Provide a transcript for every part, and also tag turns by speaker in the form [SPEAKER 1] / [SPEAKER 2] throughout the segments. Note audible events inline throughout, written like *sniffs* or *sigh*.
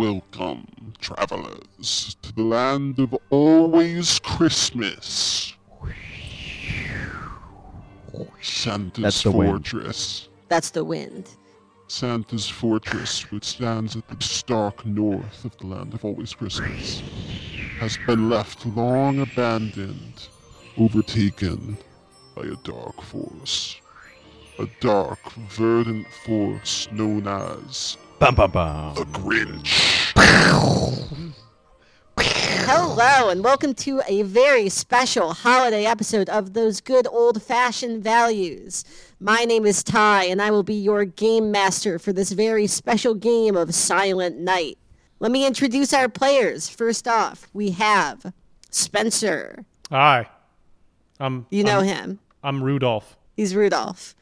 [SPEAKER 1] Welcome, travelers, to the land of always Christmas. Santa's
[SPEAKER 2] That's the wind.
[SPEAKER 1] fortress.
[SPEAKER 3] That's the wind.
[SPEAKER 1] Santa's fortress, which stands at the stark north of the land of always Christmas, has been left long abandoned, overtaken by a dark force. A dark, verdant force known as
[SPEAKER 2] Bum bum bum.
[SPEAKER 1] the Grinch.
[SPEAKER 3] Hello, and welcome to a very special holiday episode of Those Good Old Fashioned Values. My name is Ty, and I will be your game master for this very special game of Silent Night. Let me introduce our players. First off, we have Spencer.
[SPEAKER 4] Hi. I'm
[SPEAKER 3] You know
[SPEAKER 4] I'm,
[SPEAKER 3] him.
[SPEAKER 4] I'm Rudolph.
[SPEAKER 3] He's Rudolph.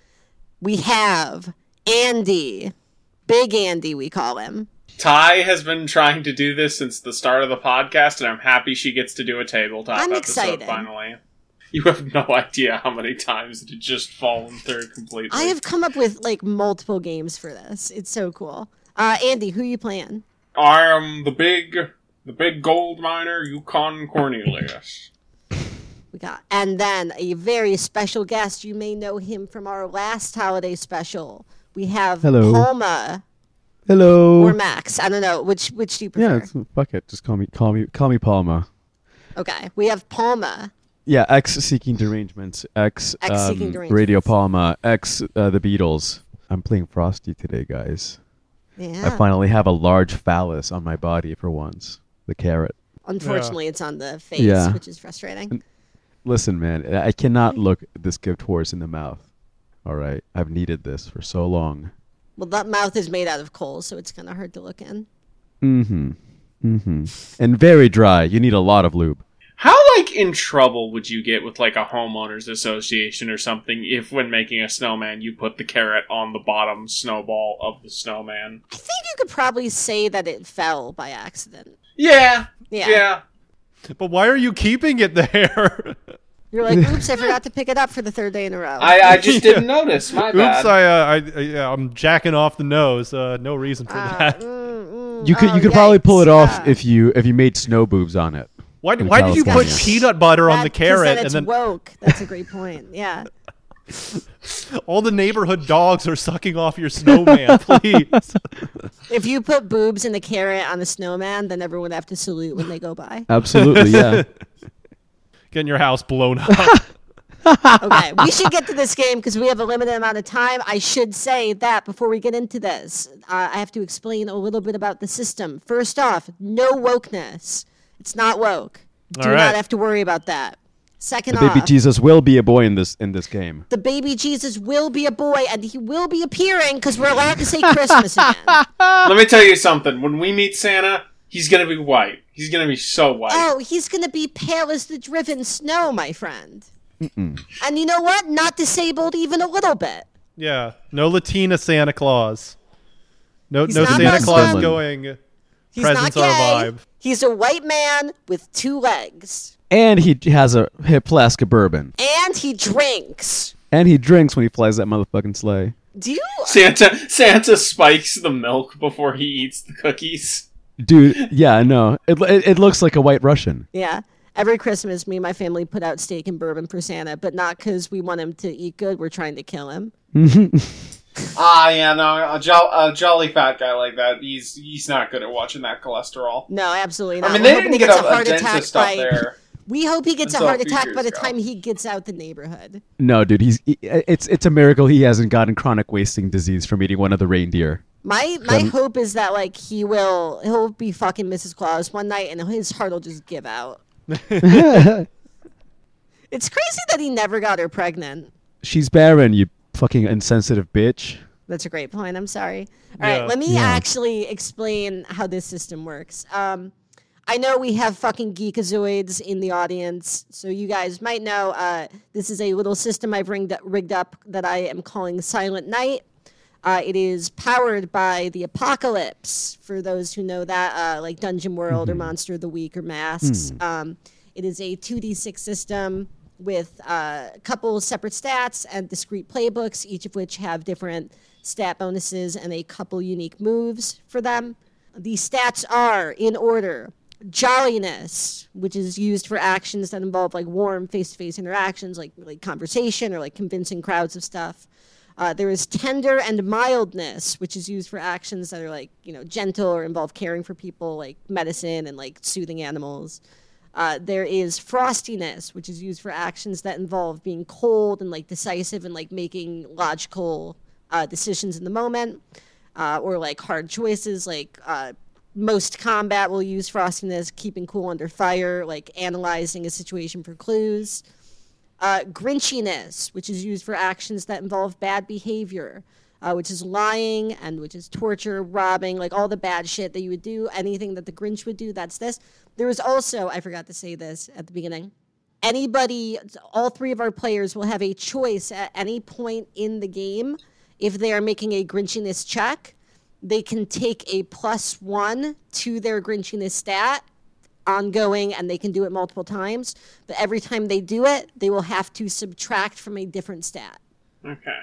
[SPEAKER 3] We have Andy. Big Andy, we call him.
[SPEAKER 5] Ty has been trying to do this since the start of the podcast, and I'm happy she gets to do a tabletop
[SPEAKER 3] I'm
[SPEAKER 5] episode
[SPEAKER 3] excited.
[SPEAKER 5] finally. You have no *laughs* idea how many times it had just fallen through completely.
[SPEAKER 3] I have come up with like multiple games for this. It's so cool. Uh, Andy, who you playing?
[SPEAKER 5] I am the big, the big gold miner, Yukon Cornelius.
[SPEAKER 3] We got, and then a very special guest. You may know him from our last holiday special. We have
[SPEAKER 2] Hello.
[SPEAKER 3] Palma
[SPEAKER 2] Hello.
[SPEAKER 3] or Max. I don't know which which do you prefer.
[SPEAKER 2] Yeah, fuck it. Just call me, call me, call me Palma.
[SPEAKER 3] Okay, we have Palma.
[SPEAKER 2] Yeah, X seeking derangements. X,
[SPEAKER 3] X seeking
[SPEAKER 2] um,
[SPEAKER 3] derangements.
[SPEAKER 2] Radio Palma. X uh, the Beatles. I'm playing Frosty today, guys.
[SPEAKER 3] Yeah.
[SPEAKER 2] I finally have a large phallus on my body for once. The carrot.
[SPEAKER 3] Unfortunately, it's on the face,
[SPEAKER 2] Yeah.
[SPEAKER 3] which is frustrating.
[SPEAKER 2] Listen, man, I cannot look this gift horse in the mouth. All right, I've needed this for so long.
[SPEAKER 3] Well, that mouth is made out of coal, so it's kind of hard to look in.
[SPEAKER 2] Mm-hmm. Mm-hmm. And very dry. You need a lot of lube.
[SPEAKER 5] How like in trouble would you get with like a homeowners association or something if, when making a snowman, you put the carrot on the bottom snowball of the snowman?
[SPEAKER 3] I think you could probably say that it fell by accident.
[SPEAKER 5] Yeah,
[SPEAKER 3] Yeah.
[SPEAKER 5] yeah.
[SPEAKER 4] But why are you keeping it there? *laughs*
[SPEAKER 3] You're like, *laughs* oops, I forgot to pick it up for the third day in a row.
[SPEAKER 5] I, I just *laughs* didn't notice. My
[SPEAKER 4] Oops,
[SPEAKER 5] bad.
[SPEAKER 4] I, uh, I, I, yeah, I'm jacking off the nose. Uh, no reason for
[SPEAKER 3] Ah,
[SPEAKER 4] that.
[SPEAKER 3] mm, mm,
[SPEAKER 2] You could
[SPEAKER 3] oh,
[SPEAKER 2] you could probably pull it off
[SPEAKER 3] yeah.
[SPEAKER 2] if you if you made snow boobs on it.
[SPEAKER 4] Why,
[SPEAKER 2] in
[SPEAKER 4] why did you put peanut butter on the carrot
[SPEAKER 3] then
[SPEAKER 4] and then
[SPEAKER 3] woke. That's a great point. Yeah. *laughs*
[SPEAKER 4] all the neighborhood dogs are sucking off your snowman? Please.
[SPEAKER 3] If you put boobs in the carrot on a snowman, then everyone would have to salute when they go by.
[SPEAKER 2] Absolutely, yeah.
[SPEAKER 4] Getting your house blown up. *laughs*
[SPEAKER 3] Okay, we should get to this game because we have a limited amount of time. I should say that before we get into this, uh, I have to explain a little bit about the system. First off, no wokeness. It's not woke. Do
[SPEAKER 4] All right.
[SPEAKER 3] not have to worry about that. Second
[SPEAKER 2] The baby Jesus will be a boy in this in this game.
[SPEAKER 3] the baby Jesus will be a boy and he will be appearing because we're allowed to say Christmas again. *laughs*
[SPEAKER 5] Let me tell you something. When we meet Santa, he's gonna be white. He's gonna be so white.
[SPEAKER 3] Oh, he's going to be pale as the driven snow, my friend. And you know what? Not disabled even a little bit.
[SPEAKER 4] yeah. No Latina Santa Claus. No,
[SPEAKER 3] He's
[SPEAKER 4] no Santa Claus
[SPEAKER 2] Muslim.
[SPEAKER 4] going.
[SPEAKER 3] He's
[SPEAKER 4] Presents
[SPEAKER 3] not
[SPEAKER 4] are a
[SPEAKER 3] gay.
[SPEAKER 4] vibe.
[SPEAKER 3] He's a white man with two legs.
[SPEAKER 2] And he has a hip flask of bourbon.
[SPEAKER 3] And he drinks.
[SPEAKER 2] And he drinks when he flies that motherfucking sleigh.
[SPEAKER 3] Do you?
[SPEAKER 5] Santa Santa spikes the milk before he eats the cookies.
[SPEAKER 2] Dude, yeah, no. It, it, it looks like a white Russian.
[SPEAKER 3] Yeah. Every Christmas, me and my family put out steak and bourbon for Santa, but not because we want him to eat good. We're trying to kill him. *laughs*
[SPEAKER 5] Ah, yeah, no, a, jo- a jolly fat guy like that, he's he's not good at watching that cholesterol.
[SPEAKER 3] No, absolutely not.
[SPEAKER 5] I mean, they
[SPEAKER 3] hoping
[SPEAKER 5] didn't
[SPEAKER 3] he
[SPEAKER 5] get
[SPEAKER 3] gets
[SPEAKER 5] a, a dentist up
[SPEAKER 3] by.
[SPEAKER 5] there. *laughs*
[SPEAKER 3] We hope he gets a heart
[SPEAKER 5] a
[SPEAKER 3] attack by the
[SPEAKER 5] ago.
[SPEAKER 3] time he gets out the neighborhood.
[SPEAKER 2] No, dude, he's he- it's it's a miracle he hasn't gotten chronic wasting disease from eating one of the reindeer.
[SPEAKER 3] My my
[SPEAKER 2] Um,
[SPEAKER 3] hope is that like he will he'll be fucking Mrs. Claus one night and his heart will just give out. *laughs* It's crazy that he never got her pregnant.
[SPEAKER 2] She's barren, you fucking insensitive bitch.
[SPEAKER 3] That's a great point. I'm sorry. All right,
[SPEAKER 4] Yeah.
[SPEAKER 3] let me
[SPEAKER 2] Yeah.
[SPEAKER 3] actually explain how this system works. Um, I know we have fucking geekazoids in the audience, so you guys might know uh, this is a little system I've rigged, rigged up that I am calling Silent Night. Uh, it is powered by the Apocalypse. For those who know that, uh, like Dungeon World or Monster of the Week or Masks. Um, it is a 2d6 system with uh, a couple separate stats and discrete playbooks, each of which have different stat bonuses and a couple unique moves for them. The stats are in order jolliness, which is used for actions that involve like warm face to face interactions, like like conversation or like convincing crowds of stuff. Uh, there is tender and mildness, which is used for actions that are like you know gentle or involve caring for people, like medicine and like soothing animals. Uh, there is frostiness, which is used for actions that involve being cold and like decisive and like making logical uh, decisions in the moment, uh, or like hard choices. Like uh, most combat will use frostiness, keeping cool under fire, like analyzing a situation for clues. Uh, grinchiness, which is used for actions that involve bad behavior, uh, which is lying and which is torture, robbing, like all the bad shit that you would do, anything that the Grinch would do, that's this. There was also, I forgot to say this at the beginning, anybody, all three of our players will have a choice at any point in the game if they are making a Grinchiness check. They can take a plus one to their Grinchiness stat ongoing and they can do it multiple times. But every time they do it, they will have to subtract from a different stat.
[SPEAKER 5] Okay.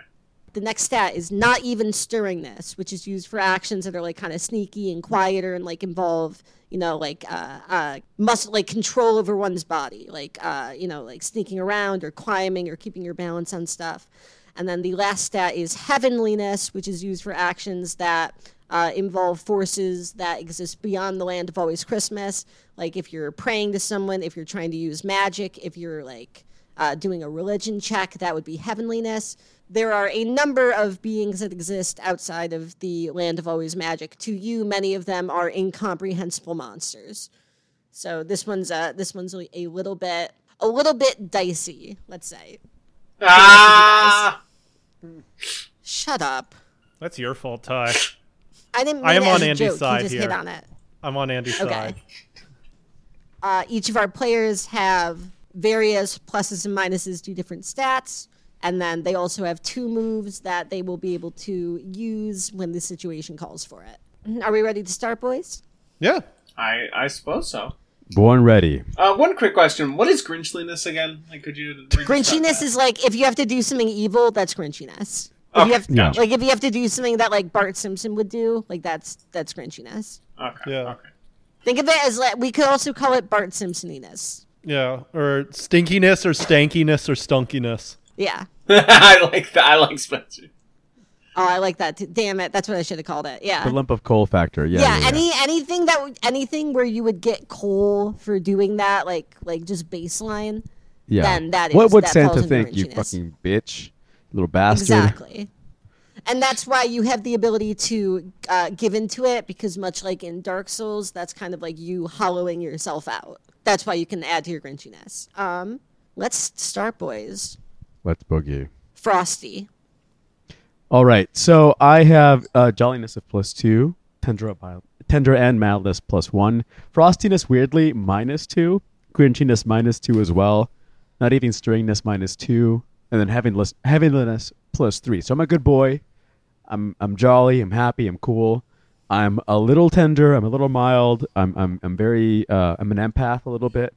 [SPEAKER 3] The next stat is not even stirringness, which is used for actions that are like kind of sneaky and quieter and like involve, you know, like uh, uh, muscle, like control over one's body, like uh, you know, like sneaking around or climbing or keeping your balance on stuff. And then the last stat is heavenliness, which is used for actions that uh, involve forces that exist beyond the land of always Christmas. Like if you're praying to someone, if you're trying to use magic, if you're like uh, doing a religion check, that would be heavenliness. There are a number of beings that exist outside of the land of always magic. To you, many of them are incomprehensible monsters. So this one's uh, this one's a little bit a little bit dicey, let's say.
[SPEAKER 5] Ah!
[SPEAKER 3] Shut up.
[SPEAKER 4] That's your fault, Ty.
[SPEAKER 3] I didn't. Mean
[SPEAKER 4] I am
[SPEAKER 3] it
[SPEAKER 4] on
[SPEAKER 3] as
[SPEAKER 4] Andy's
[SPEAKER 3] joke.
[SPEAKER 4] side
[SPEAKER 3] you just
[SPEAKER 4] here.
[SPEAKER 3] hit on it.
[SPEAKER 4] I'm on Andy's
[SPEAKER 3] Okay.
[SPEAKER 4] side.
[SPEAKER 3] Uh, each of our players have various pluses and minuses to different stats, and then they also have two moves that they will be able to use when the situation calls for it. Are we ready to start, boys?
[SPEAKER 4] Yeah.
[SPEAKER 5] I I suppose so.
[SPEAKER 2] Born ready.
[SPEAKER 5] Uh, one quick question: What is Grinchliness again? Like, could you? redescribe
[SPEAKER 3] Grinchiness
[SPEAKER 5] that?
[SPEAKER 3] is like if you have to do something evil, that's Grinchiness. If
[SPEAKER 5] Okay,
[SPEAKER 3] you have,
[SPEAKER 2] Yeah.
[SPEAKER 3] like if you have to do something that like Bart Simpson would do, like that's that's Grinchiness.
[SPEAKER 5] Okay.
[SPEAKER 4] Yeah.
[SPEAKER 5] Okay.
[SPEAKER 3] Think of it as like we could also call it Bart Simpsoniness.
[SPEAKER 4] Yeah. Or stinkiness or stankiness or stunkiness.
[SPEAKER 3] Yeah. *laughs*
[SPEAKER 5] I like that. I like Spencer.
[SPEAKER 3] Oh, I like that. Too. Damn it, that's what I should have called it. Yeah.
[SPEAKER 2] The lump of coal factor. Yeah.
[SPEAKER 3] yeah,
[SPEAKER 2] yeah, yeah.
[SPEAKER 3] any anything that anything where you would get coal for doing that, like like just baseline.
[SPEAKER 2] Yeah.
[SPEAKER 3] then that
[SPEAKER 2] what
[SPEAKER 3] is-
[SPEAKER 2] would
[SPEAKER 3] that
[SPEAKER 2] Santa think, you fucking bitch? Little bastard.
[SPEAKER 3] Exactly. And that's why you have the ability to uh, give into it because, much like in Dark Souls, that's kind of like you hollowing yourself out. That's why you can add to your grinchiness. Um, let's start, boys.
[SPEAKER 2] Let's boogie.
[SPEAKER 3] Frosty.
[SPEAKER 2] All right. So I have uh, jolliness of plus two, tender, of tender and mildness plus one, frostiness weirdly minus two, grinchiness minus two as well, not eating stringiness minus two, and then heaviness, heaviness plus three. So I'm a good boy. I'm I'm jolly. I'm happy. I'm cool. I'm a little tender. I'm a little mild. I'm I'm I'm very uh, I'm an empath a little bit,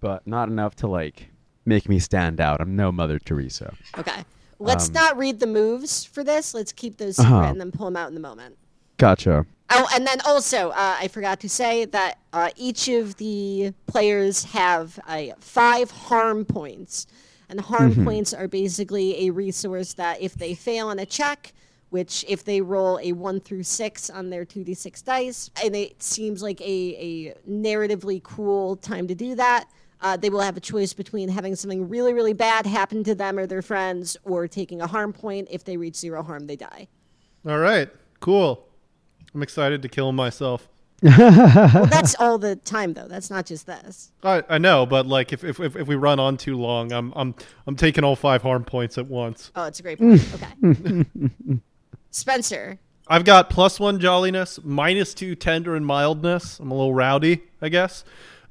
[SPEAKER 2] but not enough to like make me stand out. I'm no Mother Teresa.
[SPEAKER 3] Okay. Let's
[SPEAKER 2] Um,
[SPEAKER 3] not read the moves for this. Let's keep those secret
[SPEAKER 2] Uh-huh.
[SPEAKER 3] and then pull them out in the moment.
[SPEAKER 2] Gotcha.
[SPEAKER 3] Oh, and then also, uh, I forgot to say that uh, each of the players have uh, five harm points. And harm
[SPEAKER 2] Mm-hmm.
[SPEAKER 3] points are basically a resource that if they fail on a check, which if they roll a 1 through 6 on their 2d6 dice, and it seems like a, a narratively cool time to do that, uh, they will have a choice between having something really, really bad happen to them or their friends, or taking a harm point. If they reach zero harm, they die.
[SPEAKER 4] All right. Cool. I'm excited to kill myself. *laughs*
[SPEAKER 3] Well, that's all the time, though. That's not just this.
[SPEAKER 4] I, I know, but like if, if, if, if we run on too long, I'm I'm I'm taking all five harm points at once.
[SPEAKER 3] Oh, it's a great point. *laughs* Okay. Spencer.
[SPEAKER 4] I've got plus one jolliness, minus two tender and mildness. I'm a little rowdy, I guess.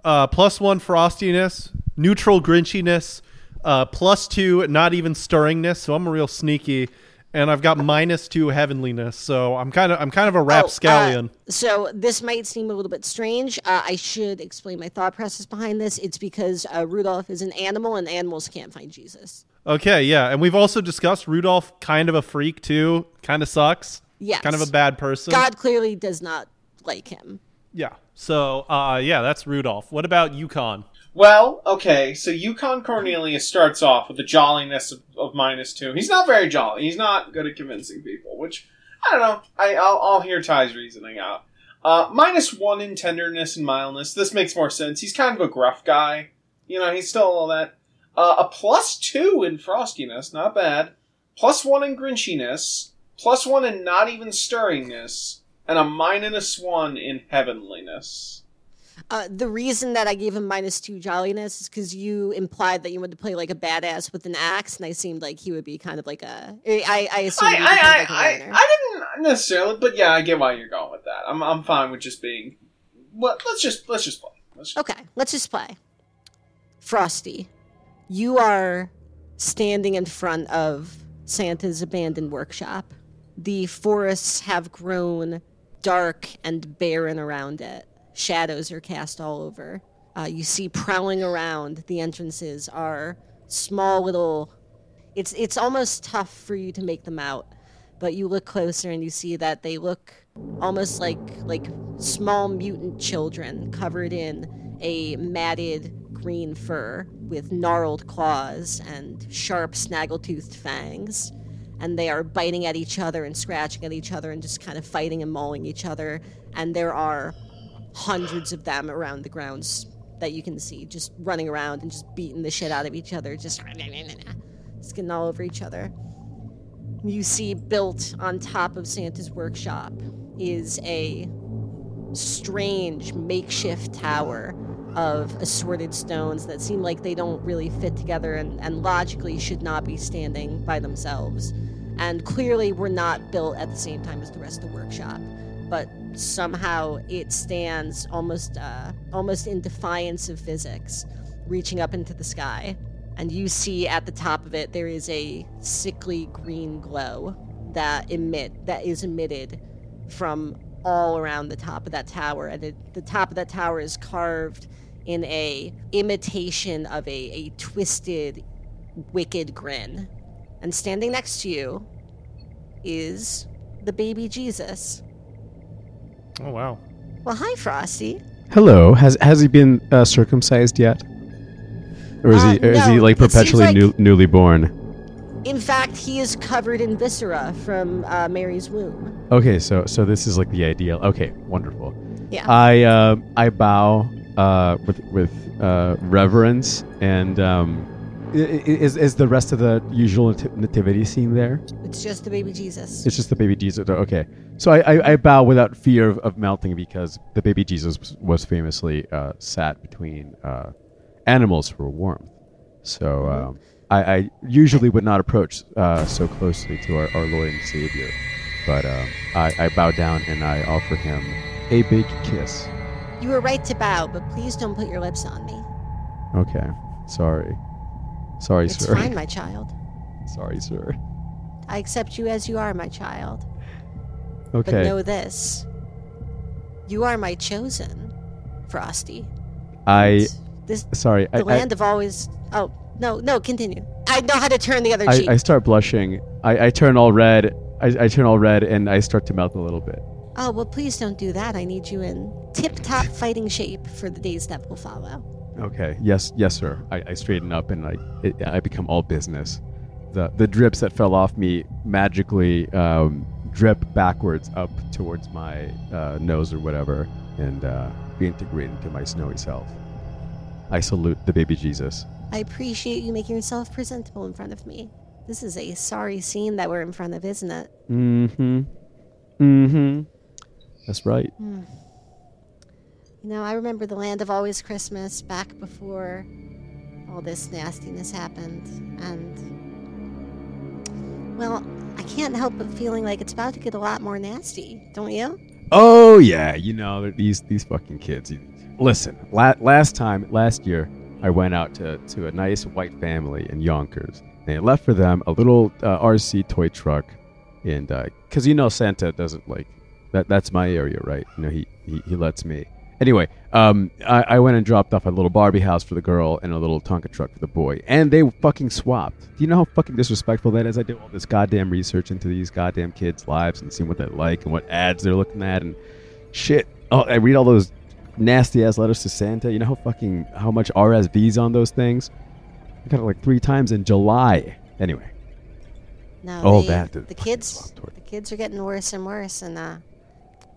[SPEAKER 4] Uh, plus one frostiness, neutral grinchiness, uh, plus two not even stirringness. So I'm a real sneaky, and I've got minus two heavenliness. So I'm kind of I'm kind of a
[SPEAKER 3] Oh, uh,
[SPEAKER 4] rapscallion.
[SPEAKER 3] so this might seem a little bit strange. Uh, I should explain my thought process behind this. It's because uh, Rudolph is an animal, and animals can't find Jesus.
[SPEAKER 4] okay, yeah, and we've also discussed Rudolph, kind of a freak too. Kind of sucks.
[SPEAKER 3] Yeah,
[SPEAKER 4] Kind of a bad person.
[SPEAKER 3] God clearly does not like him.
[SPEAKER 4] Yeah. So, uh, yeah, that's Rudolph. What about Yukon?
[SPEAKER 5] Well, okay, so Yukon Cornelius starts off with a jolliness of, of minus two. He's not very jolly. He's not good at convincing people, which I don't know. I, I'll, I'll hear Ty's reasoning out. Uh, minus one in tenderness and mildness. This makes more sense. He's kind of a gruff guy. You know, he's still all that. Uh, a plus two in frostiness, not bad. Plus one in grinchiness. Plus one in not even stirringness. And a minus one in heavenliness.
[SPEAKER 3] Uh, the reason that I gave him minus two jolliness is because you implied that you wanted to play like a badass with an axe, and I seemed like he would be kind of like a. I I assumed
[SPEAKER 5] I,
[SPEAKER 3] he would be of
[SPEAKER 5] I,
[SPEAKER 3] like
[SPEAKER 5] I. I, I didn't necessarily, but yeah, I get why you're going with that. I'm, I'm fine with just being. Well, let's just let's just play. Let's just,
[SPEAKER 3] Okay, let's just play. Frosty, you are standing in front of Santa's abandoned workshop. The forests have grown dark and barren around it. Shadows are cast all over. Uh, you see prowling around the entrances are small little. It's it's almost tough for you to make them out, but you look closer and you see that they look almost like like small mutant children covered in a matted green fur with gnarled claws and sharp snaggle-toothed fangs and they are biting at each other and scratching at each other and just kind of fighting and mauling each other and there are hundreds of them around the grounds that you can see just running around and just beating the shit out of each other just just getting all over each other you see built on top of Santa's workshop is a strange makeshift tower of assorted stones that seem like they don't really fit together and, and logically should not be standing by themselves. And clearly were not built at the same time as the rest of the workshop. But somehow it stands almost uh, almost in defiance of physics, reaching up into the sky. And you see at the top of it there is a sickly green glow that emit that is emitted from all around the top of that tower. And it, the top of that tower is carved in a imitation of a, a twisted wicked grin. And standing next to you is the baby jesus
[SPEAKER 4] Oh, wow.
[SPEAKER 3] well hi frosty
[SPEAKER 2] Hello. Has has he been uh, circumcised yet? Or is
[SPEAKER 3] Uh,
[SPEAKER 2] he or is he
[SPEAKER 3] no,
[SPEAKER 2] like
[SPEAKER 3] it seems
[SPEAKER 2] perpetually
[SPEAKER 3] like-
[SPEAKER 2] new, newly born?
[SPEAKER 3] in fact he is covered in viscera from uh, mary's womb
[SPEAKER 2] Okay, so so this is like the ideal. Okay, wonderful.
[SPEAKER 3] yeah
[SPEAKER 2] I uh, I bow uh, with with uh, reverence and um, i- i- is is the rest of the usual nativity scene there?
[SPEAKER 3] it's just the baby jesus
[SPEAKER 2] It's just the baby Jesus. Okay, so I, I, I bow without fear of, of melting because the baby Jesus was, famously uh, sat between uh, animals for warmth. So um, I, I usually would not approach uh, so closely to our, our Lord and Savior, but um, I, I bow down and I offer him a big kiss.
[SPEAKER 3] you were right to bow but please don't put your lips on me
[SPEAKER 2] Okay, sorry, sorry,
[SPEAKER 3] it's
[SPEAKER 2] sir.
[SPEAKER 3] fine my child *laughs*
[SPEAKER 2] sorry, sir.
[SPEAKER 3] i accept you as you are my child
[SPEAKER 2] Okay.
[SPEAKER 3] But know this you are my chosen, Frosty.
[SPEAKER 2] I
[SPEAKER 3] This
[SPEAKER 2] sorry. I,
[SPEAKER 3] the
[SPEAKER 2] I,
[SPEAKER 3] land of always. Oh no, no, continue. I know how to turn the other
[SPEAKER 2] I,
[SPEAKER 3] cheek.
[SPEAKER 2] I start blushing. I, I turn all red. I, I turn all red and I start to melt a little bit.
[SPEAKER 3] oh well, please don't do that. I need you in tip-top fighting shape for the days that will follow.
[SPEAKER 2] Okay. Yes, yes, sir. I, I straighten up and I it, I become all business. The the drips that fell off me magically um, drip backwards up towards my uh, nose or whatever, and uh, reintegrate into my snowy self. I salute the baby Jesus.
[SPEAKER 3] I appreciate you making yourself presentable in front of me. This is a sorry scene that we're in front of, isn't it?
[SPEAKER 2] Mm-hmm. Mm-hmm. That's right.
[SPEAKER 3] You know, I remember the land of always Christmas back before all this nastiness happened, and well, I can't help but feeling like it's about to get a lot more nasty, don't you?
[SPEAKER 2] Oh yeah, you know these these fucking kids. Listen, la- last time, last year, I went out to, to a nice white family in Yonkers, and I left for them a little uh, RC toy truck, and because you know Santa doesn't like that. That's my area, right? You know he he, he lets me. Anyway, um, I, I went and dropped off a little Barbie house for the girl and a little Tonka truck for the boy, and they fucking swapped. Do you know how fucking disrespectful that is? I did all this goddamn research into these goddamn kids' lives and seeing what they like and what ads they're looking at, and shit. Oh, I read all those nasty ass letters to Santa. You know how fucking how much RSV's on those things? I got it like three times in July. Anyway,
[SPEAKER 3] No,
[SPEAKER 2] Oh, that
[SPEAKER 3] the kids, the kids are getting worse and worse, and uh,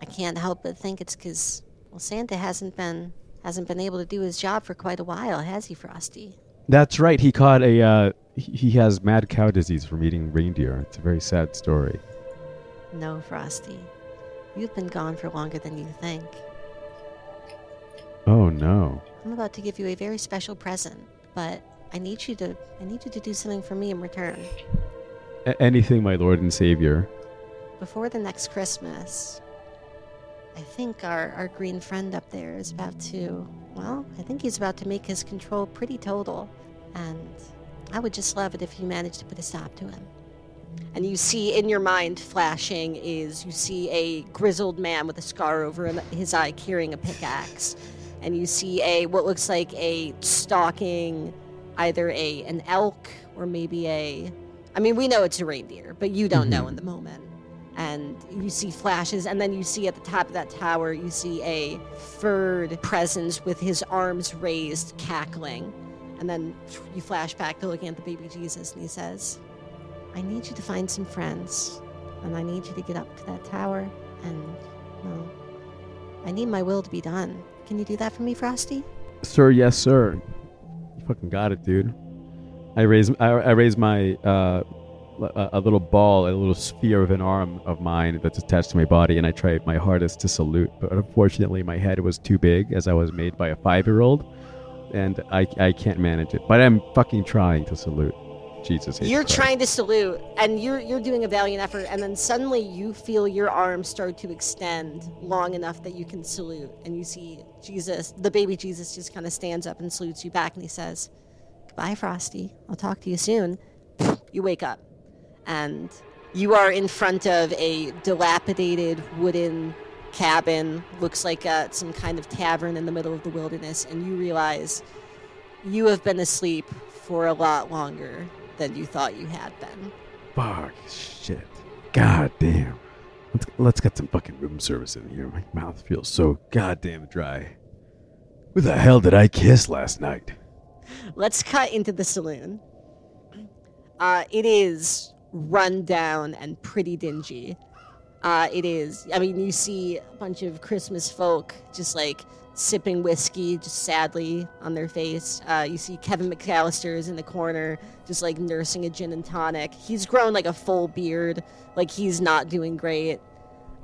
[SPEAKER 3] I can't help but think it's because well, Santa hasn't been hasn't been able to do his job for quite a while, has he, Frosty?
[SPEAKER 2] that's right. He caught a. Uh, he has mad cow disease from eating reindeer. It's a very sad story.
[SPEAKER 3] No, Frosty, you've been gone for longer than you think.
[SPEAKER 2] Oh no.
[SPEAKER 3] I'm about to give you a very special present, but I need you to I need you to do something for me in return.
[SPEAKER 2] A- anything, my lord and savior.
[SPEAKER 3] Before the next Christmas, I think our, our green friend up there is about to, well, I think he's about to make his control pretty total. And I would just love it if you managed to put a stop to him. And you see in your mind flashing is you see a grizzled man with a scar over his eye carrying a pickaxe. And you see a what looks like a stalking either a an elk or maybe a I mean we know it's a reindeer, but you don't know mm-hmm. in the moment and you see flashes and then you see at the top of that tower you see a furred presence with his arms raised cackling and then you flash back to looking at the baby jesus and he says i need you to find some friends and i need you to get up to that tower and well i need my will to be done can you do that for me frosty
[SPEAKER 2] Sir, yes, sir. You fucking got it, dude. I raise I, I raise my uh, a, a little ball, a little sphere of an arm of mine that's attached to my body, and I try my hardest to salute. But unfortunately, my head was too big, as I was made by a five-year-old, and I I can't manage it. But I'm fucking trying to salute. Jesus.
[SPEAKER 3] You're
[SPEAKER 2] Christ.
[SPEAKER 3] trying to salute, and you're you're doing a valiant effort, and then suddenly you feel your arms start to extend long enough that you can salute, and you see Jesus, the baby Jesus, just kind of stands up and salutes you back, and he says, "Goodbye, Frosty. I'll talk to you soon." *laughs* You wake up, and you are in front of a dilapidated wooden cabin. Looks like uh, some kind of tavern in the middle of the wilderness, and you realize you have been asleep for a lot longer than you thought you had been.
[SPEAKER 2] Fuck shit. God damn. Let's let's get some fucking room service in here. My mouth feels so goddamn dry. Who the hell did I kiss last night?
[SPEAKER 3] Let's cut into the saloon. Uh, it is run down and pretty dingy. Uh, it is. I mean, you see a bunch of Christmas folk just like sipping whiskey, just sadly on their face. Uh, you see Kevin McAllister is in the corner, just like nursing a gin and tonic. He's grown like a full beard, like he's not doing great.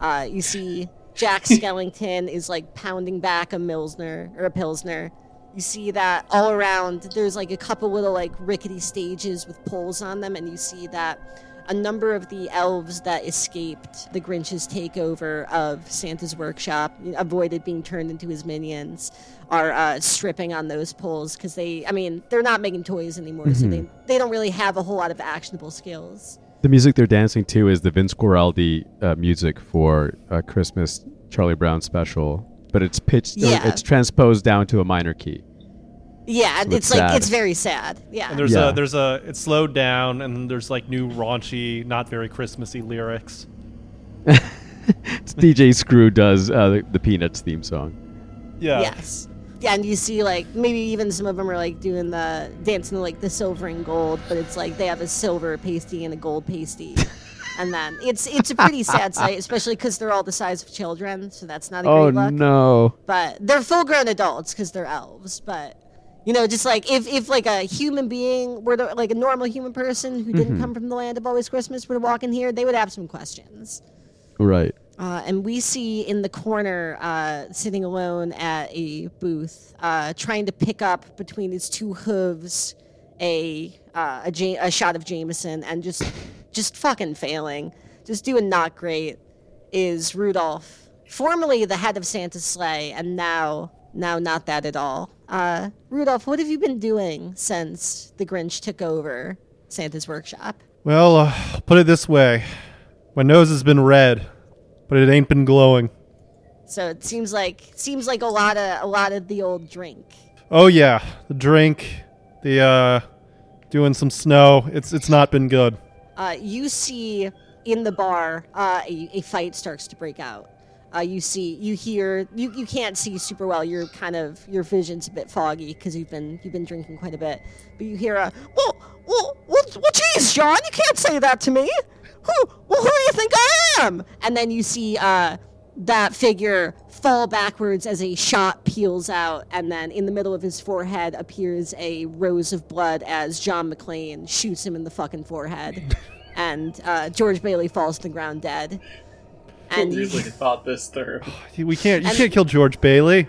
[SPEAKER 3] Uh, you see Jack *laughs* Skellington is like pounding back a Milsner or a Pilsner. You see that all around. There's like a couple little like rickety stages with poles on them, and you see that a number of the elves that escaped the Grinch's takeover of Santa's workshop, avoided being turned into his minions, are uh, stripping on those poles because they, I mean, they're not making toys anymore, so they, they don't really have a whole lot of actionable skills.
[SPEAKER 2] The music they're dancing to is the Vince Guaraldi uh, music for a Christmas Charlie Brown special, but it's pitched,
[SPEAKER 3] Yeah.
[SPEAKER 2] it's transposed down to a minor key.
[SPEAKER 3] Yeah,
[SPEAKER 2] So
[SPEAKER 3] it's,
[SPEAKER 2] it's
[SPEAKER 3] like it's very sad. Yeah,
[SPEAKER 4] And there's
[SPEAKER 2] Yeah.
[SPEAKER 4] a there's a it's slowed down and there's like new raunchy, not very Christmassy lyrics. *laughs*
[SPEAKER 2] It's DJ Screw does uh, the, the Peanuts theme song.
[SPEAKER 4] Yeah.
[SPEAKER 3] Yes. Yeah, and you see like maybe even some of them are like doing the dancing like the silver and gold, but it's like they have a silver pasty and a gold pasty. *laughs* and then it's it's a pretty sad sight, especially because they're all the size of children, so that's not a
[SPEAKER 2] Oh
[SPEAKER 3] great look.
[SPEAKER 2] Oh no!
[SPEAKER 3] But they're full grown adults because they're elves. But you know, just like if, if like a human being were to, like a normal human person who didn't come from the land of always Christmas were to walk in here, they would have some questions.
[SPEAKER 2] Right.
[SPEAKER 3] Uh, and we see in the corner, uh, sitting alone at a booth, uh, trying to pick up between his two hooves a uh, a, Ja- a shot of Jameson, and just just fucking failing, just doing not great, is Rudolph, formerly the head of Santa's sleigh, and now now not that at all. Uh, Rudolph, what have you been doing since the Grinch took over Santa's workshop?
[SPEAKER 4] Well, uh, I'll put it this way: my nose has been red, but it ain't been glowing.
[SPEAKER 3] So it seems like seems like a lot of a lot of the old drink.
[SPEAKER 4] Oh yeah, the drink, the uh, doing some snow. It's it's not been good.
[SPEAKER 3] Uh, you see in the bar uh, a, a fight starts to break out. Uh, you see, you hear, you, you can't see super well. You're kind of your vision's a bit foggy because you've been you've been drinking quite a bit. But you hear a well, well, well, well, geez, John, you can't say that to me. Who, well, who do you think I am? And then you see uh, that figure fall backwards as a shot peels out, and then in the middle of his forehead appears a rose of blood as John McClane shoots him in the fucking forehead, *laughs* and uh, George Bailey falls to the ground dead. And
[SPEAKER 5] Who
[SPEAKER 3] you,
[SPEAKER 5] really thought this through? *sighs*
[SPEAKER 4] We can't. You
[SPEAKER 3] And-
[SPEAKER 4] can't kill George Bailey.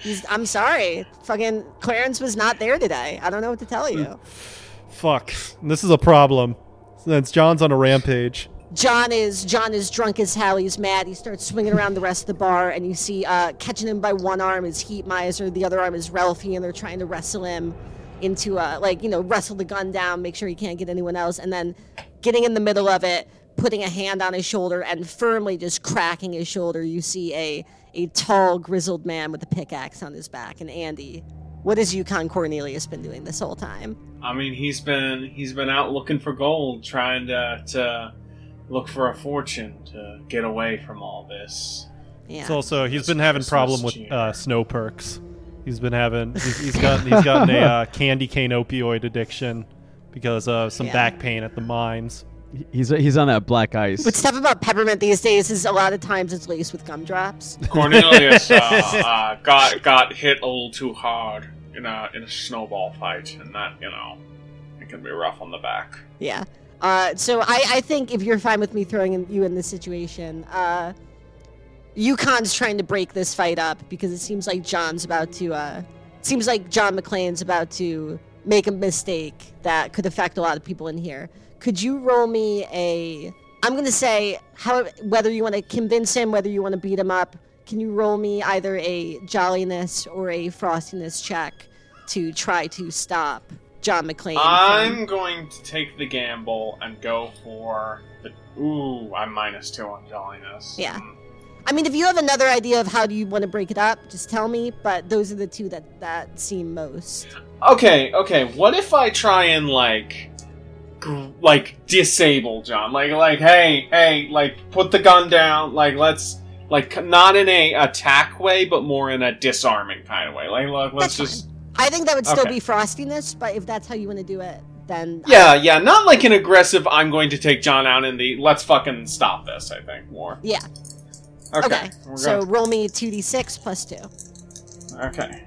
[SPEAKER 3] he's- I'm sorry, fucking Clarence was not there today. I don't know what to tell you. *sighs*
[SPEAKER 4] Fuck. This is a problem. Since John's on a rampage.
[SPEAKER 3] John is John is drunk as hell. He's mad. He starts swinging around the rest of the bar, and you see uh, catching him by one arm is Heat Miser, the other arm is Ralphie, and they're trying to wrestle him into uh, like you know wrestle the gun down, make sure he can't get anyone else, and then getting in the middle of it, putting a hand on his shoulder and firmly just cracking his shoulder. You see a a tall, grizzled man with a pickaxe on his back, and Andy. What has Yukon Cornelius been doing this whole time?
[SPEAKER 5] I mean, he's been he's been out looking for gold, trying to to look for a fortune to get away from all this.
[SPEAKER 3] Yeah.
[SPEAKER 4] It's also he's
[SPEAKER 5] This
[SPEAKER 4] been having
[SPEAKER 5] Christmas
[SPEAKER 4] problem with
[SPEAKER 5] cheer.
[SPEAKER 4] uh, snow perks. He's been having he's, he's got he's gotten a *laughs* uh, candy cane opioid addiction because of some
[SPEAKER 3] Yeah.
[SPEAKER 4] back pain at the mines.
[SPEAKER 2] He's he's on that black ice.
[SPEAKER 3] But stuff about peppermint these days is a lot of times it's laced with gumdrops.
[SPEAKER 5] Cornelius uh, *laughs* uh, got got hit a little too hard in a in a snowball fight, and that you know it can be rough on the back.
[SPEAKER 3] Yeah. Uh, so I, I think if you're fine with me throwing in, you in this situation, uh, Yukon's trying to break this fight up because it seems like John's about to. Uh, seems like John McClane's about to make a mistake that could affect a lot of people in here. Could you roll me a? I'm gonna say how whether you want to convince him, whether you want to beat him up. Can you roll me either a jolliness or a frostiness check to try to stop John McClane?
[SPEAKER 5] I'm going to take the gamble and go for the. Ooh, I'm minus two on jolliness.
[SPEAKER 3] Yeah. I mean, if you have another idea of how do you want to break it up, just tell me. But those are the two that that seem most.
[SPEAKER 5] Okay, okay. What if I try and like, gr- like disable John? Like, like, hey, hey, like, put the gun down. Like, let's, like, not in a attack way, but more in a disarming kind of way. Like, look, let's
[SPEAKER 3] That's
[SPEAKER 5] just,
[SPEAKER 3] I think that would still
[SPEAKER 5] Okay.
[SPEAKER 3] be frostiness, but if that's how you want to do it, then
[SPEAKER 5] yeah, yeah, not like an aggressive. I'm going to take John out in the. Let's fucking stop this. I think more.
[SPEAKER 3] yeah.
[SPEAKER 5] Okay.
[SPEAKER 3] Okay. So
[SPEAKER 5] good.
[SPEAKER 3] roll me two d six plus two,
[SPEAKER 5] okay.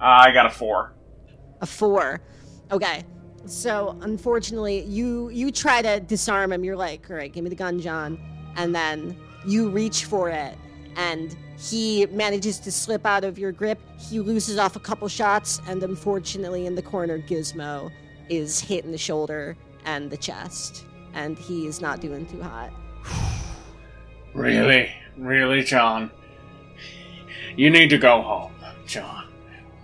[SPEAKER 5] Uh, I got a four.
[SPEAKER 3] a four. Okay. So unfortunately, you you try to disarm him. You're like, all right, give me the gun, John, and then you reach for it, and he manages to slip out of your grip. He loses off a couple shots, and unfortunately, in the corner, Gizmo is hit in the shoulder and the chest, and he is not doing too hot. *sighs*
[SPEAKER 5] Really, really, John. You need to go home, John.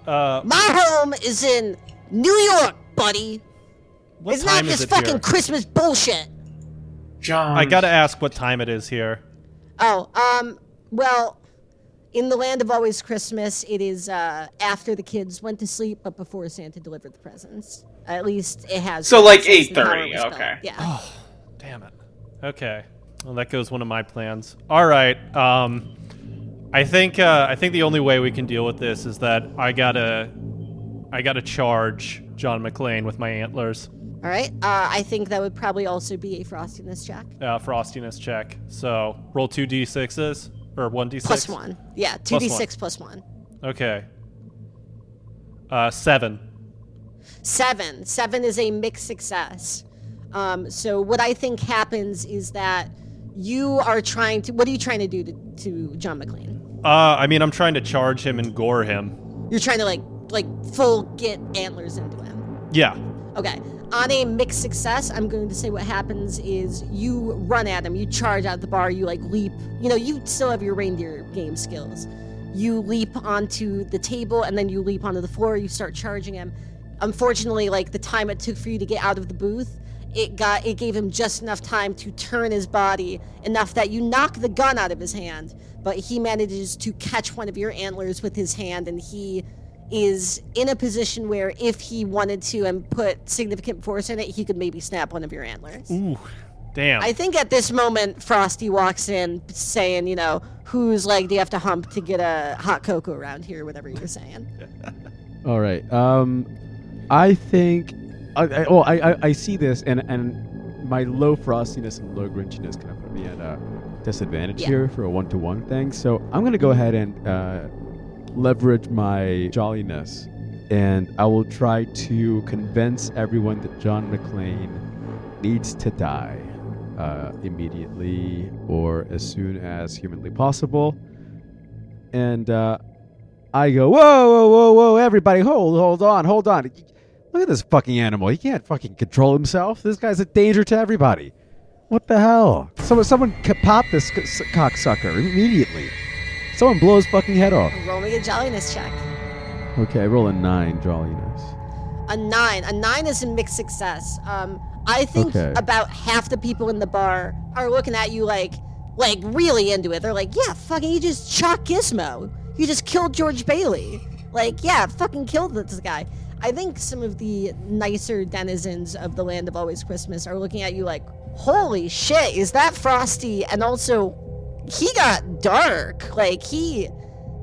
[SPEAKER 4] Uh,
[SPEAKER 3] My home is in New York, buddy.
[SPEAKER 4] what
[SPEAKER 3] it's not
[SPEAKER 4] time is
[SPEAKER 3] this
[SPEAKER 4] it
[SPEAKER 3] fucking
[SPEAKER 4] here?
[SPEAKER 3] Christmas bullshit.
[SPEAKER 5] John.
[SPEAKER 4] I gotta ask what time it is here.
[SPEAKER 3] Oh, um, well, in the land of always Christmas, it is uh, after the kids went to sleep, but before Santa delivered the presents. At least it has.
[SPEAKER 5] So, like, 8:30,
[SPEAKER 3] power was built.
[SPEAKER 5] okay.
[SPEAKER 3] Yeah.
[SPEAKER 4] Damn it. Okay. Well, that goes one of my plans. All right. Um, I think uh, I think the only way we can deal with this is that I gotta I gotta charge John McClane with my antlers.
[SPEAKER 3] All right. Uh, I think that would probably also be a frostiness check.
[SPEAKER 4] Uh, frostiness check. So roll two d sixes or one d six
[SPEAKER 3] Plus one. Yeah, two d
[SPEAKER 4] Plus
[SPEAKER 3] six plus one.
[SPEAKER 4] Okay. Uh, seven.
[SPEAKER 3] Seven. Seven is a mixed success. Um, so what I think happens is that you are trying to. What are you trying to do to, to John McClane?
[SPEAKER 4] Uh, I mean, I'm trying to charge him and gore him.
[SPEAKER 3] You're trying to like like full get antlers into him.
[SPEAKER 4] Yeah.
[SPEAKER 3] Okay. On a mixed success, I'm going to say what happens is you run at him, you charge out the bar, you like leap. You know, you still have your reindeer game skills. You leap onto the table and then you leap onto the floor, you start charging him. Unfortunately, like the time it took for you to get out of the booth, it got it gave him just enough time to turn his body enough that you knock the gun out of his hand, but he manages to catch one of your antlers with his hand and he is in a position where if he wanted to and put significant force in it, he could maybe snap one of your antlers.
[SPEAKER 4] Ooh. Damn.
[SPEAKER 3] I think at this moment, Frosty walks in saying, you know, whose leg do you have to hump to get a hot cocoa around here, whatever you're saying. *laughs*
[SPEAKER 2] All right. Um, I think. I, I, oh, I, I I see this, and and my low frostiness and low grinchiness kind of put me at a disadvantage
[SPEAKER 3] Yeah.
[SPEAKER 2] here for a one to one thing. So I'm gonna go ahead and uh, leverage my jolliness, and I will try to convince everyone that John McClane needs to die uh, immediately or as soon as humanly possible. And uh, I go, whoa, whoa, whoa, whoa, everybody, hold, hold on, hold on. Look at this fucking animal. He can't fucking control himself. This guy's a danger to everybody. What the hell? Someone, someone pop this cocksucker immediately. Someone blow his fucking head off.
[SPEAKER 3] Roll me a jolliness check.
[SPEAKER 2] Okay, I roll a nine, jolliness.
[SPEAKER 3] A nine. A nine is a mixed success. Um, I think
[SPEAKER 2] Okay.
[SPEAKER 3] about half the people in the bar are looking at you like, like really into it. They're like, yeah, fucking, you just shot Gizmo. You just killed George Bailey. Like, yeah, fucking killed this guy. I think some of the nicer denizens of the land of always Christmas are looking at you like, holy shit, is that Frosty? And also, he got dark. Like, he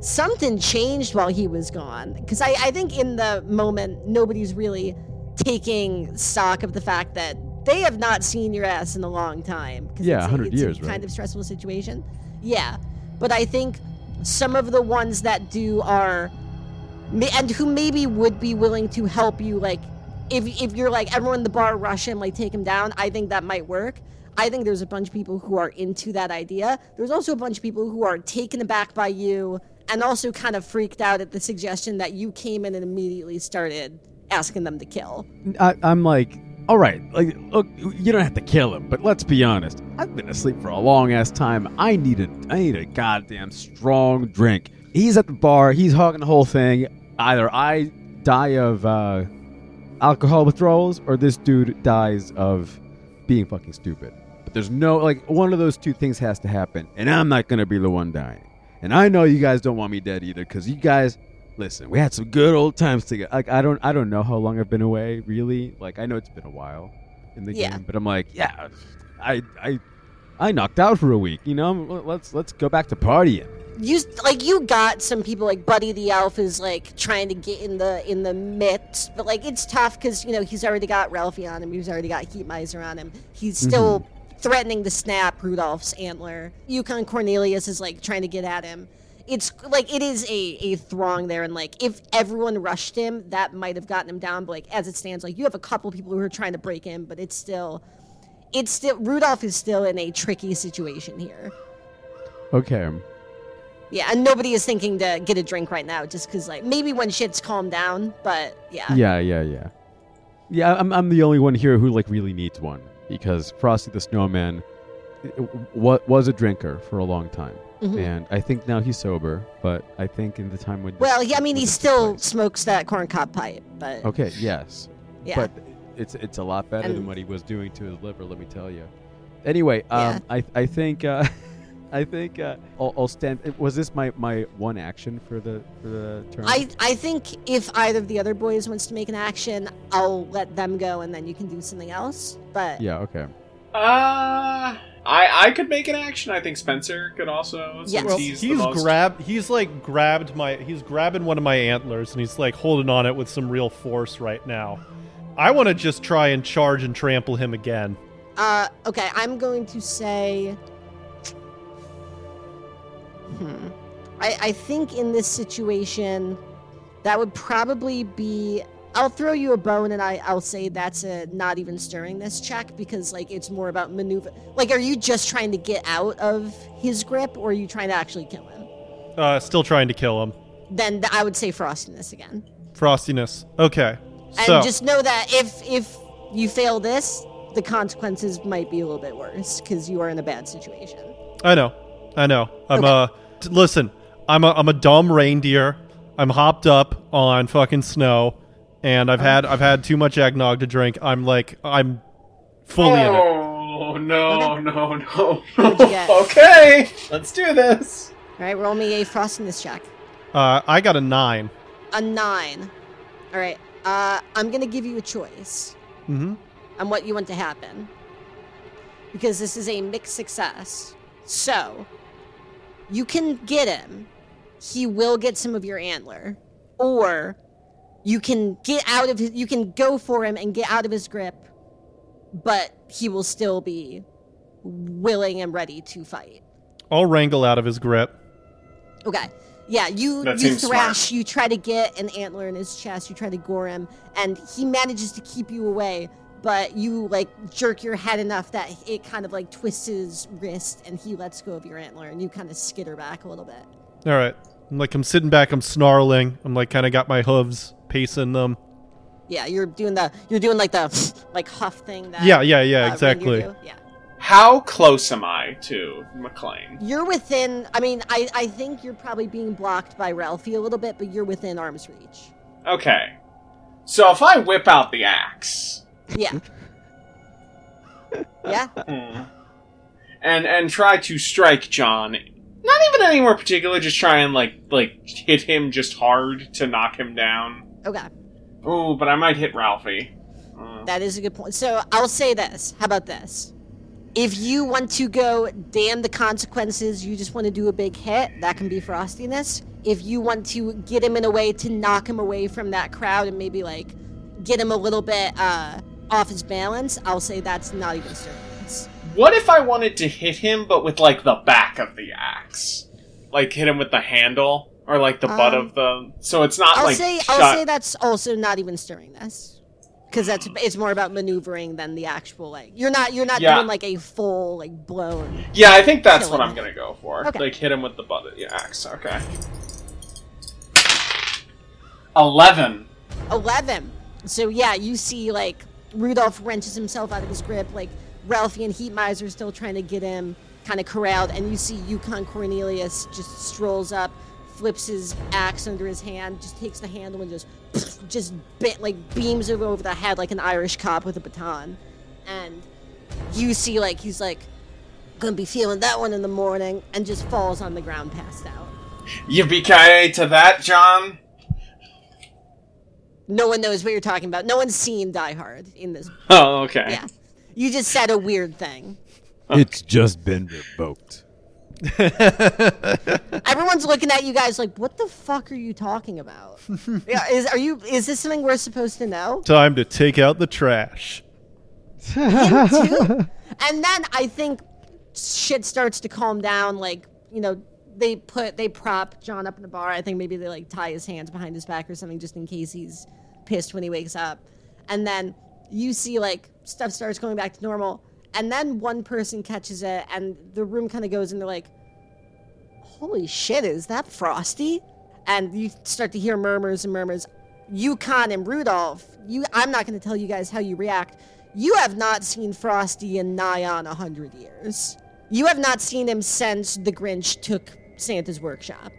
[SPEAKER 3] something changed while he was gone. Because I, I think in the moment, nobody's really taking stock of the fact that they have not seen your ass in a long time.
[SPEAKER 2] Yeah,
[SPEAKER 3] it's
[SPEAKER 2] 100
[SPEAKER 3] it's
[SPEAKER 2] years,
[SPEAKER 3] a
[SPEAKER 2] right?
[SPEAKER 3] Kind of stressful situation. Yeah. But I think some of the ones that do are, and who maybe would be willing to help you, like, if, if you're like, everyone in the bar rush him, like, take him down, I think that might work. I think there's a bunch of people who are into that idea. There's also a bunch of people who are taken aback by you and also kind of freaked out at the suggestion that you came in and immediately started asking them to kill.
[SPEAKER 2] I, I'm like, all right, like, look, you don't have to kill him, but let's be honest. I've been asleep for a long ass time. I need a, I need a goddamn strong drink. He's at the bar. He's hogging the whole thing. Either I die of uh, alcohol withdrawals, or this dude dies of being fucking stupid. But there's no like one of those two things has to happen, and I'm not gonna be the one dying. And I know you guys don't want me dead either, because you guys listen, we had some good old times together. Like I don't I don't know how long I've been away, really. Like I know it's been a while in the
[SPEAKER 3] Yeah.
[SPEAKER 2] game, but I'm like, yeah, I I I knocked out for a week. You know, let's let's go back to partying.
[SPEAKER 3] You like you got some people like Buddy the Elf is like trying to get in the in the midst, but like it's tough because you know he's already got Ralphie on him, he's already got Heat Miser on him. He's still mm-hmm. Threatening to snap Rudolph's antler. Yukon Cornelius is like trying to get at him. It's like it is a, a throng there, and like if everyone rushed him, that might have gotten him down. But like as it stands, like you have a couple people who are trying to break in, but it's still, it's still Rudolph is still in a tricky situation here.
[SPEAKER 2] Okay.
[SPEAKER 3] Yeah, and nobody is thinking to get a drink right now, just because like maybe when shit's calmed down. But yeah,
[SPEAKER 2] Yeah, yeah, yeah. Yeah, I'm I'm the only one here who like really needs one because Frosty the Snowman was was a drinker for a long time,
[SPEAKER 3] Mhm.
[SPEAKER 2] and I think now he's sober. But I think in the time when
[SPEAKER 3] Well, yeah, I mean, he still
[SPEAKER 2] place-
[SPEAKER 3] smokes that corncob pipe, but
[SPEAKER 2] okay. Yes,
[SPEAKER 3] yeah,
[SPEAKER 2] but it's it's a lot better than what he was doing to his liver. Let me tell you. Anyway, um,
[SPEAKER 3] Yeah.
[SPEAKER 2] I I think uh, *laughs* I think uh, I'll, I'll stand. Was this my, my one action for the for the turn?
[SPEAKER 3] I I think if either of the other boys wants to make an action, I'll let them go, and then you can do something else. But
[SPEAKER 2] yeah. Okay.
[SPEAKER 5] Uh, I I could make an action. I think Spencer could also.
[SPEAKER 3] Yes.
[SPEAKER 4] Well,
[SPEAKER 5] he's,
[SPEAKER 4] he's,
[SPEAKER 5] most...
[SPEAKER 4] grabbed. He's like grabbed my. He's grabbing one of my antlers and he's like holding on it with some real force right now. I want to just try and charge and trample him again.
[SPEAKER 3] uh, okay, I'm going to say. Hmm. I, I think in this situation, that would probably be. I'll throw you a bone, and I, I'll say that's a not even stirringness check because like it's more about maneuver. Like, are you just trying to get out of his grip, or are you trying to actually kill him?
[SPEAKER 4] Uh, still trying to kill him.
[SPEAKER 3] Then th- I would say frostiness again.
[SPEAKER 4] Frostiness. Okay.
[SPEAKER 3] And
[SPEAKER 4] So
[SPEAKER 3] just know that if if you fail this, the consequences might be a little bit worse because you are in a bad situation.
[SPEAKER 4] I know. I know. I'm
[SPEAKER 3] Okay.
[SPEAKER 4] uh t- listen, I'm a I'm a dumb reindeer. I'm hopped up on fucking snow and I've had I've had too much eggnog to drink. I'm like I'm fully in it.
[SPEAKER 5] Oh no no no!
[SPEAKER 3] What'd you get? *laughs*
[SPEAKER 5] okay, let's do this.
[SPEAKER 3] All right, roll me a frostiness check.
[SPEAKER 4] Uh I got a 9.
[SPEAKER 3] A nine. All right. Uh, I'm gonna give you a choice
[SPEAKER 4] Mhm.
[SPEAKER 3] on what you want to happen. because this is a mixed success. So, you can get him. He will get some of your antler. Or you can get out of his you can go for him and get out of his grip, but he will still be willing and ready to fight.
[SPEAKER 4] I'll wrangle out of his grip.
[SPEAKER 3] Okay. Yeah, you
[SPEAKER 5] That
[SPEAKER 3] you thrash,
[SPEAKER 5] smart.
[SPEAKER 3] you try to get an antler in his chest, you try to gore him, and he manages to keep you away, but you like jerk your head enough that it kind of like twists his wrist and he lets go of your antler and you kind of skitter back a little bit.
[SPEAKER 4] All right. I'm like I'm sitting back. I'm snarling. I'm like kind of got my hooves pacing them.
[SPEAKER 3] Yeah, you're doing the you're doing like the like huff thing that
[SPEAKER 4] Yeah, yeah, yeah,
[SPEAKER 3] uh,
[SPEAKER 4] exactly.
[SPEAKER 3] Yeah.
[SPEAKER 5] How close am I to McClane?
[SPEAKER 3] You're within I mean, I I think you're probably being blocked by Ralphie a little bit, but you're within arm's reach.
[SPEAKER 5] Okay. So if I whip out the axe
[SPEAKER 3] Yeah. *laughs* yeah.
[SPEAKER 5] hmm, and and try to strike John, not even anywhere particular, just try and like like hit him just hard to knock him down.
[SPEAKER 3] Okay.
[SPEAKER 5] Ooh, but I might hit Ralphie. Uh,
[SPEAKER 3] That is a good point. So I'll say this. How about this? If you want to go damn the consequences, you just want to do a big hit, that can be frostiness. If you want to get him in a way to knock him away from that crowd and maybe like get him a little bit uh, off his balance, I'll say that's not even stirringness.
[SPEAKER 5] what if I wanted to hit him, but with like the back of the axe, like hit him with the handle or like the butt
[SPEAKER 3] Um,
[SPEAKER 5] of the? So it's not
[SPEAKER 3] I'll
[SPEAKER 5] like
[SPEAKER 3] say
[SPEAKER 5] shot.
[SPEAKER 3] I'll say that's also not even stirringness. Because that's it's more about maneuvering than the actual like you're not you're not
[SPEAKER 5] Yeah.
[SPEAKER 3] doing like a full like blown
[SPEAKER 5] Yeah, I think that's what
[SPEAKER 3] him.
[SPEAKER 5] I'm gonna go for.
[SPEAKER 3] Okay.
[SPEAKER 5] Like hit him with the butt of the axe. Okay. Eleven.
[SPEAKER 3] 11. So yeah, you see like Rudolph wrenches himself out of his grip, like Ralphie and Heat Miser are still trying to get him kind of corralled, and you see Yukon Cornelius just strolls up, flips his axe under his hand, just takes the handle and just *sniffs* just bit, like beams him over the head like an Irish cop with a baton. And you see like he's like gonna be feeling that one in the morning and just falls on the ground passed out.
[SPEAKER 5] Yippee to that, John.
[SPEAKER 3] No one knows what you're talking about. No one's seen Die Hard in this. *laughs*
[SPEAKER 5] Oh, okay.
[SPEAKER 3] Yeah. You just said a weird thing.
[SPEAKER 2] It's just been revoked. *laughs*
[SPEAKER 3] Everyone's looking at you guys like, what the fuck are you talking about? *laughs* yeah, is are you is this something we're supposed to know?
[SPEAKER 4] Time to take out the trash.
[SPEAKER 3] And then I think shit starts to calm down, like, you know, they put they prop John up in the bar. I think maybe they like tie his hands behind his back or something just in case he's pissed when he wakes up. And then you see like stuff starts going back to normal. And then one person catches it and the room kind of goes and they're like, holy shit, is that Frosty? And you start to hear murmurs and murmurs. Yukon and Rudolph, you I'm not gonna tell you guys how you react. You have not seen Frosty in nigh on a hundred years. You have not seen him since the Grinch took Santa's workshop.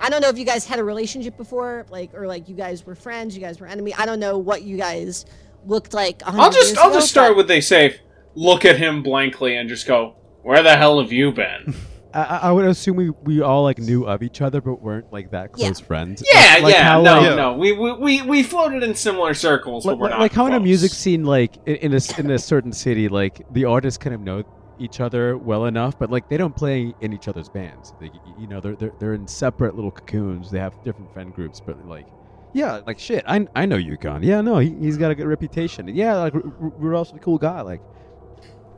[SPEAKER 3] I don't know if you guys had a relationship before, like or like you guys were friends, you guys were enemy. I don't know what you guys looked like.
[SPEAKER 5] I'll just
[SPEAKER 3] years
[SPEAKER 5] I'll
[SPEAKER 3] ago,
[SPEAKER 5] just start
[SPEAKER 3] but-
[SPEAKER 5] with they say, look at him blankly and just go, where the hell have you been? *laughs*
[SPEAKER 2] I, I I would assume we, we all like knew of each other, but weren't like that
[SPEAKER 3] Yeah.
[SPEAKER 2] close friends.
[SPEAKER 5] yeah,
[SPEAKER 2] Like- like
[SPEAKER 5] yeah,
[SPEAKER 2] how,
[SPEAKER 5] no,
[SPEAKER 2] like,
[SPEAKER 5] no, we, we we we floated in similar circles,
[SPEAKER 2] like,
[SPEAKER 5] but we're not
[SPEAKER 2] like how in a music scene, like in, in a s- in a certain city, like the artists kind of know each other well enough, but like they don't play in each other's bands. They, you know, they're, they're they're in separate little cocoons. They have different friend groups, but like. Yeah, like shit. I, I know Yukon. Yeah, no, he, he's got a good reputation. Yeah, like R- R- Rudolph's a cool guy. Like,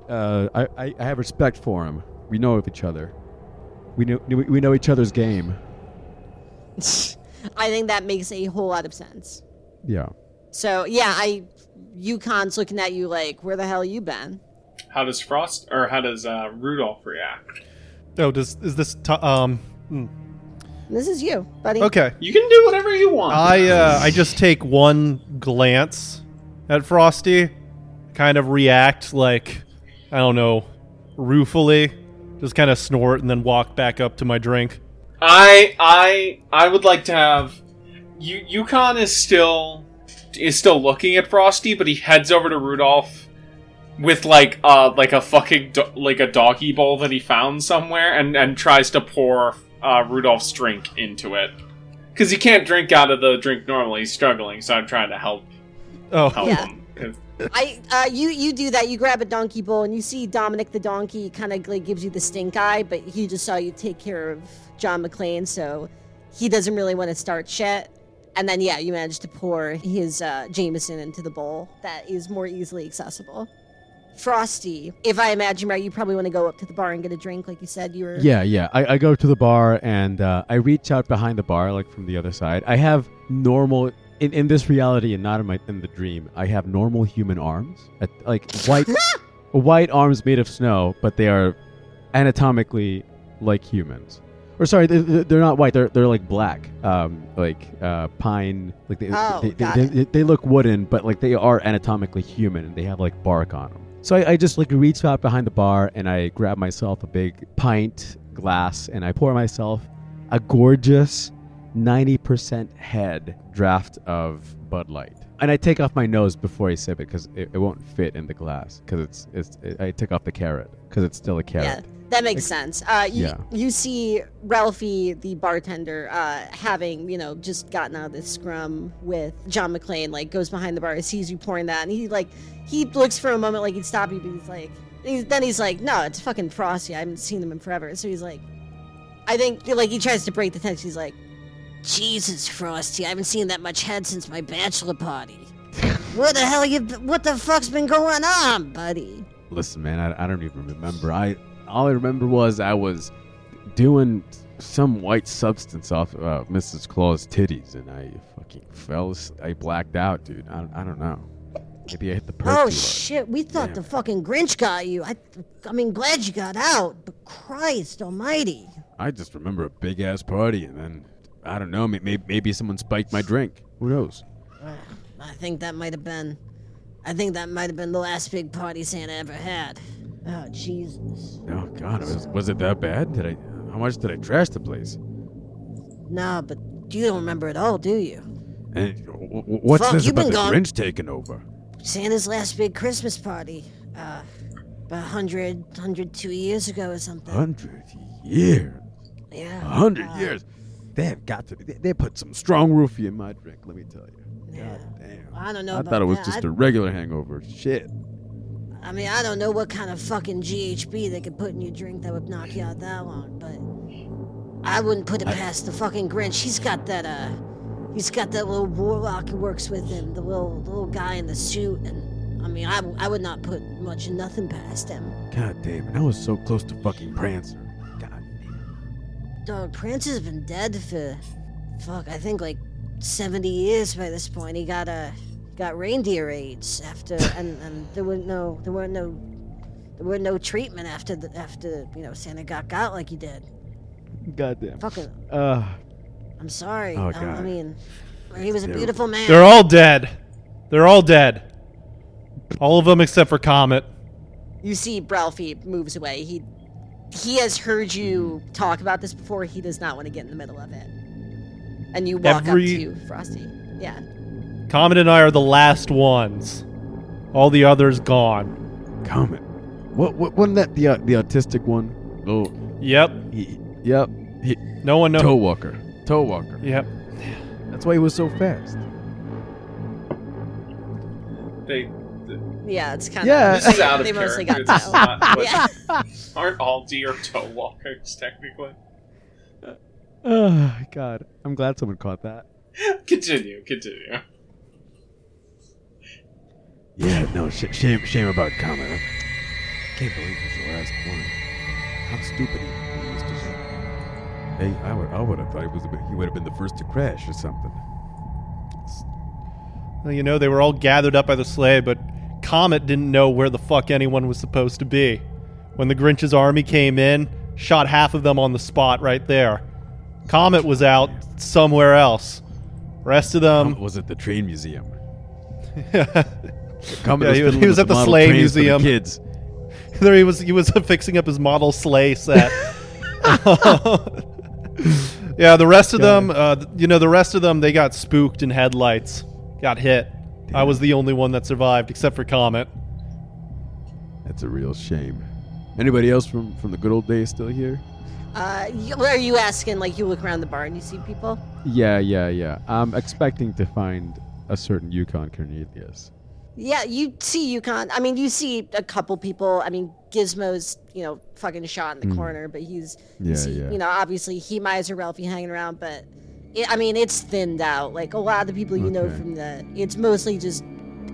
[SPEAKER 2] uh, I, I, I have respect for him. We know of each other. We know we know each other's game. *laughs*
[SPEAKER 3] I think that makes a whole lot of sense.
[SPEAKER 2] Yeah.
[SPEAKER 3] So yeah, I Yukon's looking at you like, where the hell you been?
[SPEAKER 5] How does Frost or how does uh, Rudolph react?
[SPEAKER 4] Oh, does is this t- um? hmm.
[SPEAKER 3] This is you, buddy.
[SPEAKER 4] Okay.
[SPEAKER 5] You can do whatever you want.
[SPEAKER 4] I uh, I just take one glance at Frosty, kind of react like I don't know, ruefully, just kind of snort and then walk back up to my drink.
[SPEAKER 5] I I I would like to have you Yukon is still is still looking at Frosty, but he heads over to Rudolph with like uh like a fucking do- like a doggy bowl that he found somewhere and and tries to pour uh, Rudolph's drink into it because he can't drink out of the drink normally. He's struggling, so I'm trying to help
[SPEAKER 4] Oh,
[SPEAKER 5] help
[SPEAKER 3] Yeah.
[SPEAKER 5] him. 'Cause
[SPEAKER 3] I uh, you you do that. You grab a donkey bowl and you see Dominic the donkey kind of like gives you the stink eye, but he just saw you take care of John McClane, so he doesn't really want to start shit. And then yeah, you manage to pour his uh, Jameson into the bowl that is more easily accessible. Frosty, if I imagine right, you probably want to go up to the bar and get a drink, like you said you were.
[SPEAKER 2] Yeah, yeah. I, I go to the bar and uh, I reach out behind the bar, like from the other side. I have normal in, in this reality and not in my in the dream. I have normal human arms, at, like white *laughs* white arms made of snow, but they are anatomically like humans. Or sorry, they, they- they're not white. They're they're like black, um, like uh, pine. Like they,
[SPEAKER 3] Oh,
[SPEAKER 2] they,
[SPEAKER 3] got
[SPEAKER 2] they,
[SPEAKER 3] it.
[SPEAKER 2] they, they look wooden, but like they are anatomically human, and they have like bark on them. So I, I just like reach out behind the bar and I grab myself a big pint glass and I pour myself a gorgeous 90% head draft of Bud Light. And I take off my nose before I sip it because it, it won't fit in the glass because it's, it's it, I take off the carrot because it's still a carrot.
[SPEAKER 3] Yeah, that makes sense. Uh, you,
[SPEAKER 2] Yeah.
[SPEAKER 3] you see Ralphie, the bartender, uh, having, you know, just gotten out of this scrum with John McClane, like, goes behind the bar, sees you pouring that, and he, like, he looks for a moment like he'd stop you, but he's like, he's, then he's like, no, it's fucking Frosty. I haven't seen him in forever. So he's like, I think, like, he tries to break the tension. He's like, Jesus, Frosty, I haven't seen that much head since my bachelor party. what the hell you, what the fuck's been going on, buddy?
[SPEAKER 2] Listen, man, I, I don't even remember. I all I remember was I was doing some white substance off uh, Mrs. Claus' titties, and I fucking fell. I blacked out, dude. I, I don't know. Maybe I hit the
[SPEAKER 3] Oh shit! We thought
[SPEAKER 2] Damn.
[SPEAKER 3] the fucking Grinch got you. I, I mean, glad you got out, but Christ Almighty!
[SPEAKER 2] I just remember a big ass party, and then I don't know. Maybe maybe someone spiked my drink. Who knows?
[SPEAKER 3] I think that might have been, I think that might have been the last big party Santa ever had. Oh Jesus!
[SPEAKER 2] Oh God, was, was it that bad? Did I? How much did I trash the place?
[SPEAKER 3] Nah, but you don't remember it all, do you?
[SPEAKER 2] And what's
[SPEAKER 3] Fuck,
[SPEAKER 2] this about the
[SPEAKER 3] gone-
[SPEAKER 2] Grinch taking over?
[SPEAKER 3] Santa's last big Christmas party, uh, about 100, 102 years ago or something.
[SPEAKER 2] Hundred years.
[SPEAKER 3] Yeah.
[SPEAKER 2] Hundred
[SPEAKER 3] uh,
[SPEAKER 2] years. They have got to. Be, They, they put some strong roofie in my drink. Let me tell you.
[SPEAKER 3] Yeah.
[SPEAKER 2] God damn.
[SPEAKER 3] I don't know.
[SPEAKER 2] I
[SPEAKER 3] about
[SPEAKER 2] thought it was
[SPEAKER 3] that.
[SPEAKER 2] just
[SPEAKER 3] I-
[SPEAKER 2] a regular hangover. Shit.
[SPEAKER 3] I mean, I don't know what kind of fucking GHB they could put in your drink that would knock you out that long, but I wouldn't put it past the fucking Grinch. He's got that, uh, he's got that little warlock who works with him, the little, little guy in the suit, and I mean, I, I would not put much nothing past him.
[SPEAKER 2] God damn it. I was so close to fucking Prancer. God.
[SPEAKER 3] Dog, Prancer's been dead for, fuck, I think like 70 years by this point. He got, a got reindeer AIDS after, *laughs* and, and there were no, there weren't no, there were no treatment after the, after, you know, Santa got got like he did.
[SPEAKER 2] God damn.
[SPEAKER 3] Fucking,
[SPEAKER 2] Uh,
[SPEAKER 3] I'm sorry.
[SPEAKER 2] Oh,
[SPEAKER 3] Um, I
[SPEAKER 2] God.
[SPEAKER 3] mean, he was a beautiful man.
[SPEAKER 4] They're all dead. They're all dead. All of them except for Comet.
[SPEAKER 3] you see, Ralphie moves away. He he has heard you talk about this before. He does not want to get in the middle of it. And you walk
[SPEAKER 4] Every-
[SPEAKER 3] up to Frosty. Yeah.
[SPEAKER 4] Comet and I are the last ones. All the others gone.
[SPEAKER 2] Comet. What, what wasn't that the uh, the autistic one? Oh,
[SPEAKER 4] Yep.
[SPEAKER 2] he, yep. He,
[SPEAKER 4] No one knows.
[SPEAKER 2] toe walker. Toe walker.
[SPEAKER 4] Yep.
[SPEAKER 2] That's why he was so fast.
[SPEAKER 5] They,
[SPEAKER 3] Yeah, it's kind
[SPEAKER 2] Yeah.
[SPEAKER 3] of.
[SPEAKER 5] this is out of
[SPEAKER 3] they mostly
[SPEAKER 5] character.
[SPEAKER 3] got
[SPEAKER 5] This
[SPEAKER 3] toe.
[SPEAKER 5] not
[SPEAKER 3] yeah. *laughs*
[SPEAKER 5] Aren't all deer toe walkers technically?
[SPEAKER 2] Oh *sighs* God. I'm glad someone caught that.
[SPEAKER 5] Continue, continue.
[SPEAKER 2] Yeah, no, sh- shame, shame about Comet. I can't believe he's the last one. How stupid he, he used to be. Hey, I would, I would have thought he was, a bit, he would have been the first to crash or something.
[SPEAKER 4] Well, you know, they were all gathered up by the sleigh, but Comet didn't know where the fuck anyone was supposed to be. When the Grinch's army came in, shot half of them on the spot right there. Comet was out somewhere else. Rest of them.
[SPEAKER 2] was it the train museum? *laughs* Comet
[SPEAKER 4] Yeah, *laughs* he was- he was at the sleigh
[SPEAKER 2] for the
[SPEAKER 4] museum.
[SPEAKER 2] kids.
[SPEAKER 4] he was he was fixing up his model sleigh set. *laughs* yeah, the rest of them, uh, you know, the rest of them, they got spooked in headlights, got hit. I was the only one that survived, except for Comet.
[SPEAKER 2] That's a real shame. Anybody else from from the good old days still here?
[SPEAKER 3] Uh, you, are you asking, like, you look around the bar and you see people?
[SPEAKER 2] Yeah, yeah, yeah. I'm expecting to find a certain Yukon Cornelius.
[SPEAKER 3] Yeah, you see Yukon. I mean, you see a couple people. I mean, Gizmo's, you know, fucking shot in the corner, but he's, you
[SPEAKER 2] Yeah,
[SPEAKER 3] see,
[SPEAKER 2] yeah.
[SPEAKER 3] you know, obviously Heat Miser Ralphie hanging around, but it, I mean, it's thinned out. Like a lot of the people you know from the, it's mostly just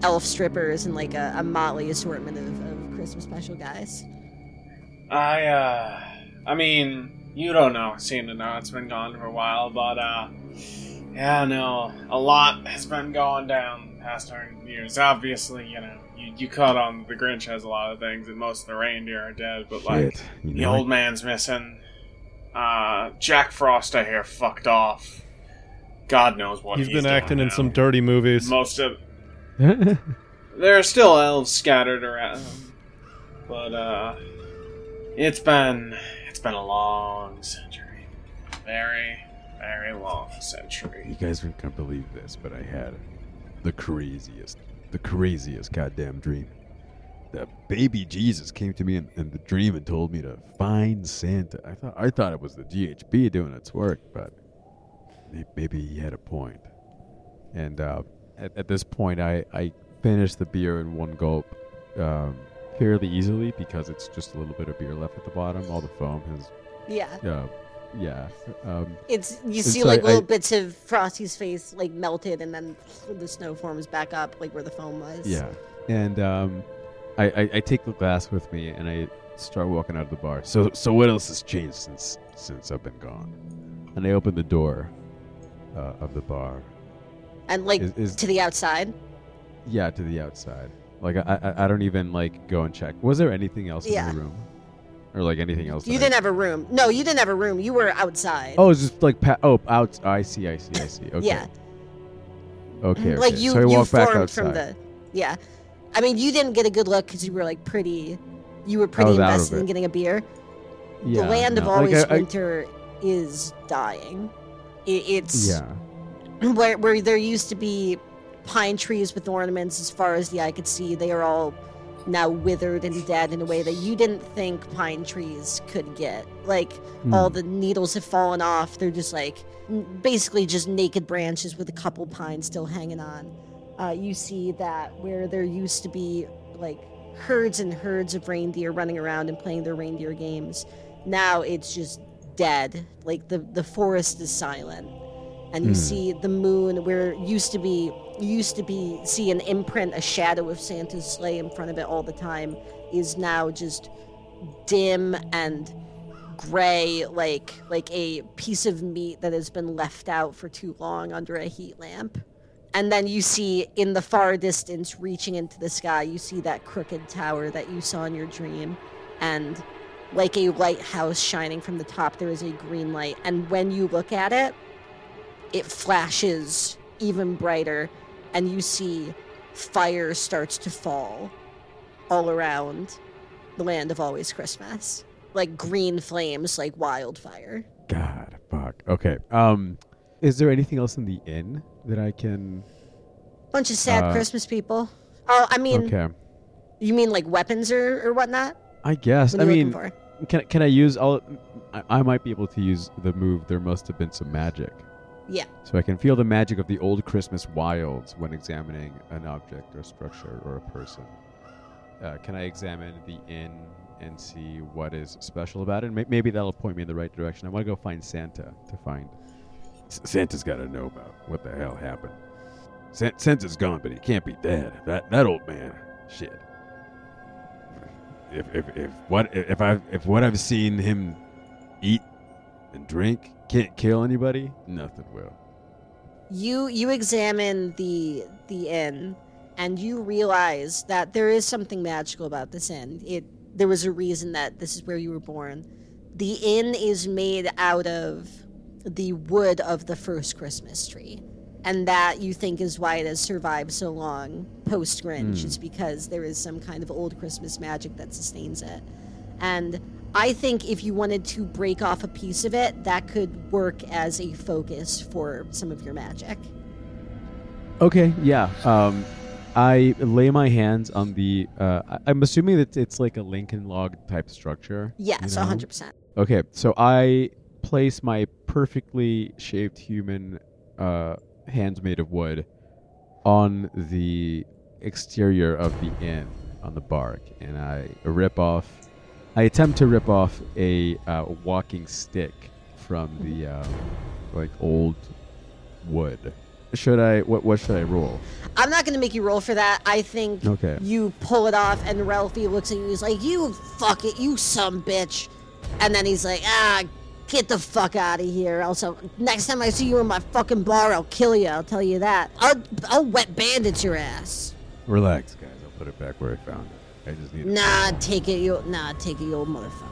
[SPEAKER 3] elf strippers and like a, a motley assortment of, of Christmas special guys.
[SPEAKER 5] I, uh, I mean, you don't know. Seem to know it's been gone for a while, but, uh, yeah, no, a lot has been going down past hundred years. Obviously, you know, you, you caught on the Grinch has a lot of things, and most of the reindeer are dead, but, like,
[SPEAKER 2] Shit, you
[SPEAKER 5] the
[SPEAKER 2] know?
[SPEAKER 5] old man's missing. Uh, Jack Frost, I hear, fucked off. God knows what
[SPEAKER 4] He's
[SPEAKER 5] he's
[SPEAKER 4] been
[SPEAKER 5] doing
[SPEAKER 4] acting in
[SPEAKER 5] now.
[SPEAKER 4] some dirty movies.
[SPEAKER 5] Most of *laughs* there are still elves scattered around, but uh, it's been it's been a long century, very very long century.
[SPEAKER 2] You guys aren't gonna believe this, but I had the craziest, the craziest goddamn dream. The baby Jesus came to me in, in the dream and told me to find Santa. I thought I thought it was the GHB doing its work, but may- maybe he had a point. And uh, at, at this point, I, I finished the beer in one gulp um, fairly easily because it's just a little bit of beer left at the bottom. All the foam has,
[SPEAKER 3] Yeah.
[SPEAKER 2] uh, yeah. Um,
[SPEAKER 3] It's you see
[SPEAKER 2] so
[SPEAKER 3] like
[SPEAKER 2] I-
[SPEAKER 3] little
[SPEAKER 2] I-
[SPEAKER 3] bits of Frosty's face like melted, and then the snow forms back up like where the foam was.
[SPEAKER 2] Yeah, and um, I, I I take the glass with me and I start walking out of the bar. So so what else has changed since since I've been gone? And I open the door uh, of the bar.
[SPEAKER 3] and like
[SPEAKER 2] Is- is-
[SPEAKER 3] to the outside.
[SPEAKER 2] Yeah, to the outside. Like I I, I don't even like go and check. Was there anything else
[SPEAKER 3] Yeah.
[SPEAKER 2] in the room, or like anything else?
[SPEAKER 3] You didn't have a room. No, you didn't have a room. You were outside.
[SPEAKER 2] Oh, it's just like pa- oh out. I see. I see. I see. Okay.
[SPEAKER 3] Yeah.
[SPEAKER 2] Okay.
[SPEAKER 3] like
[SPEAKER 2] okay.
[SPEAKER 3] you
[SPEAKER 2] so I
[SPEAKER 3] you
[SPEAKER 2] walk back
[SPEAKER 3] formed
[SPEAKER 2] outside.
[SPEAKER 3] from the. Yeah, I mean you didn't get a good look because you were like pretty. You were pretty
[SPEAKER 2] of
[SPEAKER 3] invested in getting a beer.
[SPEAKER 2] yeah,
[SPEAKER 3] the land of
[SPEAKER 2] no, like,
[SPEAKER 3] always
[SPEAKER 2] I- I-
[SPEAKER 3] winter is dying. It, it's
[SPEAKER 2] Yeah.
[SPEAKER 3] where where there used to be pine trees with ornaments as far as the eye could see. They are all now withered and dead in a way that you didn't think pine trees could get. Like
[SPEAKER 2] Hmm.
[SPEAKER 3] all the needles have fallen off. They're just like basically just naked branches with a couple pines still hanging on. Uh, you see that where there used to be like herds and herds of reindeer running around and playing their reindeer games. Now it's just dead. Like the the forest is silent, and you
[SPEAKER 2] Hmm.
[SPEAKER 3] see the moon where used to be used to be see an imprint, a shadow of Santa's sleigh in front of it all the time, is now just dim and gray, like like a piece of meat that has been left out for too long under a heat lamp. And then you see in the far distance, reaching into the sky, you see that crooked tower that you saw in your dream. And like a lighthouse shining from the top, there is a green light. And when you look at it, it flashes even brighter. And you see fire starts to fall all around the land of always Christmas. Like green flames, like wildfire.
[SPEAKER 2] God, fuck. Okay. Um, is there anything else in the inn that I can?
[SPEAKER 3] Bunch of sad
[SPEAKER 2] Uh,
[SPEAKER 3] Christmas people. Oh, I mean,
[SPEAKER 2] Okay.
[SPEAKER 3] you mean like weapons or, or whatnot?
[SPEAKER 2] I guess. I mean,
[SPEAKER 3] for?
[SPEAKER 2] can can I use all? I, I might be able to use the move. There must have been some magic,
[SPEAKER 3] Yeah.
[SPEAKER 2] so I can feel the magic of the old Christmas wilds when examining an object or structure or a person. Uh, can I examine the inn and see what is special about it? May- Maybe that'll point me in the right direction. I want to go find Santa to find. S- Santa's got to know about what the hell happened. San- Santa's gone, but he can't be dead. That that old man, shit. If if if what if I if what I've seen him eat and drink can't kill anybody, nothing will.
[SPEAKER 3] You you examine the the inn and you realize that there is something magical about this inn. It there was a reason that this is where you were born. The inn is made out of the wood of the first Christmas tree. And that you think is why it has survived so long post Grinch,
[SPEAKER 2] Hmm.
[SPEAKER 3] is because there is some kind of old Christmas magic that sustains it. And I think if you wanted to break off a piece of it, that could work as a focus for some of your magic.
[SPEAKER 2] Okay, yeah. Um, I lay my hands on the. Uh, I'm assuming that it's like a Lincoln log type structure.
[SPEAKER 3] Yes,
[SPEAKER 2] you know?
[SPEAKER 3] 100%.
[SPEAKER 2] Okay, so I place my perfectly shaped human uh, hands made of wood on the exterior of the inn on the bark, and I rip off. I attempt to rip off a uh, walking stick from the um, like old wood. Should I? What? What should I roll?
[SPEAKER 3] I'm not gonna make you roll for that. I think
[SPEAKER 2] Okay.
[SPEAKER 3] you pull it off, and Ralphie looks at you. He's like, "You fuck it, you some bitch," and then he's like, "Ah, get the fuck out of here." Also, next time I see you in my fucking bar, I'll kill you. I'll tell you that. I'll I'll wet bandage your ass.
[SPEAKER 2] Relax, guys. I'll put it back where I found it. I just need.
[SPEAKER 3] Nah, take it, you. Nah, take it, you old motherfucker.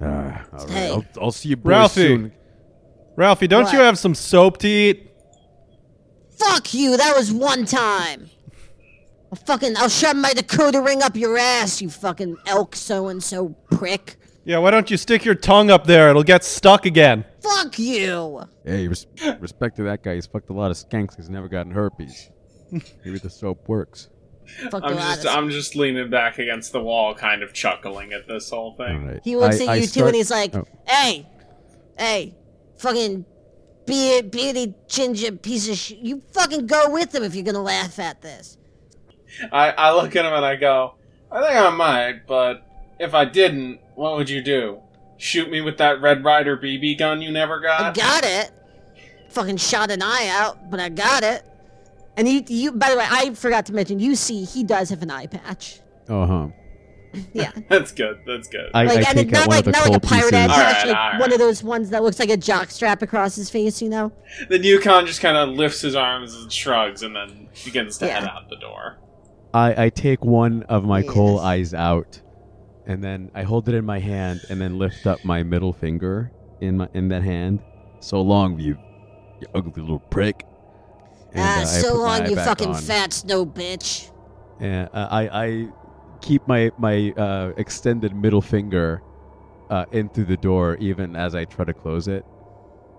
[SPEAKER 2] Ah, all right.
[SPEAKER 3] Hey.
[SPEAKER 2] I'll, I'll see you boys
[SPEAKER 4] Ralphie.
[SPEAKER 2] soon.
[SPEAKER 4] Ralphie, don't you have some soap to eat?
[SPEAKER 3] Fuck you. That was one time. I'll fucking I'll shove my decoder ring up your ass, you fucking elk so and so prick.
[SPEAKER 4] Yeah, why don't you stick your tongue up there? It'll get stuck again.
[SPEAKER 3] Fuck you.
[SPEAKER 2] Hey, res- respect to that guy. He's fucked a lot of skanks. He's never gotten herpes. *laughs* Maybe the soap works.
[SPEAKER 3] Fuck
[SPEAKER 5] I'm
[SPEAKER 3] a lot
[SPEAKER 5] just
[SPEAKER 3] of-
[SPEAKER 5] I'm just leaning back against the wall, kind of chuckling at this whole
[SPEAKER 2] All
[SPEAKER 5] thing.
[SPEAKER 2] right.
[SPEAKER 3] He looks
[SPEAKER 2] I-
[SPEAKER 3] at
[SPEAKER 2] I
[SPEAKER 3] you too,
[SPEAKER 2] start-
[SPEAKER 3] and he's like,
[SPEAKER 2] oh.
[SPEAKER 3] "Hey, hey, fucking beard, beardy ginger piece of shit. You fucking go with him if you're gonna laugh at this."
[SPEAKER 5] I, I look at him and I go, I think I might, but if I didn't, what would you do? Shoot me with that Red Ryder BB gun you never got?
[SPEAKER 3] I
[SPEAKER 5] got?
[SPEAKER 3] got it. Fucking shot an eye out, but I got it. And you, you. By the way, I forgot to mention. You see, he does have an eye patch.
[SPEAKER 2] Oh, huh. *laughs*
[SPEAKER 3] Yeah. *laughs*
[SPEAKER 5] That's good. That's good.
[SPEAKER 2] I,
[SPEAKER 3] like,
[SPEAKER 2] I
[SPEAKER 3] and
[SPEAKER 2] take
[SPEAKER 3] it, not
[SPEAKER 2] out one
[SPEAKER 3] like
[SPEAKER 2] of the
[SPEAKER 3] not like a pirate
[SPEAKER 2] pieces.
[SPEAKER 3] eye patch, like
[SPEAKER 5] alright.
[SPEAKER 3] one of those ones that looks like a jock strap across his face. You know?
[SPEAKER 5] then Yukon just kind of lifts his arms and shrugs and then begins to
[SPEAKER 3] Yeah.
[SPEAKER 5] head out the door.
[SPEAKER 2] I, I take one of my coal eyes out, and then I hold it in my hand, and then lift up my middle finger in my in that hand. So long, you, you ugly little prick. And,
[SPEAKER 3] ah,
[SPEAKER 2] uh,
[SPEAKER 3] so long, you fucking
[SPEAKER 2] on.
[SPEAKER 3] fat snow bitch.
[SPEAKER 2] And uh, I I keep my my uh, extended middle finger uh, in through the door, even as I try to close it,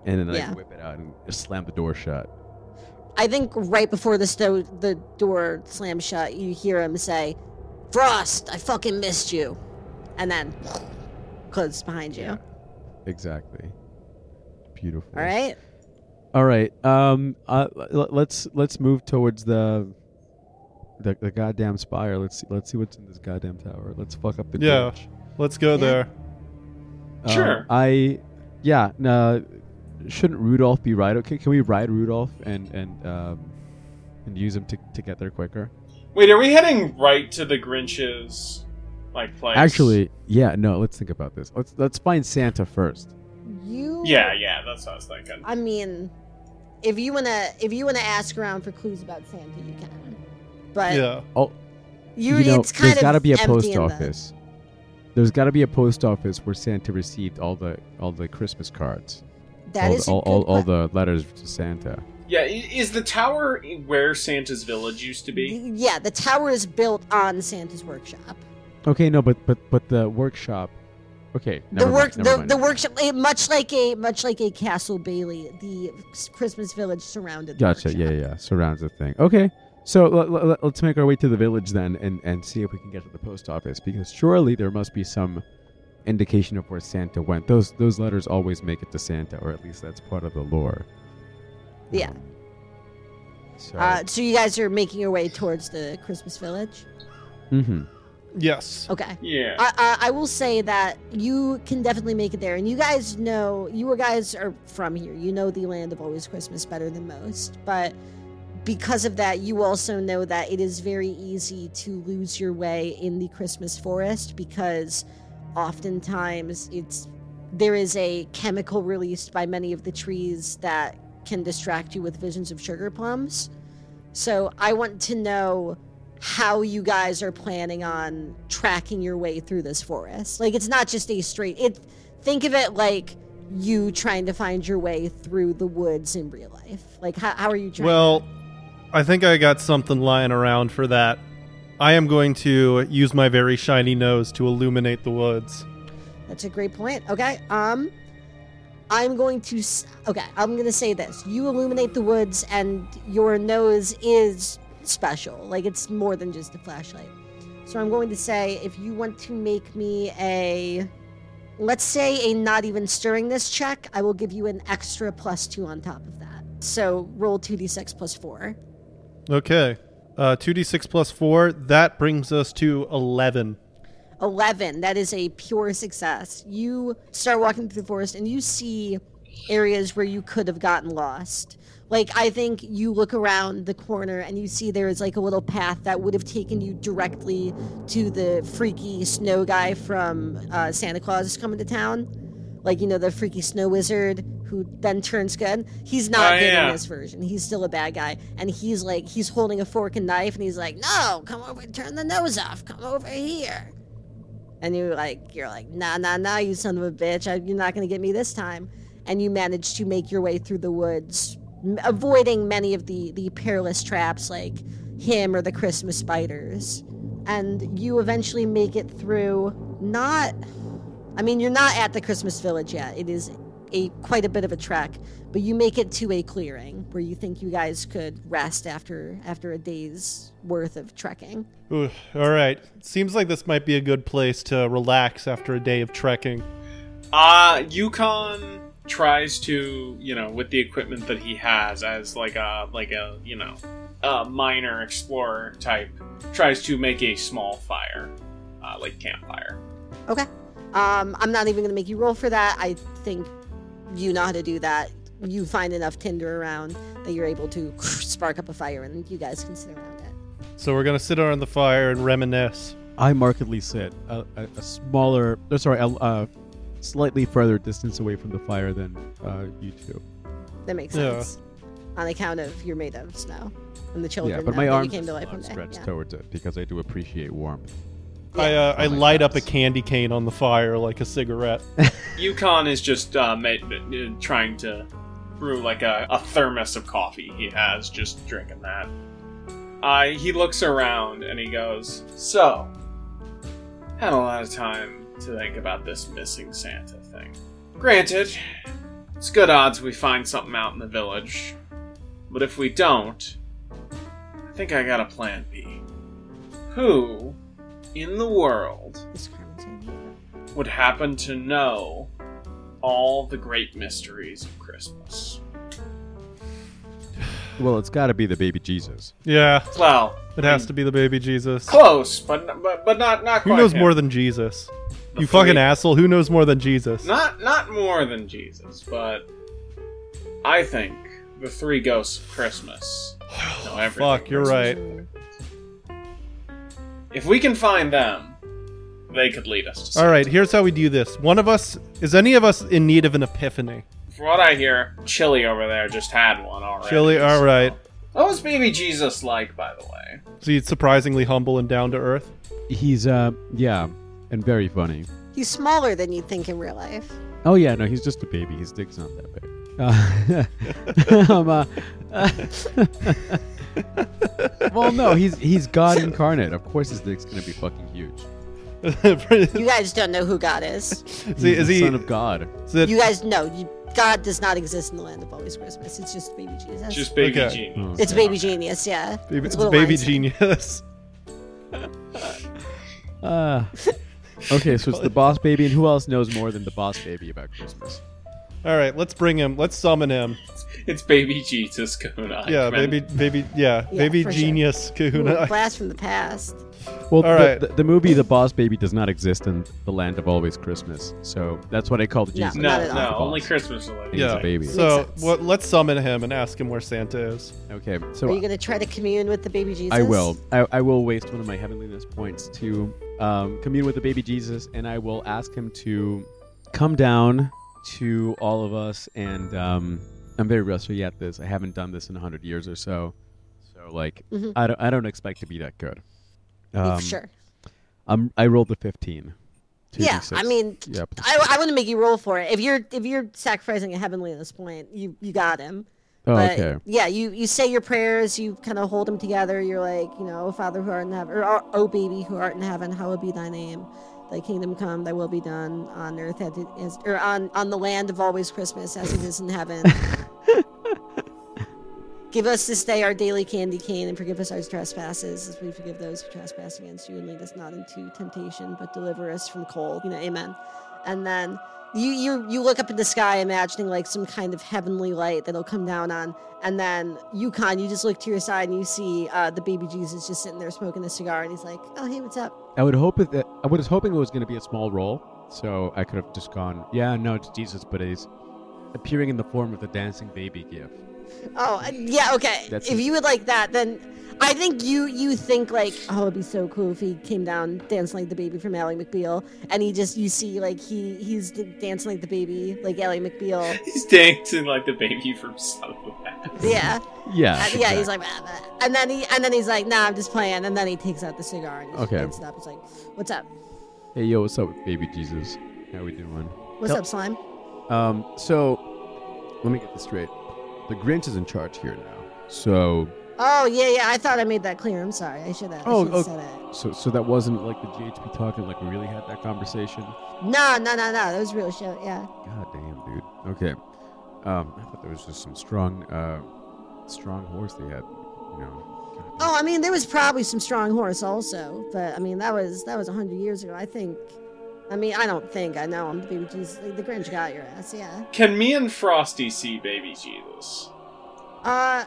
[SPEAKER 2] and then
[SPEAKER 3] Yeah.
[SPEAKER 2] I whip it out and slam the door shut.
[SPEAKER 3] I think right before the the door slams shut, you hear him say, "Frost, I fucking missed you," and then closes behind you.
[SPEAKER 2] Yeah. Exactly. Beautiful.
[SPEAKER 3] All right.
[SPEAKER 2] All right. Um. Uh. l- Let's let's move towards the. The, the goddamn spire. Let's see. Let's see what's in this goddamn tower. Let's fuck up the
[SPEAKER 4] Yeah.
[SPEAKER 2] Grinch.
[SPEAKER 4] Let's go
[SPEAKER 3] Yeah.
[SPEAKER 4] there.
[SPEAKER 2] Um,
[SPEAKER 5] Sure.
[SPEAKER 2] I. Yeah. No. Shouldn't Rudolph be right? Okay. Can we ride Rudolph and and um, and use him to to get there quicker?
[SPEAKER 5] Wait, are we heading right to the Grinch's like place?
[SPEAKER 2] Actually, yeah. No. Let's think about this. Let's let's find Santa first.
[SPEAKER 3] You.
[SPEAKER 5] Yeah, yeah, that's what I was thinking.
[SPEAKER 3] I mean, if you wanna if you wanna ask around for clues about Santa, you can. But
[SPEAKER 4] Yeah.
[SPEAKER 3] Oh, you,
[SPEAKER 2] you know,
[SPEAKER 3] it's kind
[SPEAKER 2] there's
[SPEAKER 3] of
[SPEAKER 2] got to be a post
[SPEAKER 3] in the-
[SPEAKER 2] office. There's got to be a post office where Santa received all the all the Christmas cards.
[SPEAKER 3] That
[SPEAKER 2] all,
[SPEAKER 3] is
[SPEAKER 2] the,
[SPEAKER 3] a
[SPEAKER 2] all, all, all the letters to Santa.
[SPEAKER 5] Yeah, is the tower where Santa's village used to be?
[SPEAKER 3] Yeah, the tower is built on Santa's workshop.
[SPEAKER 2] Okay, no, but but but the workshop. Okay,
[SPEAKER 3] the work,
[SPEAKER 2] mind,
[SPEAKER 3] the,
[SPEAKER 2] mind.
[SPEAKER 3] the workshop, eh, much like a much like a Castle Bailey, the Christmas village surrounded. the
[SPEAKER 2] Gotcha.
[SPEAKER 3] workshop.
[SPEAKER 2] Yeah, yeah, yeah. Surrounds the thing. Okay, so l- l- let's make our way to the village then, and and see if we can get to the post office because surely there must be some indication of where Santa went. Those those letters always make it to Santa, or at least that's part of the lore.
[SPEAKER 3] Yeah.
[SPEAKER 2] Um, so.
[SPEAKER 3] Uh, so you guys are making your way towards the Christmas village.
[SPEAKER 2] hmm
[SPEAKER 4] Yes.
[SPEAKER 3] Okay.
[SPEAKER 5] Yeah.
[SPEAKER 3] I, I, I will say that you can definitely make it there, and you guys know you guys are from here. You know the land of always Christmas better than most, but because of that, you also know that it is very easy to lose your way in the Christmas forest because oftentimes it's there is a chemical released by many of the trees that can distract you with visions of sugar plums. So I want to know how you guys are planning on tracking your way through this forest. Like it's not just a straight it think of it like you trying to find your way through the woods in real life. Like how, how are you trying
[SPEAKER 4] Well, I think I got something lying around for that. I am going to use my very shiny nose to illuminate the woods.
[SPEAKER 3] That's a great point. Okay. Um I'm going to s- Okay, I'm going to say this. You illuminate the woods and your nose is special. Like it's more than just a flashlight. So I'm going to say if you want to make me a let's say a not even stirringness check, I will give you an extra plus 2 on top of that. So roll 2d6 plus 4.
[SPEAKER 4] Okay. Uh, 2d6 plus 4. That brings us to 11.
[SPEAKER 3] 11. That is a pure success. You start walking through the forest and you see areas where you could have gotten lost. Like, I think you look around the corner and you see there is like a little path that would have taken you directly to the freaky snow guy from uh, Santa Claus is coming to town. Like, you know, the freaky snow wizard who then turns good. He's not
[SPEAKER 5] Oh,
[SPEAKER 3] good
[SPEAKER 5] yeah.
[SPEAKER 3] in this version. He's still a bad guy. And he's like, he's holding a fork and knife and he's like, no, come over and turn the nose off. Come over here and you're like you're like nah nah nah you son of a bitch I, you're not going to get me this time and you manage to make your way through the woods avoiding many of the the perilous traps like him or the christmas spiders and you eventually make it through not i mean you're not at the christmas village yet it is a quite a bit of a trek but you make it to a clearing where you think you guys could rest after after a day's worth of trekking
[SPEAKER 4] Ooh, all right. Seems like this might be a good place to relax after a day of trekking.
[SPEAKER 5] Uh, Yukon tries to, you know, with the equipment that he has as like a like a, you know, a minor explorer type, tries to make a small fire, uh, like campfire.
[SPEAKER 3] Okay. Um, I'm not even going to make you roll for that. I think you know how to do that. You find enough tinder around that you're able to *laughs* spark up a fire and you guys can sit around it.
[SPEAKER 4] So we're going to sit around the fire and reminisce.
[SPEAKER 2] I markedly sit a, a, a smaller, sorry, a, a slightly further distance away from the fire than uh, you two.
[SPEAKER 3] That makes
[SPEAKER 4] Yeah.
[SPEAKER 3] sense. On account of you're made of snow. And the children
[SPEAKER 2] yeah, but my
[SPEAKER 3] that
[SPEAKER 2] arms
[SPEAKER 3] came to life one day.
[SPEAKER 2] stretched
[SPEAKER 3] Yeah.
[SPEAKER 2] towards it because I do appreciate warmth.
[SPEAKER 4] I, uh, I
[SPEAKER 2] Oh my
[SPEAKER 4] light up a
[SPEAKER 2] gosh.
[SPEAKER 4] candy cane on the fire like a cigarette. *laughs*
[SPEAKER 5] Yukon is just uh, ma- uh, trying to brew like a, a thermos of coffee. He has just drinking that. Uh, he looks around and he goes, "So, had a lot of time to think about this missing Santa thing. Granted, it's good odds we find something out in the village, but if we don't, I think I got a plan B. Who in the world
[SPEAKER 3] This Carmen's gonna be-
[SPEAKER 5] would happen to know all the great mysteries of Christmas.
[SPEAKER 2] Well, it's got to be the baby Jesus.
[SPEAKER 4] yeah,
[SPEAKER 5] Well,
[SPEAKER 4] it has to be the baby Jesus.
[SPEAKER 5] close, but but, but not not quite.
[SPEAKER 4] Who knows
[SPEAKER 5] him.
[SPEAKER 4] more than Jesus?
[SPEAKER 5] The
[SPEAKER 4] You fucking
[SPEAKER 5] three-
[SPEAKER 4] asshole. Who knows more than Jesus?
[SPEAKER 5] Not not more than Jesus, but I think the three ghosts of Christmas *sighs* know everything.
[SPEAKER 4] Fuck, you're right.
[SPEAKER 5] If we can find them, they could lead us to.
[SPEAKER 4] All right, here's how we do this. One of us is any of us in need of an epiphany?
[SPEAKER 5] From what I hear, Chili over there just had one already.
[SPEAKER 4] Chili, all
[SPEAKER 5] so-
[SPEAKER 4] right.
[SPEAKER 5] What was baby Jesus like, by the way?
[SPEAKER 4] Is he surprisingly humble and down to earth?
[SPEAKER 2] He's, uh, yeah, and very funny.
[SPEAKER 3] He's smaller than you'd think in real life.
[SPEAKER 2] Oh yeah, no, he's just a baby. His dick's not that big. Uh, *laughs* um, uh, *laughs* well, no, he's he's God incarnate. Of course, his dick's gonna be fucking huge. *laughs*
[SPEAKER 3] You guys don't know who God is.
[SPEAKER 4] he,
[SPEAKER 2] He's
[SPEAKER 4] is
[SPEAKER 2] the
[SPEAKER 4] he
[SPEAKER 2] son of God.
[SPEAKER 4] is it-
[SPEAKER 3] You guys know you, God does not exist in the land of always Christmas. It's just baby Jesus.
[SPEAKER 5] Just baby
[SPEAKER 4] Okay.
[SPEAKER 5] genius.
[SPEAKER 3] It's baby genius, yeah.
[SPEAKER 4] baby,
[SPEAKER 3] It's
[SPEAKER 4] it's baby
[SPEAKER 3] Einstein.
[SPEAKER 4] genius?
[SPEAKER 2] Uh, okay, so it's the boss baby, and who else knows more than the boss baby about Christmas?
[SPEAKER 4] All right, let's bring him. Let's summon him.
[SPEAKER 5] It's baby Jesus Kahuna.
[SPEAKER 4] Yeah,
[SPEAKER 5] Eichmann.
[SPEAKER 4] baby, baby, yeah,
[SPEAKER 3] Yeah,
[SPEAKER 4] baby
[SPEAKER 3] for sure.
[SPEAKER 4] genius
[SPEAKER 3] Ooh,
[SPEAKER 4] Kahuna.
[SPEAKER 3] blast from the past.
[SPEAKER 2] Well,
[SPEAKER 4] All
[SPEAKER 2] the,
[SPEAKER 4] right.
[SPEAKER 2] the, the movie The Boss Baby does not exist in the land of always Christmas, so that's what I called
[SPEAKER 3] No,
[SPEAKER 2] Jesus.
[SPEAKER 5] No,
[SPEAKER 3] Not at all.
[SPEAKER 5] no,
[SPEAKER 2] The
[SPEAKER 5] only. Christmas related.
[SPEAKER 2] He's a
[SPEAKER 4] Yeah,
[SPEAKER 2] baby.
[SPEAKER 4] so
[SPEAKER 3] Makes sense.
[SPEAKER 4] what, let's summon him and ask him where Santa is.
[SPEAKER 2] Okay, so
[SPEAKER 3] Are you going to try to commune with the baby Jesus?
[SPEAKER 2] I will. I, I will waste one of my heavenliness points to um, commune with the baby Jesus, and I will ask him to come down to all of us. And um, I'm very rusty at this. I haven't done this in hundred years or so, so like
[SPEAKER 3] Mhm.
[SPEAKER 2] I don't. I don't expect to be that good. Um,
[SPEAKER 3] sure.
[SPEAKER 2] I'm, I rolled a 15.
[SPEAKER 3] Yeah,
[SPEAKER 2] 2d6.
[SPEAKER 3] I mean. I, I want to make you roll for it. If you're if you're sacrificing a heavenly at this point, you you got him.
[SPEAKER 2] Oh,
[SPEAKER 3] but
[SPEAKER 2] okay.
[SPEAKER 3] yeah, you you say your prayers, you kind of hold them together. You're like, you know, "O Father who art in heaven, or "O- O baby who art in heaven, hallowed be thy name. Thy kingdom come, thy will be done on earth as it is, or on on the land of always Christmas as it is in heaven. *laughs* Give us this day our daily candy cane, and forgive us our trespasses, as we forgive those who trespass against you, and lead us not into temptation, but deliver us from cold. You know, Amen. And then you you you look up in the sky, imagining like some kind of heavenly light that'll come down on, and then Yukon, you just look to your side and you see uh, the baby Jesus just sitting there smoking a cigar, and he's like, "Oh hey, what's up?"
[SPEAKER 2] I would hope that I was hoping it was going to be a small role, so I could have just gone, yeah, no, it's Jesus, but he's appearing in the form of the dancing baby gif.
[SPEAKER 3] Oh yeah, okay.
[SPEAKER 2] That's
[SPEAKER 3] if
[SPEAKER 2] it.
[SPEAKER 3] you would like that, then I think you you think like, oh, it'd be so cool if he came down dancing like the baby from Ally McBeal, and he just you see like he he's d- dancing like the baby like Ally McBeal. *laughs*
[SPEAKER 5] He's dancing like the baby from Psychopath.
[SPEAKER 3] Yeah,
[SPEAKER 2] Yeah,
[SPEAKER 3] Uh, yeah. He's like, "Bah, bah." and then he and then he's like, nah, I'm just playing, and then he takes out the cigar and he
[SPEAKER 2] Okay.
[SPEAKER 3] lights it up. He's like, what's up?
[SPEAKER 2] hey, yo, what's up, baby Jesus? How we doing?
[SPEAKER 3] What's
[SPEAKER 2] Tell-
[SPEAKER 3] up, slime?
[SPEAKER 2] Um, so let me get this straight. The Grinch is in charge here now. So,
[SPEAKER 3] Oh yeah, yeah. I thought I made that clear. I'm sorry. I should have.
[SPEAKER 2] Oh,
[SPEAKER 3] I should
[SPEAKER 2] oh.
[SPEAKER 3] said it.
[SPEAKER 2] so, so that wasn't like the GHB talking. Like we really had that conversation.
[SPEAKER 3] No, no, no, no. That was real shit. Yeah.
[SPEAKER 2] God damn, dude. Okay. Um, I thought there was just some strong, uh, strong horse they had. You know.
[SPEAKER 3] Oh, I mean, there was probably some strong horse also, but I mean, that was that was hundred years ago. I think. I mean, I don't think I know. I'm the baby Jesus. The Grinch got your ass. Yeah.
[SPEAKER 5] Can me and Frosty see baby Jesus?
[SPEAKER 3] Uh.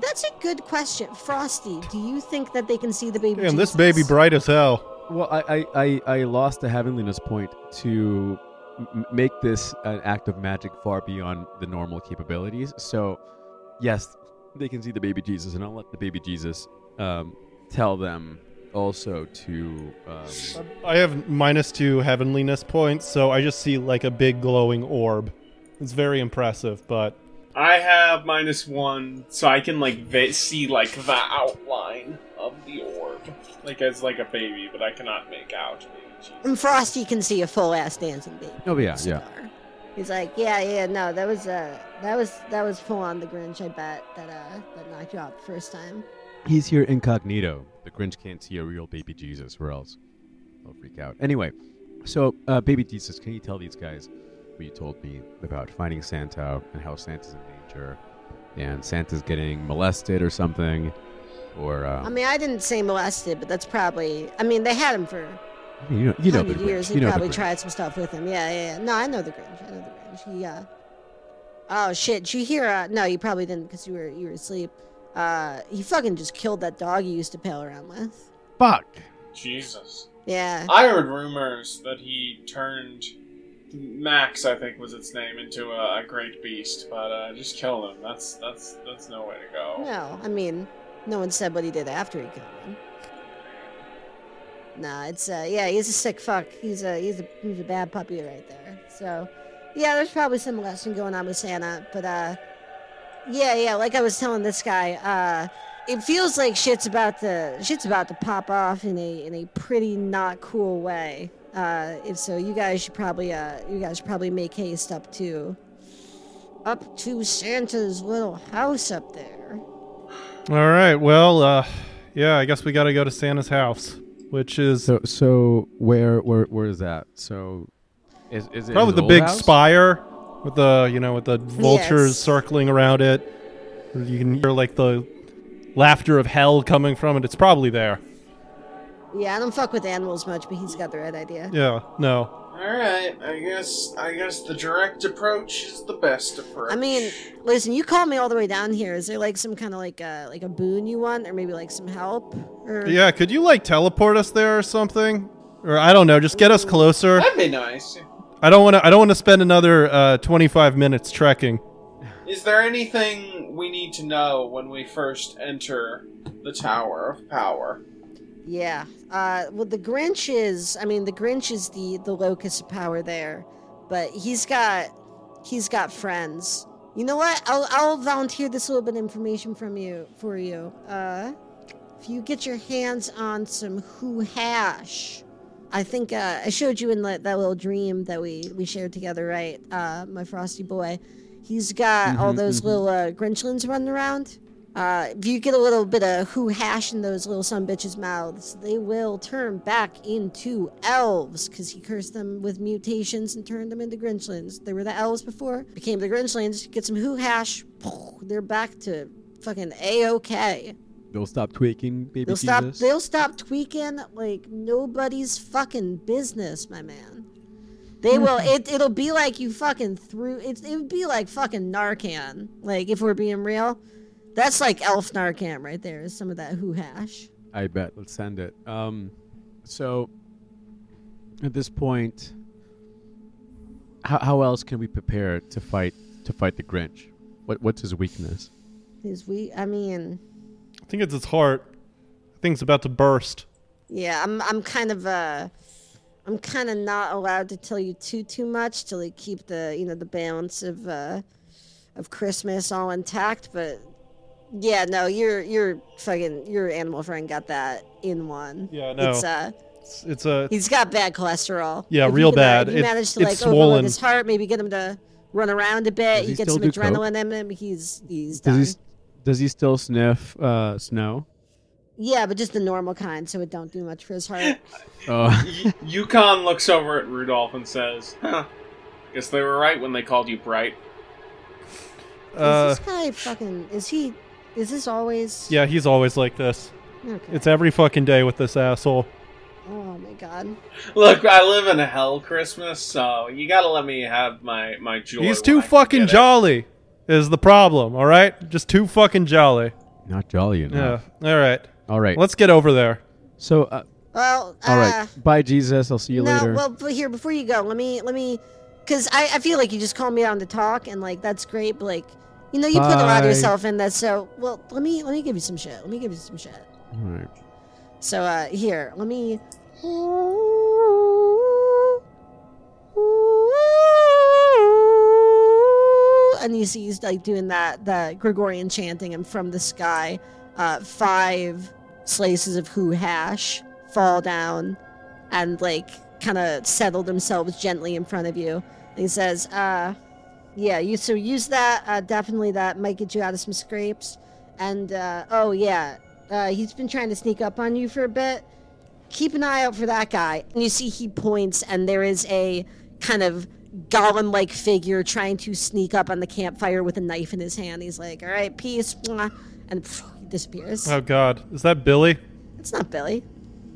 [SPEAKER 3] That's a good question, Frosty. Do you think that they can see the baby?
[SPEAKER 4] Damn, this baby bright as hell.
[SPEAKER 2] Well, I, I, I, I lost the heavenliness point to m- make this an act of magic far beyond the normal capabilities. So, yes, they can see the baby Jesus, and I'll let the baby Jesus um, tell them also to. Um,
[SPEAKER 4] I have minus two heavenliness points, so I just see like a big glowing orb. It's very impressive, but
[SPEAKER 5] I have minus one, so I can like va- see like the outline of the orb, like as like a baby, but I cannot make out Jesus.
[SPEAKER 3] And Frosty can see a full ass dancing baby.
[SPEAKER 2] oh yeah, yeah.
[SPEAKER 3] He's like, yeah, yeah, no, that was uh, that was that was full on the Grinch. I bet that uh, that knocked you out the first time.
[SPEAKER 2] He's here incognito. The Grinch can't see a real baby Jesus, or else they'll freak out. Anyway, so uh, baby Jesus, can you tell these guys what you told me about finding Santa and how Santa's in danger, and Santa's getting molested or something, or um,
[SPEAKER 3] I mean, I didn't say molested, but that's probably. I mean, they had him for
[SPEAKER 2] you know, you know the Grinch.
[SPEAKER 3] years. He
[SPEAKER 2] you know
[SPEAKER 3] probably
[SPEAKER 2] the Grinch.
[SPEAKER 3] tried some stuff with him. Yeah, yeah, yeah. No, I know the Grinch. I know the Grinch. He, uh. Oh shit! Did you hear? Uh, no, you probably didn't because you were you were asleep. Uh, he fucking just killed that dog he used to pal around with.
[SPEAKER 2] Fuck.
[SPEAKER 5] Jesus.
[SPEAKER 3] Yeah.
[SPEAKER 5] I heard rumors that he turned Max, I think was its name, into a, a great beast, but uh, just kill him. That's that's that's no way to go.
[SPEAKER 3] No, I mean, no one said what he did after he killed him. Nah, it's uh, yeah, he's a sick fuck. He's a he's a he's a bad puppy right there. So, yeah, there's probably some lesson going on with Santa, but uh, yeah, yeah, like I was telling this guy, uh, it feels like shit's about to shit's about to pop off in a in a pretty not cool way. Uh, if so, you guys should probably uh, you guys should probably make haste up to up to Santa's little house up there.
[SPEAKER 4] all right. Well, uh, yeah, I guess we got to go to Santa's house, which is
[SPEAKER 2] So, so where, where, where is that? So, is is it
[SPEAKER 4] probably
[SPEAKER 2] his
[SPEAKER 4] the big
[SPEAKER 2] house?
[SPEAKER 4] spire with the you know with the vultures
[SPEAKER 3] Yes.
[SPEAKER 4] circling around it. You can hear like the laughter of hell coming from it. It's probably there.
[SPEAKER 3] Yeah, I don't fuck with animals much, but he's got the right idea.
[SPEAKER 4] Yeah. No.
[SPEAKER 5] All right, I guess I guess the direct approach is the best approach.
[SPEAKER 3] I mean, listen, you called me all the way down here. Is there like some kind of like a like a boon you want, or maybe like some help? Or
[SPEAKER 4] Yeah. Could you like teleport us there or something? Or I don't know. Just get us closer.
[SPEAKER 5] that'd be nice.
[SPEAKER 4] I don't want to. I don't want to spend another uh, 25 minutes trekking.
[SPEAKER 5] Is there anything we need to know when we first enter the Tower of Power?
[SPEAKER 3] Yeah, uh, well, the Grinch is. I mean, the Grinch is the the locus of power there, but he's got he's got friends. You know what? I'll I'll volunteer this little bit of information from you for you. Uh, if you get your hands on some who hash. I think uh, I showed you in that, that little dream that we, we shared together, right? Uh, my frosty boy. He's got all those little uh, Grinchlins running around. Uh, if you get a little bit of who hash in those little son bitches' mouths, they will turn back into elves because he cursed them with mutations and turned them into Grinchlins. They were the elves before, became the Grinchlins. Get some who hash, they're back to fucking a okay.
[SPEAKER 2] They'll stop tweaking, baby
[SPEAKER 3] They'll stop. They'll stop tweaking like nobody's fucking business, my man. They will. *laughs* It it'll be like you fucking threw. It it would be like fucking Narcan. Like if we're being real, that's like Elf Narcan right there. Is some of that who hash.
[SPEAKER 2] I bet. Let's send it. Um, so at this point, how, how else can we prepare to fight to fight the Grinch? What what's his weakness?
[SPEAKER 3] Is we? I mean,
[SPEAKER 4] I think it's his heart. I think it's about to burst.
[SPEAKER 3] yeah. I'm I'm kind of uh. I'm kind of not allowed to tell you too too much to like keep the you know the balance of uh of Christmas all intact, but yeah, no, your your fucking your animal friend got that in one.
[SPEAKER 4] Yeah, no.
[SPEAKER 3] It's uh
[SPEAKER 4] It's, it's a
[SPEAKER 3] He's got bad cholesterol.
[SPEAKER 4] Yeah,
[SPEAKER 3] If you
[SPEAKER 4] real
[SPEAKER 3] can, uh,
[SPEAKER 4] bad.
[SPEAKER 3] if you
[SPEAKER 4] It-
[SPEAKER 3] manage to
[SPEAKER 4] it's
[SPEAKER 3] like
[SPEAKER 4] swollen.
[SPEAKER 3] overload his heart, maybe get him to run around a bit.
[SPEAKER 2] Does
[SPEAKER 3] You
[SPEAKER 2] he
[SPEAKER 3] get
[SPEAKER 2] still
[SPEAKER 3] some
[SPEAKER 2] do coke?
[SPEAKER 3] adrenaline in him. He's he's
[SPEAKER 2] Does
[SPEAKER 3] done.
[SPEAKER 2] he s- does he still sniff uh, snow?
[SPEAKER 3] Yeah, but just the normal kind, so it don't do much for his heart. *laughs*
[SPEAKER 2] Oh,
[SPEAKER 5] Y- Yukon looks over at Rudolph and says, "Huh. Guess they were right when they called you bright."
[SPEAKER 4] uh,
[SPEAKER 3] is this guy fucking? Is he? Is this always?
[SPEAKER 4] yeah. He's always like this.
[SPEAKER 3] Okay.
[SPEAKER 4] It's every fucking day with this asshole.
[SPEAKER 3] oh my god.
[SPEAKER 5] Look, I live in a hell Christmas, so you gotta let me have my my joy.
[SPEAKER 4] He's too fucking jolly. Is the problem? All right, just too fucking jolly.
[SPEAKER 2] not jolly
[SPEAKER 4] Yeah. All right.
[SPEAKER 2] All right.
[SPEAKER 4] Let's get over there.
[SPEAKER 2] so, uh,
[SPEAKER 3] Well,
[SPEAKER 2] all
[SPEAKER 3] uh,
[SPEAKER 2] right. Bye, Jesus. I'll see you
[SPEAKER 3] no,
[SPEAKER 2] later.
[SPEAKER 3] well, but here before you go, let me let me, because I I feel like you just called me on the talk, and like that's great, but like. You know, you put a lot of yourself in that, so well. Let me let me give you some shit. Let me give you some shit.
[SPEAKER 2] all right.
[SPEAKER 3] So uh here, let me and you see he's like doing that that Gregorian chanting and from the sky, uh five slices of who hash fall down and like kind of settle themselves gently in front of you. And he says, uh yeah, you so use that, uh definitely that might get you out of some scrapes. And uh oh yeah, uh, he's been trying to sneak up on you for a bit. Keep an eye out for that guy. And you see he points, and there is a kind of golem like figure trying to sneak up on the campfire with a knife in his hand. He's like, All right, peace. And he disappears.
[SPEAKER 4] Oh God, is that Billy?
[SPEAKER 3] It's not Billy.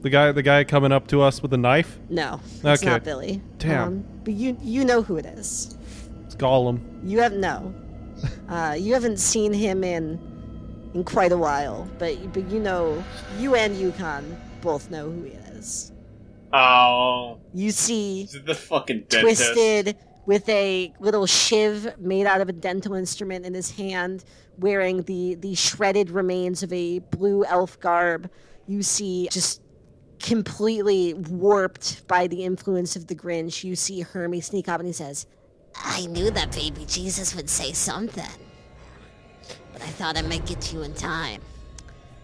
[SPEAKER 4] The guy, the guy coming up to us with a knife?
[SPEAKER 3] No, it's
[SPEAKER 4] Okay.
[SPEAKER 3] not Billy.
[SPEAKER 4] Damn.
[SPEAKER 3] but you you know who it is.
[SPEAKER 4] It's Gollum.
[SPEAKER 3] You have no. Uh, you haven't seen him in in quite a while, but but you know you and Yukon both know who he is.
[SPEAKER 5] Oh,
[SPEAKER 3] You see
[SPEAKER 5] the fucking dentist?
[SPEAKER 3] twisted with a little shiv made out of a dental instrument in his hand, wearing the the shredded remains of a blue elf garb. You see just completely warped by the influence of the Grinch. You see Hermie sneak up and he says,
[SPEAKER 6] I knew that baby Jesus would say something. But I thought I might get to you in time.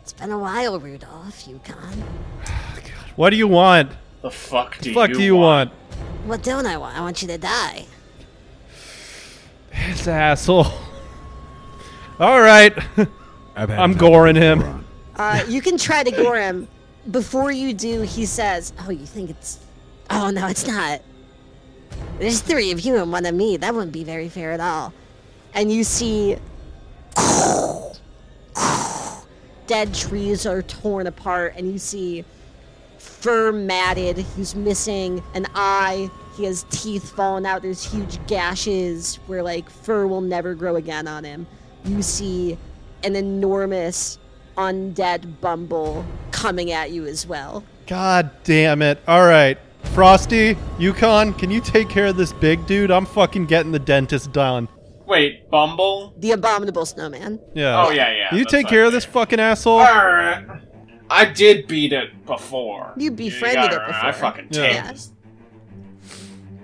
[SPEAKER 6] It's been a while, Rudolph, Yukon.
[SPEAKER 4] What do you want?
[SPEAKER 5] The fuck do
[SPEAKER 4] The fuck
[SPEAKER 5] you
[SPEAKER 4] do you want?
[SPEAKER 6] What don't I want? I want you to die.
[SPEAKER 4] This asshole. All right, I'm goring him.
[SPEAKER 3] uh, "You can try to gore him." Before you do, he says,
[SPEAKER 6] Oh, you think it's. Oh, no, it's not. There's three of you and one of me. That wouldn't be very fair at all.
[SPEAKER 3] and you see dead trees are torn apart and you see fur matted he's missing an eye he has teeth falling out there's huge gashes where like fur will never grow again on him you see an enormous undead bumble coming at you as well
[SPEAKER 4] God damn it. All right. Frosty, Yukon, can you take care of this big dude? I'm fucking getting the dentist done.
[SPEAKER 5] Wait, Bumble?
[SPEAKER 3] the abominable snowman
[SPEAKER 4] Yeah.
[SPEAKER 5] Oh yeah, yeah.
[SPEAKER 4] Can you take care of this fucking asshole?
[SPEAKER 5] Alright. I did beat it before.
[SPEAKER 3] You befriended
[SPEAKER 5] gotta
[SPEAKER 3] it
[SPEAKER 5] remember, I fucking
[SPEAKER 4] Yeah.
[SPEAKER 5] tamed this.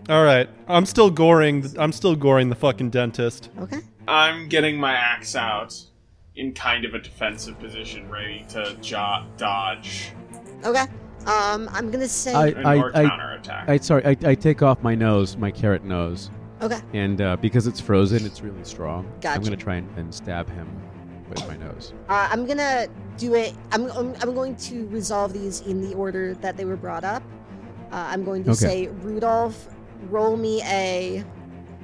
[SPEAKER 4] All right. I'm still goring. I'm still goring the fucking dentist.
[SPEAKER 3] okay
[SPEAKER 5] I'm getting my axe out in kind of a defensive position, ready to jo- dodge
[SPEAKER 3] okay um i'm gonna say
[SPEAKER 2] I-
[SPEAKER 5] and or
[SPEAKER 2] I- I sorry. I, I take off my nose, my carrot nose,
[SPEAKER 3] okay
[SPEAKER 2] and uh, because it's frozen, it's really strong. I'm gonna try and, and stab him with my nose.
[SPEAKER 3] Uh, I'm gonna do it. I'm, I'm, I'm going to resolve these in the order that they were brought up. Uh, I'm going to
[SPEAKER 2] Okay.
[SPEAKER 3] say Rudolph, roll me a.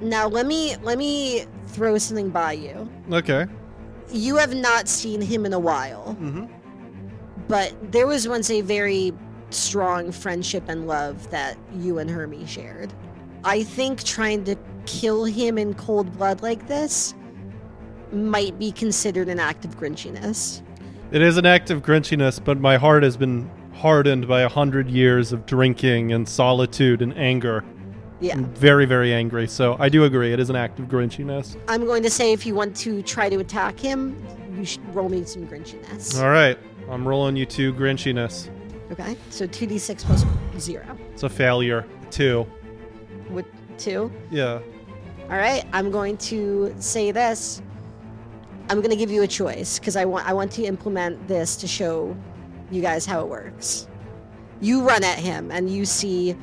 [SPEAKER 3] Now let me let me throw something by you.
[SPEAKER 4] Okay.
[SPEAKER 3] You have not seen him in a while,
[SPEAKER 4] Mm-hmm.
[SPEAKER 3] but there was once a very strong friendship and love that you and Hermie shared. I think trying to kill him in cold blood like this might be considered an act of grinchiness.
[SPEAKER 4] It is an act of grinchiness, but my heart has been hardened by a hundred years of drinking and solitude and anger.
[SPEAKER 3] Yeah.
[SPEAKER 4] I'm very, very angry. So I do agree. It is an act of grinchiness.
[SPEAKER 3] I'm going to say if you want to try to attack him, you should roll me some grinchiness.
[SPEAKER 4] All right. I'm rolling you two grinchiness.
[SPEAKER 3] Okay. So 2d6 plus 0.
[SPEAKER 4] It's a failure. Two.
[SPEAKER 3] With 2.
[SPEAKER 4] Yeah.
[SPEAKER 3] All right, I'm going to say this. I'm going to give you a choice because I want I want to implement this to show you guys how it works. You run at him and you see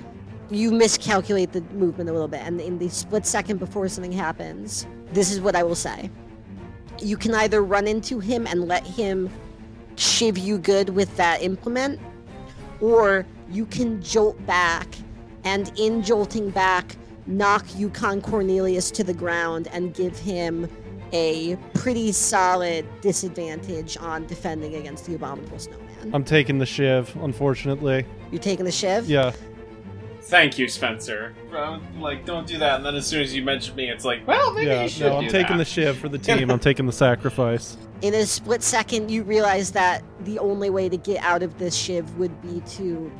[SPEAKER 3] you miscalculate the movement a little bit and in the split second before something happens, this is what I will say. You can either run into him and let him shiv you good with that implement or you can jolt back and in jolting back knock Yukon Cornelius to the ground and give him a pretty solid disadvantage on defending against the abominable snowman.
[SPEAKER 4] I'm taking the shiv, unfortunately.
[SPEAKER 3] You're taking the shiv?
[SPEAKER 4] Yeah.
[SPEAKER 5] Thank you, Spencer. Bro, like, don't do that. And then as soon as you mention me, it's like, well, maybe
[SPEAKER 4] Yeah.
[SPEAKER 5] you should
[SPEAKER 4] No, I'm
[SPEAKER 5] do
[SPEAKER 4] taking the shiv for the *laughs* team. I'm taking the sacrifice.
[SPEAKER 3] In a split second, you realize that the only way to get out of this shiv would be to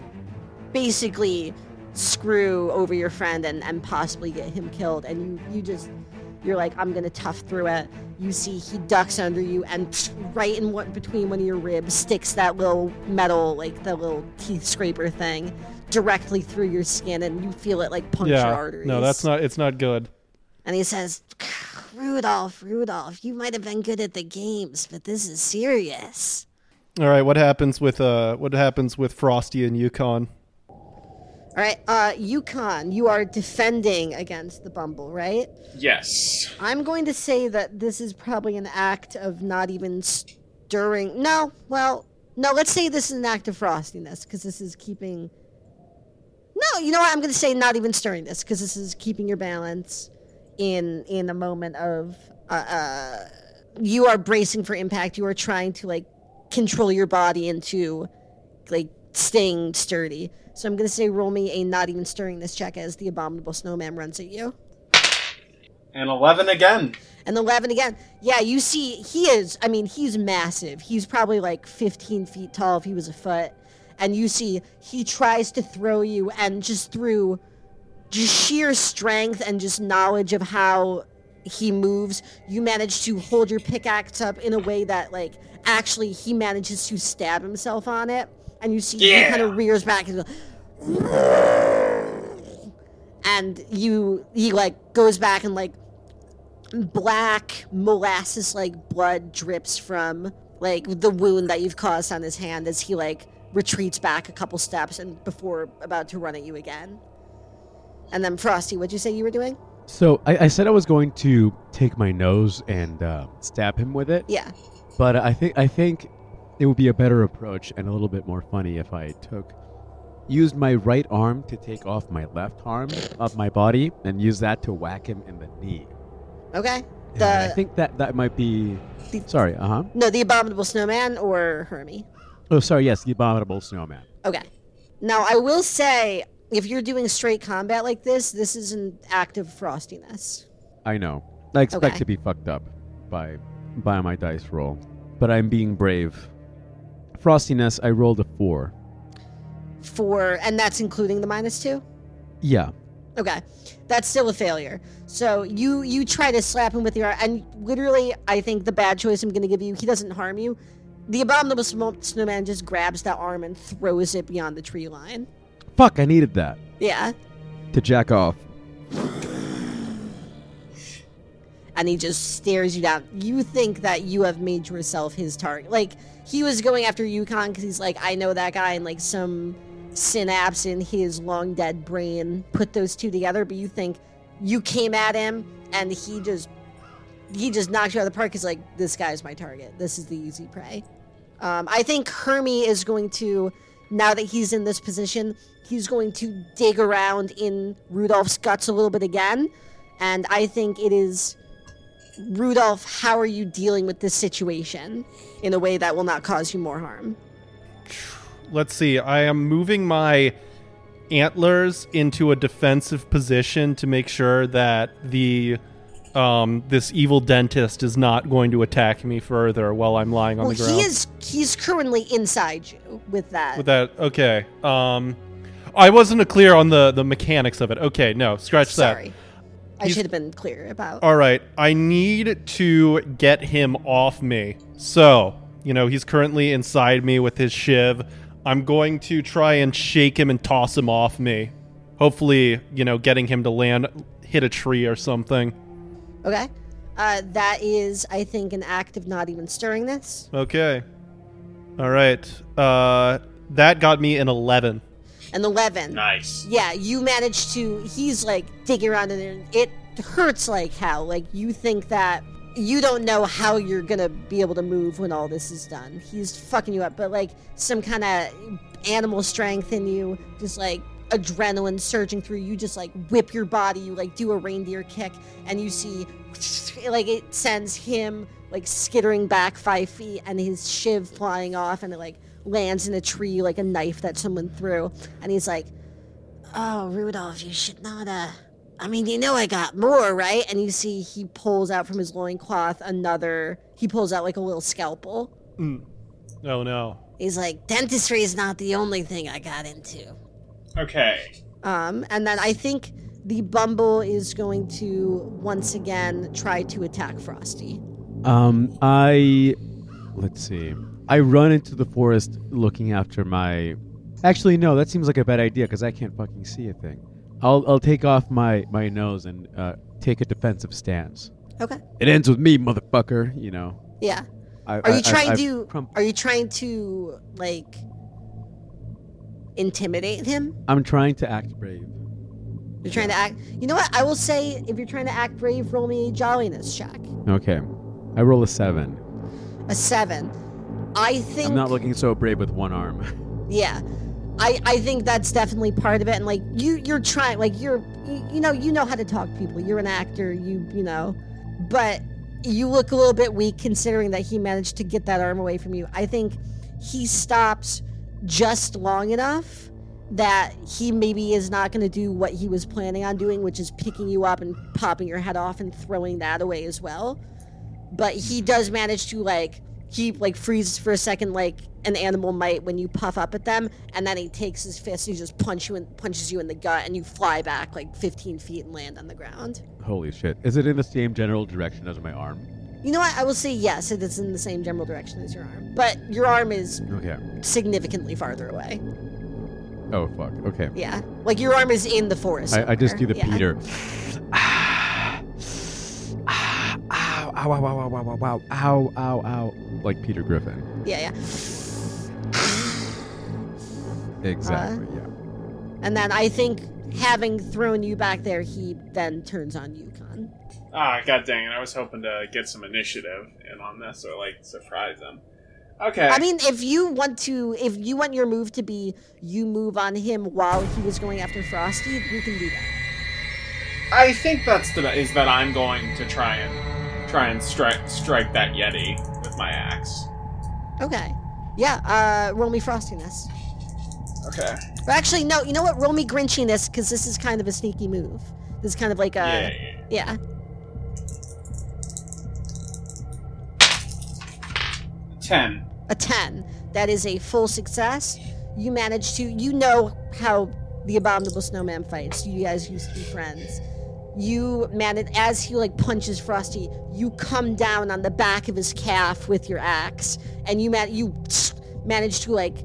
[SPEAKER 3] basically screw over your friend and, and possibly get him killed. And you, you just, you're like, I'm going to tough through it. You see he ducks under you and *sniffs* right in what between one of your ribs sticks that little metal, like the little teeth scraper thing, directly through your skin, and you feel it like punch your
[SPEAKER 4] yeah.
[SPEAKER 3] arteries.
[SPEAKER 4] No, that's not. It's not good.
[SPEAKER 3] And he says,
[SPEAKER 6] Rudolph, Rudolph, you might have been good at the games, but this is serious.
[SPEAKER 4] All right. What happens with uh? What happens with Frosty and Yukon?
[SPEAKER 3] All right, uh, Yukon, you are defending against the Bumble, right?
[SPEAKER 5] Yes.
[SPEAKER 3] I'm going to say that this is probably an act of not even stirring. No, well, no, let's say this is an act of frostiness because this is keeping. No, you know what? I'm going to say not even stirringness because this is keeping your balance in in a moment of. Uh, uh, you are bracing for impact. You are trying to like control your body into like staying sturdy. So I'm to say roll me a not even stirringness check as the abominable snowman runs at you.
[SPEAKER 5] And 11 again.
[SPEAKER 3] And 11 again. Yeah, you see, he is, I mean, he's massive. He's probably like 15 feet tall if he was a foot. And you see, he tries to throw you, and just through just sheer strength and just knowledge of how he moves, you manage to hold your pickaxe up in a way that, like, actually he manages to stab himself on it. And you see he kind of rears back and goes, and you he like goes back and like black molasses like blood drips from like the wound that you've caused on his hand as he like retreats back a couple steps and before about to run at you again and then frosty what'd you say you were doing
[SPEAKER 2] So I, I said I was going to take my nose and uh, stab him with it,
[SPEAKER 3] yeah
[SPEAKER 2] but I think I think it would be a better approach and a little bit more funny if I took used my right arm to take off my left arm of my body and use that to whack him in the knee.
[SPEAKER 3] okay
[SPEAKER 2] And I think that that might be.
[SPEAKER 3] The-
[SPEAKER 2] Sorry. Uh huh.
[SPEAKER 3] no the abominable snowman or hermie
[SPEAKER 2] Oh, sorry. Yes, the abominable snowman.
[SPEAKER 3] Okay. Now, I will say, if you're doing straight combat like this, this is an act of frostiness.
[SPEAKER 2] I know. I expect
[SPEAKER 3] Okay.
[SPEAKER 2] to be fucked up by by my dice roll, but I'm being brave. Frostiness, I rolled a four.
[SPEAKER 3] Four, and that's including the minus two.
[SPEAKER 2] Yeah.
[SPEAKER 3] Okay, that's still a failure. So you you try to slap him with your arm and literally, I think the bad choice I'm going to give you. He doesn't harm you. The abominable snowman just grabs that arm and throws it beyond the tree line.
[SPEAKER 2] Fuck, I needed that
[SPEAKER 3] Yeah,
[SPEAKER 2] to jack off.
[SPEAKER 3] and he just stares you down. You think that you have made yourself his target. Like he was going after Yukon because he's like, I know that guy, and like some synapse in his long dead brain put those two together. But you think you came at him, and he just he just knocks you out of the park. He's like, this guy's my target. This is the easy prey. Um, I think Hermie is going to now that he's in this position, he's going to dig around in Rudolph's guts a little bit again. And I think it is Rudolph, how are you dealing with this situation in a way that will not cause you more harm?
[SPEAKER 4] Let's see. I am moving my antlers into a defensive position to make sure that the um, this evil dentist is not going to attack me further while I'm lying on
[SPEAKER 3] Well,
[SPEAKER 4] the ground.
[SPEAKER 3] he is he's currently inside you with that.
[SPEAKER 4] With that, okay. Um, I wasn't clear on the the mechanics of it. Okay, no, scratch that.
[SPEAKER 3] Sorry. I
[SPEAKER 4] He's-
[SPEAKER 3] should have been clear about.
[SPEAKER 4] All right, I need to get him off me. So, you know, he's currently inside me with his shiv. I'm going to try and shake him and toss him off me. Hopefully, you know, getting him to land, hit a tree or something.
[SPEAKER 3] Okay. Uh, that is, I think, an act of not even stirringness.
[SPEAKER 4] Okay. All right. Uh, that got me an 11.
[SPEAKER 3] An 11.
[SPEAKER 5] Nice.
[SPEAKER 3] Yeah, you managed to. He's like digging around in there. and It hurts like hell. Like, you think that you don't know how you're gonna be able to move when all this is done. He's fucking you up, but like some kind of animal strength in you, just like adrenaline surging through you, just like whip your body. You like do a reindeer kick, and you see like it sends him like skittering back five feet, and his shiv flying off, and it like lands in a tree like a knife that someone threw, and he's like.
[SPEAKER 6] Oh, Rudolph, you should not, uh. I mean, you know I got more, right?
[SPEAKER 3] and you see he pulls out from his loincloth another he pulls out like a little scalpel
[SPEAKER 4] Oh no.
[SPEAKER 6] He's like, dentistry is not the only thing I got into.
[SPEAKER 5] Okay.
[SPEAKER 3] um and then i think the bumble is going to once again try to attack frosty
[SPEAKER 2] Um, I let's see. I run into the forest looking after my. Actually, no, that seems like a bad idea because I can't fucking see a thing. I'll I'll take off my my nose and uh, take a defensive stance.
[SPEAKER 3] okay
[SPEAKER 2] It ends with me, motherfucker. You know.
[SPEAKER 3] yeah
[SPEAKER 2] I,
[SPEAKER 3] are
[SPEAKER 2] I-
[SPEAKER 3] you trying
[SPEAKER 2] I- I've
[SPEAKER 3] to
[SPEAKER 2] crump-
[SPEAKER 3] are you trying to like intimidate him
[SPEAKER 2] I'm trying to act brave.
[SPEAKER 3] you're trying to act you know what i will say if you're trying to act brave roll me a jolliness check
[SPEAKER 2] Okay, I roll a seven.
[SPEAKER 3] a seven i think
[SPEAKER 2] I'm not looking so brave with one arm. *laughs*
[SPEAKER 3] Yeah. I, I think that's definitely part of it and like you you're trying like you're you, you know you know how to talk to people you're an actor you you know but you look a little bit weak considering that he managed to get that arm away from you i think he stops just long enough that he maybe is not going to do what he was planning on doing which is picking you up and popping your head off and throwing that away as well but he does manage to like he like freezes for a second like an animal might when you puff up at them and then he takes his fist and he just punch you in, punches you in the gut and you fly back like 15 feet and land on the ground
[SPEAKER 2] Holy shit! Is it in the same general direction as my arm?
[SPEAKER 3] You know what i will say yes it is in the same general direction as your arm but your arm is
[SPEAKER 2] Okay.
[SPEAKER 3] significantly farther away
[SPEAKER 2] Oh fuck. Okay.
[SPEAKER 3] yeah like your arm is in the forest
[SPEAKER 2] I, I just do the
[SPEAKER 3] Yeah.
[SPEAKER 2] Peter. Ah, ah, ow, ow, ow, ow, ow, ow, ow, ow, ow, ow, like Peter Griffin.
[SPEAKER 3] yeah yeah
[SPEAKER 2] Exactly.
[SPEAKER 3] Uh,
[SPEAKER 2] yeah.
[SPEAKER 3] and then i think having thrown you back there he then turns on yukon
[SPEAKER 5] Ah, god dang it! I was hoping to get some initiative in on this, or like surprise them. Okay.
[SPEAKER 3] I mean, if you want to, if you want your move to be you move on him while he was going after Frosty, you can do that.
[SPEAKER 5] I think that's the is that I'm going to try and try and strike strike that yeti with my axe.
[SPEAKER 3] Okay. Yeah. Uh, roll me frostiness.
[SPEAKER 5] Okay.
[SPEAKER 3] Or actually, no. You know what? Roll me grinchiness because this is kind of a sneaky move. This is kind of like a
[SPEAKER 5] yeah, yeah, yeah.
[SPEAKER 3] Yeah.
[SPEAKER 5] Ten.
[SPEAKER 3] a 10. That is a full success. You manage to, you know how the Abominable Snowman fights. You guys used to be friends. You manage, as he like punches Frosty, you come down on the back of his calf with your axe, and you man, you *sniffs* manage to like,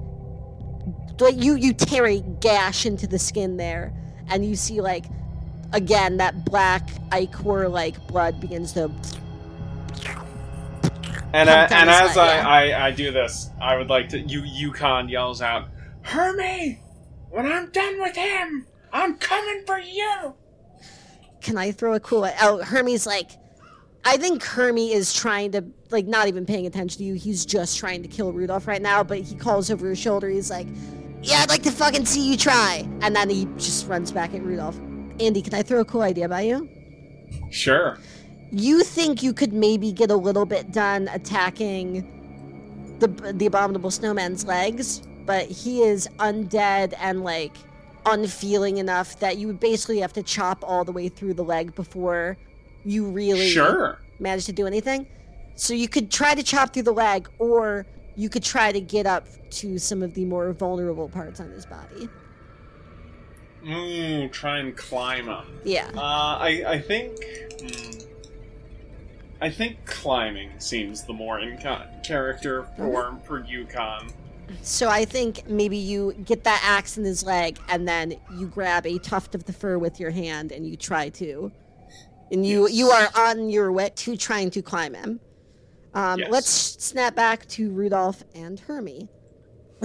[SPEAKER 3] like you you tear a gash into the skin there, and you see like, again that black ichor like blood begins to
[SPEAKER 5] And uh, and as I,
[SPEAKER 3] yeah.
[SPEAKER 5] I I do this, I would like to. You Yukon yells out, "Hermie, when I'm done with him, I'm coming for you."
[SPEAKER 3] can I throw a cool? Oh, Hermie's like, I think Hermie is trying to like not even paying attention to you. He's just trying to kill Rudolph right now. But he calls over his shoulder. He's like, Yeah, I'd like to fucking see you try. And then he just runs back at Rudolph. Andy, can I throw a cool idea by you?
[SPEAKER 5] Sure.
[SPEAKER 3] You think you could maybe get a little bit done attacking the the abominable snowman's legs, but he is undead and like unfeeling enough that you would basically have to chop all the way through the leg before you really
[SPEAKER 5] Sure.
[SPEAKER 3] manage to do anything. So you could try to chop through the leg, or you could try to get up to some of the more vulnerable parts on his body.
[SPEAKER 5] Ooh, try and climb up.
[SPEAKER 3] Yeah.
[SPEAKER 5] Uh, I I think. hmm, I think climbing seems the more in ca- character for for Yukon.
[SPEAKER 3] So I think maybe you get that axe in his leg, and then you grab a tuft of the fur with your hand, and you try to, and you you are on your way to trying to climb him. Um,
[SPEAKER 5] Yes.
[SPEAKER 3] Let's snap back to Rudolph and Hermie.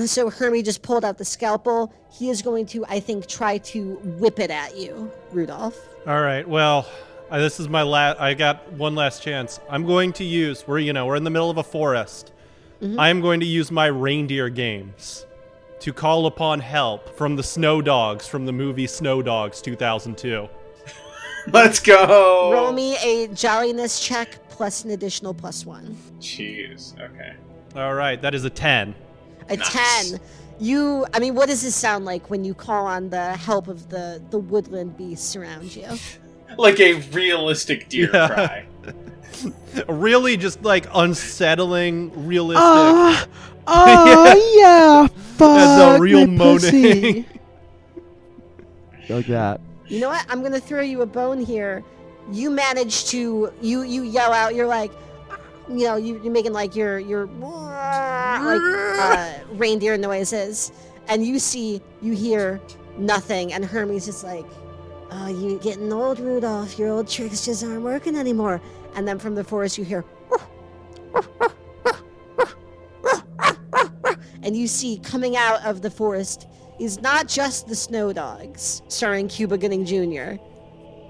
[SPEAKER 3] So Hermie just pulled out the scalpel. He is going to, I think, try to whip it at you, Rudolph.
[SPEAKER 4] All right. Well, uh, this is my last. I got one last chance. I'm going to use. We're you know we're in the middle of a forest. I am going to use my reindeer games to call upon help from the snow dogs from the movie Snow Dogs 2002. *laughs*
[SPEAKER 5] Let's go.
[SPEAKER 3] Roll me a jolliness check plus an additional plus one.
[SPEAKER 5] Jeez. Okay.
[SPEAKER 4] All right, that is a 10.
[SPEAKER 3] A
[SPEAKER 5] Nice.
[SPEAKER 3] 10. You, I mean, what does this sound like when you call on the help of the, the woodland beasts around you?
[SPEAKER 5] Like a realistic deer
[SPEAKER 4] Yeah.
[SPEAKER 5] cry. *laughs*
[SPEAKER 4] Really, just like unsettling, realistic.
[SPEAKER 2] Ah, oh *laughs* yeah,
[SPEAKER 4] That's a real
[SPEAKER 2] my
[SPEAKER 4] moaning.
[SPEAKER 2] pussy. *laughs* like that.
[SPEAKER 3] You know what? I'm going to throw you a bone here. You manage to, you, you yell out, you're like, you know, you, you're making like your, your, like, uh, reindeer noises. And you see, you hear nothing. And Hermie is like, Ah, oh, you're getting old, Rudolph. Your old tricks just aren't working anymore. And then from the forest, you hear, and you see coming out of the forest is not just the Snow Dogs, starring Cuba Gooding Jr.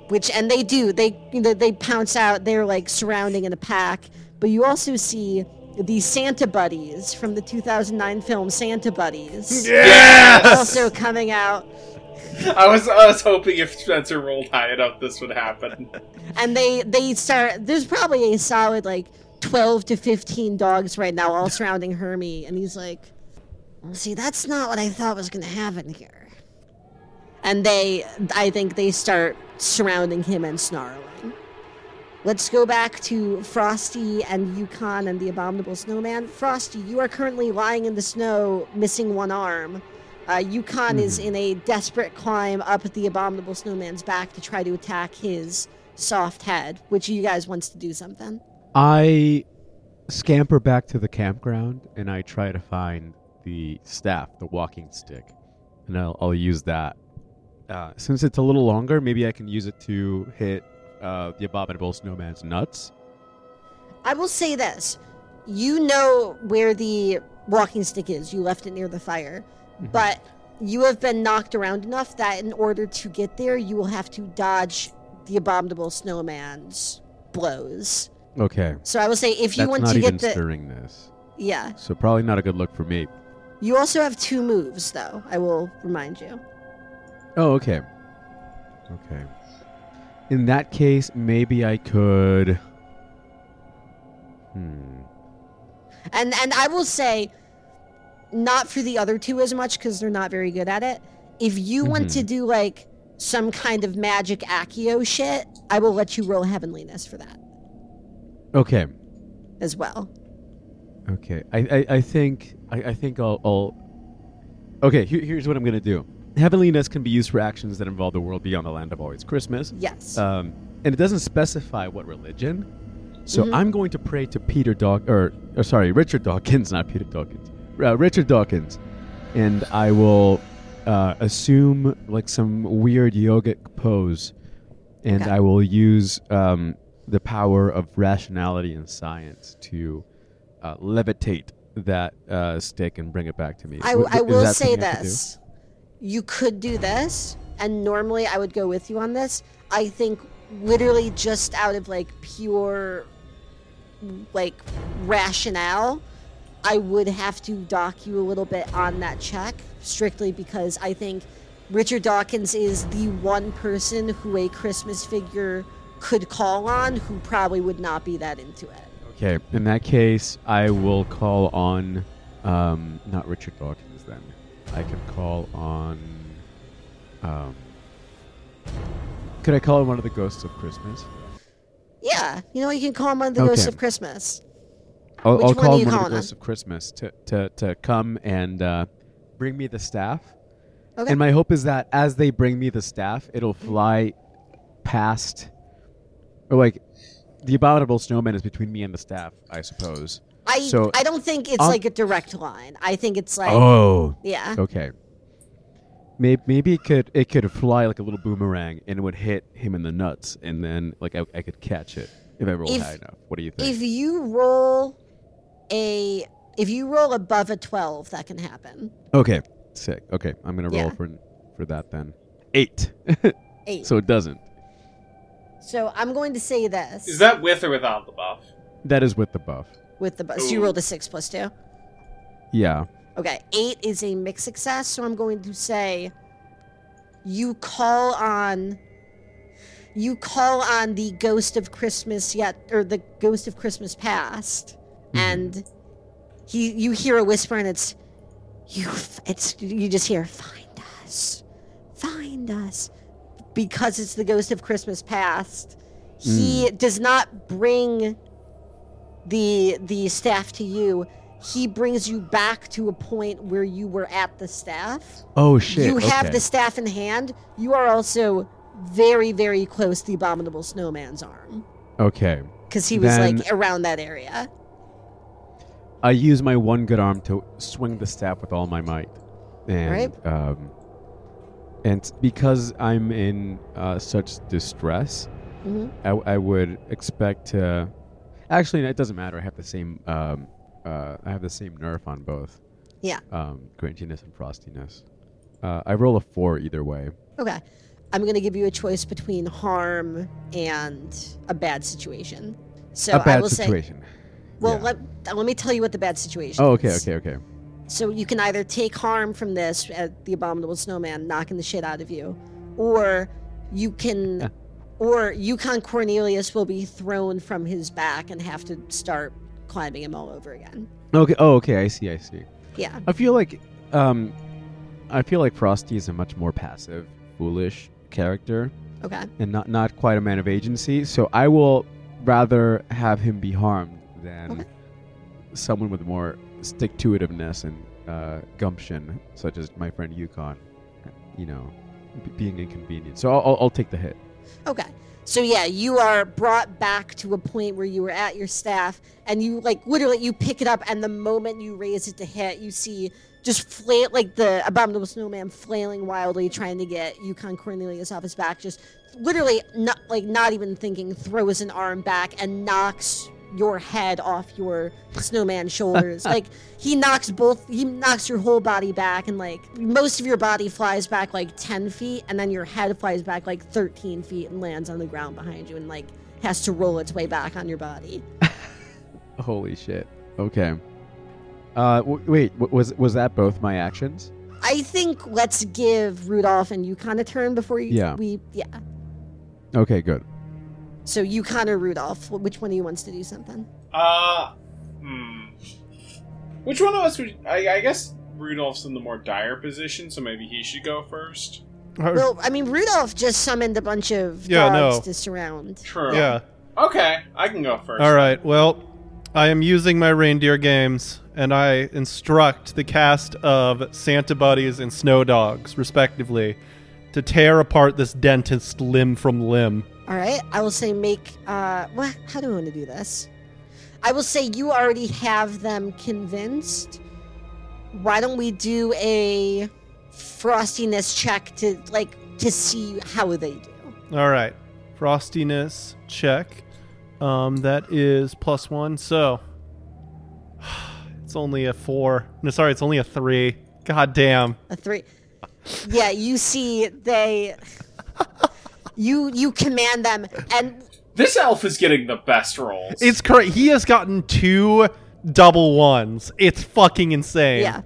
[SPEAKER 3] Which and they do they they pounce out. They're like surrounding in a pack. But you also see the Santa Buddies from the 2009 film Santa Buddies.
[SPEAKER 5] Yes.
[SPEAKER 3] Also coming out,
[SPEAKER 5] I was I was hoping if Spencer rolled high enough, this would happen.
[SPEAKER 3] and they they start. There's probably a solid like 12 to 15 dogs right now, all surrounding Hermie, and he's like, "See, that's not what I thought was going to happen here." And they, I think, they start surrounding him and snarling. Let's go back to Frosty and Yukon and the Abominable Snowman. Frosty, you are currently lying in the snow, missing one arm. Uh, Yukon is in a desperate climb up the Abominable Snowman's back to try to attack his soft head. Which you guys wants to do something?
[SPEAKER 2] I scamper back to the campground and I try to find the staff, the walking stick, and I'll, I'll use that. Uh, since it's a little longer, maybe I can use it to hit uh, the abominable snowman's nuts.
[SPEAKER 3] I will say this. You know where the walking stick is. You left it near the fire. But you have been knocked around enough that in order to get there, you will have to dodge the abominable snowman's blows.
[SPEAKER 2] Okay,
[SPEAKER 3] So I will say if you
[SPEAKER 2] that's
[SPEAKER 3] want to get the
[SPEAKER 2] stirringness,
[SPEAKER 3] yeah,
[SPEAKER 2] so probably not a good look for me.
[SPEAKER 3] you also have two moves though. I will remind you.
[SPEAKER 2] Oh, okay. Okay. In that case, maybe I could. Hmm.
[SPEAKER 3] And and I will say, not for the other two as much because they're not very good at it. If you want
[SPEAKER 2] Mm-hmm.
[SPEAKER 3] to do like some kind of magic Accio shit, I will let you roll heavenliness for that
[SPEAKER 2] Okay.
[SPEAKER 3] as well.
[SPEAKER 2] Okay. I, I, I think I, I think I'll, I'll Okay, here, here's what I'm gonna do. Heavenliness can be used for actions that involve the world beyond the land of always Christmas.
[SPEAKER 3] Yes.
[SPEAKER 2] Um, and it doesn't specify what religion. So
[SPEAKER 3] Mhm.
[SPEAKER 2] I'm going to pray to Peter Dawk or, or sorry, Richard Dawkins, *laughs* not Peter Dawkins. Uh, Richard Dawkins. And I will uh, assume like some weird yogic pose and
[SPEAKER 3] Okay.
[SPEAKER 2] I will use um, the power of rationality and science to uh, levitate that uh, stick and bring it back to me.
[SPEAKER 3] I,
[SPEAKER 2] W-
[SPEAKER 3] I will say this. You could do this, and normally I would go with you on this. I think literally just out of like pure like rationale, I would have to dock you a little bit on that check, strictly because I think Richard Dawkins is the one person who a Christmas figure could call on who probably would not be that into it.
[SPEAKER 2] Okay, in that case, I will call on, um, not Richard Dawkins then. I can call on. Um, could I call on one of the ghosts of Christmas?
[SPEAKER 3] Yeah, you know you can call him one of the ghosts of Christmas.
[SPEAKER 2] I'll,
[SPEAKER 3] Which
[SPEAKER 2] I'll
[SPEAKER 3] one
[SPEAKER 2] call
[SPEAKER 3] are
[SPEAKER 2] him
[SPEAKER 3] you
[SPEAKER 2] one of the ghosts of Christmas to, to, to come and uh, bring me the staff.
[SPEAKER 3] Okay.
[SPEAKER 2] And my hope is that as they bring me the staff, it'll fly past, or like, the abominable snowman is between me and the staff, I suppose.
[SPEAKER 3] I
[SPEAKER 2] So,
[SPEAKER 3] I don't think it's
[SPEAKER 2] on-
[SPEAKER 3] like a direct line. I think it's like
[SPEAKER 2] Oh,
[SPEAKER 3] yeah.
[SPEAKER 2] okay. Maybe, maybe it could it could fly like a little boomerang and it would hit him in the nuts, and then like I, I could catch it if I roll
[SPEAKER 3] If-
[SPEAKER 2] high enough. What do you think?
[SPEAKER 3] If you roll a if you roll above a 12, that can happen.
[SPEAKER 2] okay, sick. Okay, I'm gonna roll
[SPEAKER 3] Yeah.
[SPEAKER 2] for for that then. Eight. *laughs*
[SPEAKER 3] 8.
[SPEAKER 2] so it doesn't.
[SPEAKER 3] So I'm going to say this.
[SPEAKER 5] Is that with or without the buff?
[SPEAKER 2] That is with the buff.
[SPEAKER 3] with the bu- so you
[SPEAKER 5] Ooh.
[SPEAKER 3] rolled a 6 plus 2?
[SPEAKER 2] Yeah.
[SPEAKER 3] Okay, 8 is a mixed success, so I'm going to say you call on you call on the ghost of Christmas yet or the ghost of Christmas past Mm-hmm. and he you hear a whisper and it's you it's you just hear find us find us because it's the ghost of Christmas past. He mm. does not bring the the staff to you. He brings you back to a point where you were at the staff.
[SPEAKER 2] Oh shit.
[SPEAKER 3] you have
[SPEAKER 2] okay.
[SPEAKER 3] the staff in hand. You are also very very close to the abominable snowman's arm.
[SPEAKER 2] Okay.
[SPEAKER 3] because he was
[SPEAKER 2] Then-
[SPEAKER 3] like around that area
[SPEAKER 2] I use my one good arm to swing the staff with all my might, and um, and because I'm in uh, such distress,
[SPEAKER 3] hmm
[SPEAKER 2] I, I would expect to. Actually, it doesn't matter. I have the same. Um, uh, I have the same nerf on both.
[SPEAKER 3] Yeah.
[SPEAKER 2] Um, and frostiness. Uh, I roll a four either way.
[SPEAKER 3] okay i'm going to give you a choice between harm and a bad situation so
[SPEAKER 2] a
[SPEAKER 3] i
[SPEAKER 2] bad
[SPEAKER 3] will say
[SPEAKER 2] situation.
[SPEAKER 3] Well
[SPEAKER 2] Yeah.
[SPEAKER 3] let, let me tell you what the bad situation
[SPEAKER 2] Oh, okay,
[SPEAKER 3] is.
[SPEAKER 2] okay, okay.
[SPEAKER 3] So you can either take harm from this at the abominable snowman knocking the shit out of you, or you can, or Yukon Cornelius will be thrown from his back and have to start climbing him all over again.
[SPEAKER 2] Okay. Oh, okay. I see. I see.
[SPEAKER 3] Yeah.
[SPEAKER 2] I feel like, um, I feel like Frosty is a much more passive, foolish character,
[SPEAKER 3] Okay.
[SPEAKER 2] and not not quite a man of agency. So I will rather have him be harmed than
[SPEAKER 3] Okay.
[SPEAKER 2] someone with more stick to itiveness and uh, gumption, such as my friend Yukon. You know, b- being inconvenient. So I'll, I'll, I'll take the hit.
[SPEAKER 3] Okay. So yeah, you are brought back to a point where you were at your staff, and you like literally you pick it up, and the moment you raise it to hit, you see just flail like the abominable snowman flailing wildly, trying to get Yukon Cornelius off his back. Just literally not like not even thinking, throws an arm back and knocks your head off your snowman shoulders. *laughs* like he knocks both he knocks your whole body back and like most of your body flies back like 10 feet and then your head flies back like 13 feet and lands on the ground behind you and like has to roll its way back on your body. *laughs*
[SPEAKER 2] Holy shit. Okay. Uh, w- wait. W- was was that both my actions?
[SPEAKER 3] I think let's give Rudolph and Yukon a turn before you,
[SPEAKER 2] Yeah.
[SPEAKER 3] we yeah.
[SPEAKER 2] Okay. Good.
[SPEAKER 3] So Yukon or Rudolph, which one of you wants to do something?
[SPEAKER 5] Uh, hmm. Which one of us would. I, I guess Rudolph's in the more dire position, so maybe he should go first.
[SPEAKER 3] Well, I mean Rudolph just summoned a bunch of
[SPEAKER 4] Yeah,
[SPEAKER 3] dogs
[SPEAKER 4] no.
[SPEAKER 3] to surround.
[SPEAKER 5] True.
[SPEAKER 4] yeah.
[SPEAKER 5] Okay, I can go first.
[SPEAKER 4] All right. Well, I am using my reindeer games, and I instruct the cast of Santa Buddies and Snow Dogs, respectively, to tear apart this dentist limb from limb.
[SPEAKER 3] All right, I will say make. Uh, what? How do I want to do this? I will say you already have them convinced. Why don't we do a frostiness check to like to see how they do?
[SPEAKER 4] All right. Frostiness check. Um, that is plus one. So *sighs* it's only a four. No, sorry, it's only a three. God damn.
[SPEAKER 3] A three. Yeah, you see they. *laughs* You you command them, and
[SPEAKER 5] This elf is getting the best rolls.
[SPEAKER 4] It's correct. He has gotten two double ones. It's fucking insane.
[SPEAKER 3] yeah,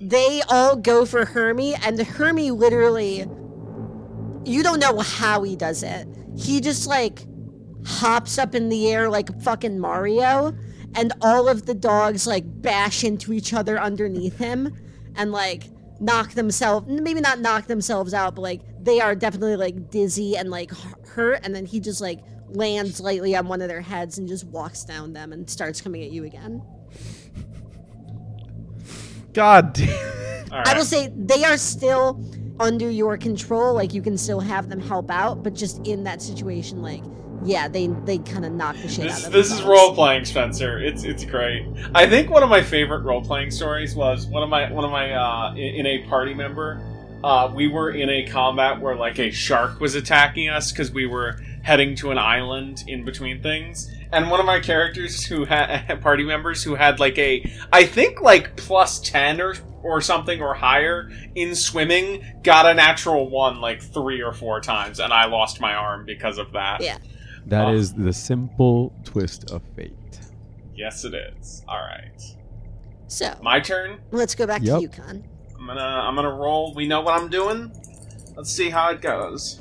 [SPEAKER 3] they all go for Hermie, and Hermie literally. You don't know how he does it. He just like hops up in the air like fucking Mario, and all of the dogs like bash into each other underneath him, and like knock themselves maybe not knock themselves out but like they are definitely like dizzy and like hurt and then he just like lands lightly on one of their heads and just walks down them and starts coming at you again
[SPEAKER 4] God damn.
[SPEAKER 5] All
[SPEAKER 3] i will say they are still under your control like you can still have them help out but just in that situation like yeah they they kind of knock the shit out
[SPEAKER 5] This,
[SPEAKER 3] of
[SPEAKER 5] this is role playing, Spencer. It's it's great. I think one of my favorite role playing stories was one of my one of my uh, in, in a party member. Uh, we were in a combat where like a shark was attacking us because we were heading to an island in between things, and one of my characters who had *laughs* party members who had like a I think like plus ten or or something or higher in swimming got a natural one like three or four times, and I lost my arm because of that.
[SPEAKER 3] Yeah.
[SPEAKER 2] That
[SPEAKER 5] Oh.
[SPEAKER 2] is the simple twist of fate.
[SPEAKER 5] Yes, it is. All right.
[SPEAKER 3] so
[SPEAKER 5] My turn.
[SPEAKER 3] let's go back
[SPEAKER 2] Yep.
[SPEAKER 3] to yukon
[SPEAKER 5] I'm gonna I'm gonna roll. We know what I'm doing. Let's see how it goes.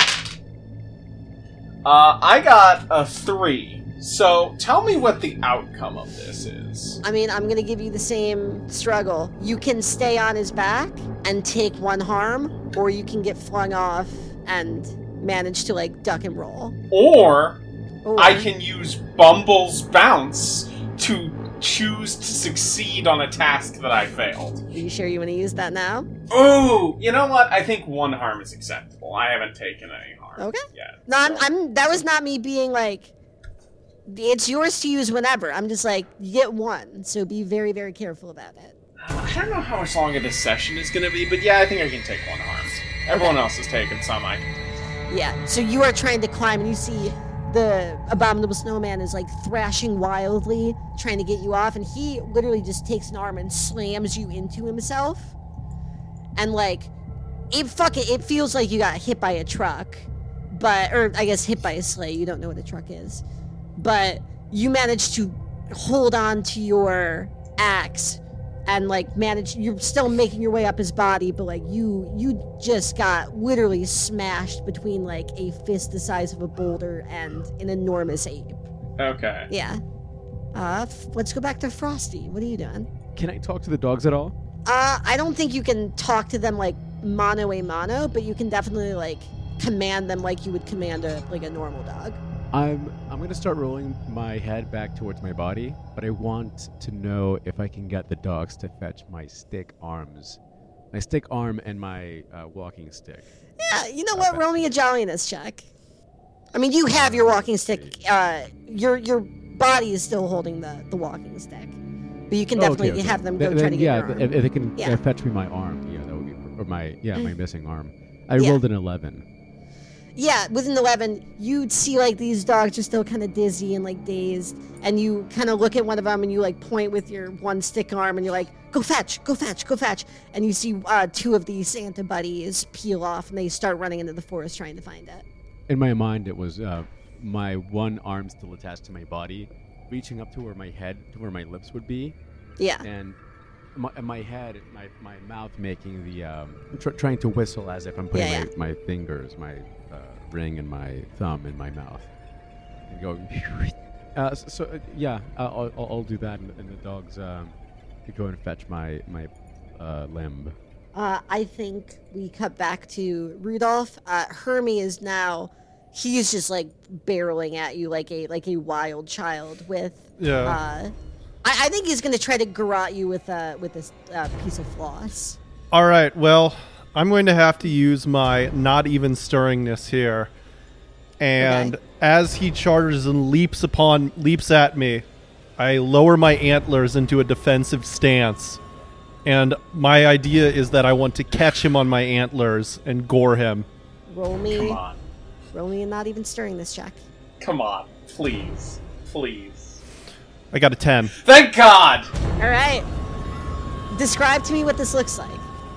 [SPEAKER 5] Uh, I got a three. So tell me what the outcome of this is.
[SPEAKER 3] I mean, I'm gonna give you the same struggle. You can stay on his back and take one harm, or you can get flung off and manage to like duck and roll.
[SPEAKER 5] Or
[SPEAKER 3] Or,
[SPEAKER 5] I can use Bumble's bounce to choose to succeed on a task that I failed.
[SPEAKER 3] Are you sure you want to use that now?
[SPEAKER 5] Ooh, you know what? I think one harm is acceptable. I haven't taken any harm.
[SPEAKER 3] Okay.
[SPEAKER 5] yet.
[SPEAKER 3] No, I'm, I'm. That was not me being like. It's yours to use whenever. I'm just like get one, so be very, very careful about it.
[SPEAKER 5] I don't know how much longer this session is going to be, but yeah, I think I can take one harm. Everyone else has taken some. I can.
[SPEAKER 3] Yeah. So you are trying to climb, and you see the abominable snowman is like thrashing wildly, trying to get you off, and he literally just takes an arm and slams you into himself. And like, it fuck it, it feels like you got hit by a truck, but or I guess hit by a sleigh. You don't know what a truck is, but you manage to hold on to your axe and like manage you're still making your way up his body but like you you just got literally smashed between like a fist the size of a boulder and an enormous ape.
[SPEAKER 5] Okay.
[SPEAKER 3] yeah. Uh f- let's go back to frosty. What are you doing?
[SPEAKER 2] Can I talk to the dogs at all?
[SPEAKER 3] uh i don't think you can talk to them like mano a mano but you can definitely like command them like you would command a like a normal dog
[SPEAKER 2] I'm I'm gonna start rolling my head back towards my body, but I want to know if I can get the dogs to fetch my stick arms, my stick arm and my uh, walking stick.
[SPEAKER 3] yeah you know what roll me a jolliness check i mean you have your walking stick uh your your body is still holding the the walking stick but you can
[SPEAKER 2] Oh, okay,
[SPEAKER 3] definitely
[SPEAKER 2] okay.
[SPEAKER 3] have them go
[SPEAKER 2] Th-
[SPEAKER 3] try
[SPEAKER 2] then,
[SPEAKER 3] to get
[SPEAKER 2] yeah,
[SPEAKER 3] arm.
[SPEAKER 2] th- if, if they can
[SPEAKER 3] Yeah.
[SPEAKER 2] uh, fetch me my arm, yeah, that would be, or my yeah, my missing arm. I
[SPEAKER 3] Yeah.
[SPEAKER 2] rolled an eleven.
[SPEAKER 3] Yeah, within 11, you'd see like these dogs are still kind of dizzy and like dazed. And you kind of look at one of them and you like point with your one stick arm and you're like, go fetch, go fetch, go fetch. And you see uh, two of these Santa buddies peel off and they start running into the forest trying to find it.
[SPEAKER 2] In my mind, it was uh, my one arm still attached to my body, reaching up to where my head, to where my lips would be,
[SPEAKER 3] Yeah.
[SPEAKER 2] and my, my head, my, my mouth making the um, tr- trying to whistle as if I'm putting
[SPEAKER 3] Yeah,
[SPEAKER 2] my, my fingers, my ring and my thumb in my mouth, and going. *laughs* Uh, so, so uh, yeah, I'll, I'll, I'll do that, and, and the dogs um, go and fetch my my uh, limb.
[SPEAKER 3] Uh, I think we cut back to Rudolph. Uh, Hermie is now. He's just like barreling at you like a like a wild child with.
[SPEAKER 4] Yeah.
[SPEAKER 3] Uh, I, I think he's gonna try to garrote you with uh with this uh, piece of floss.
[SPEAKER 4] All right. Well, I'm going to have to use my not even stirringness here. And
[SPEAKER 3] Okay.
[SPEAKER 4] as he charges and leaps upon leaps at me, I lower my antlers into a defensive stance. And my idea is that I want to catch him on my antlers and gore him.
[SPEAKER 3] Roll me,
[SPEAKER 5] Come on.
[SPEAKER 3] roll me, and not even stirringness check.
[SPEAKER 5] Come on. Please. Please.
[SPEAKER 4] I got a 10.
[SPEAKER 5] Thank God!
[SPEAKER 3] All right. Describe to me what this looks like.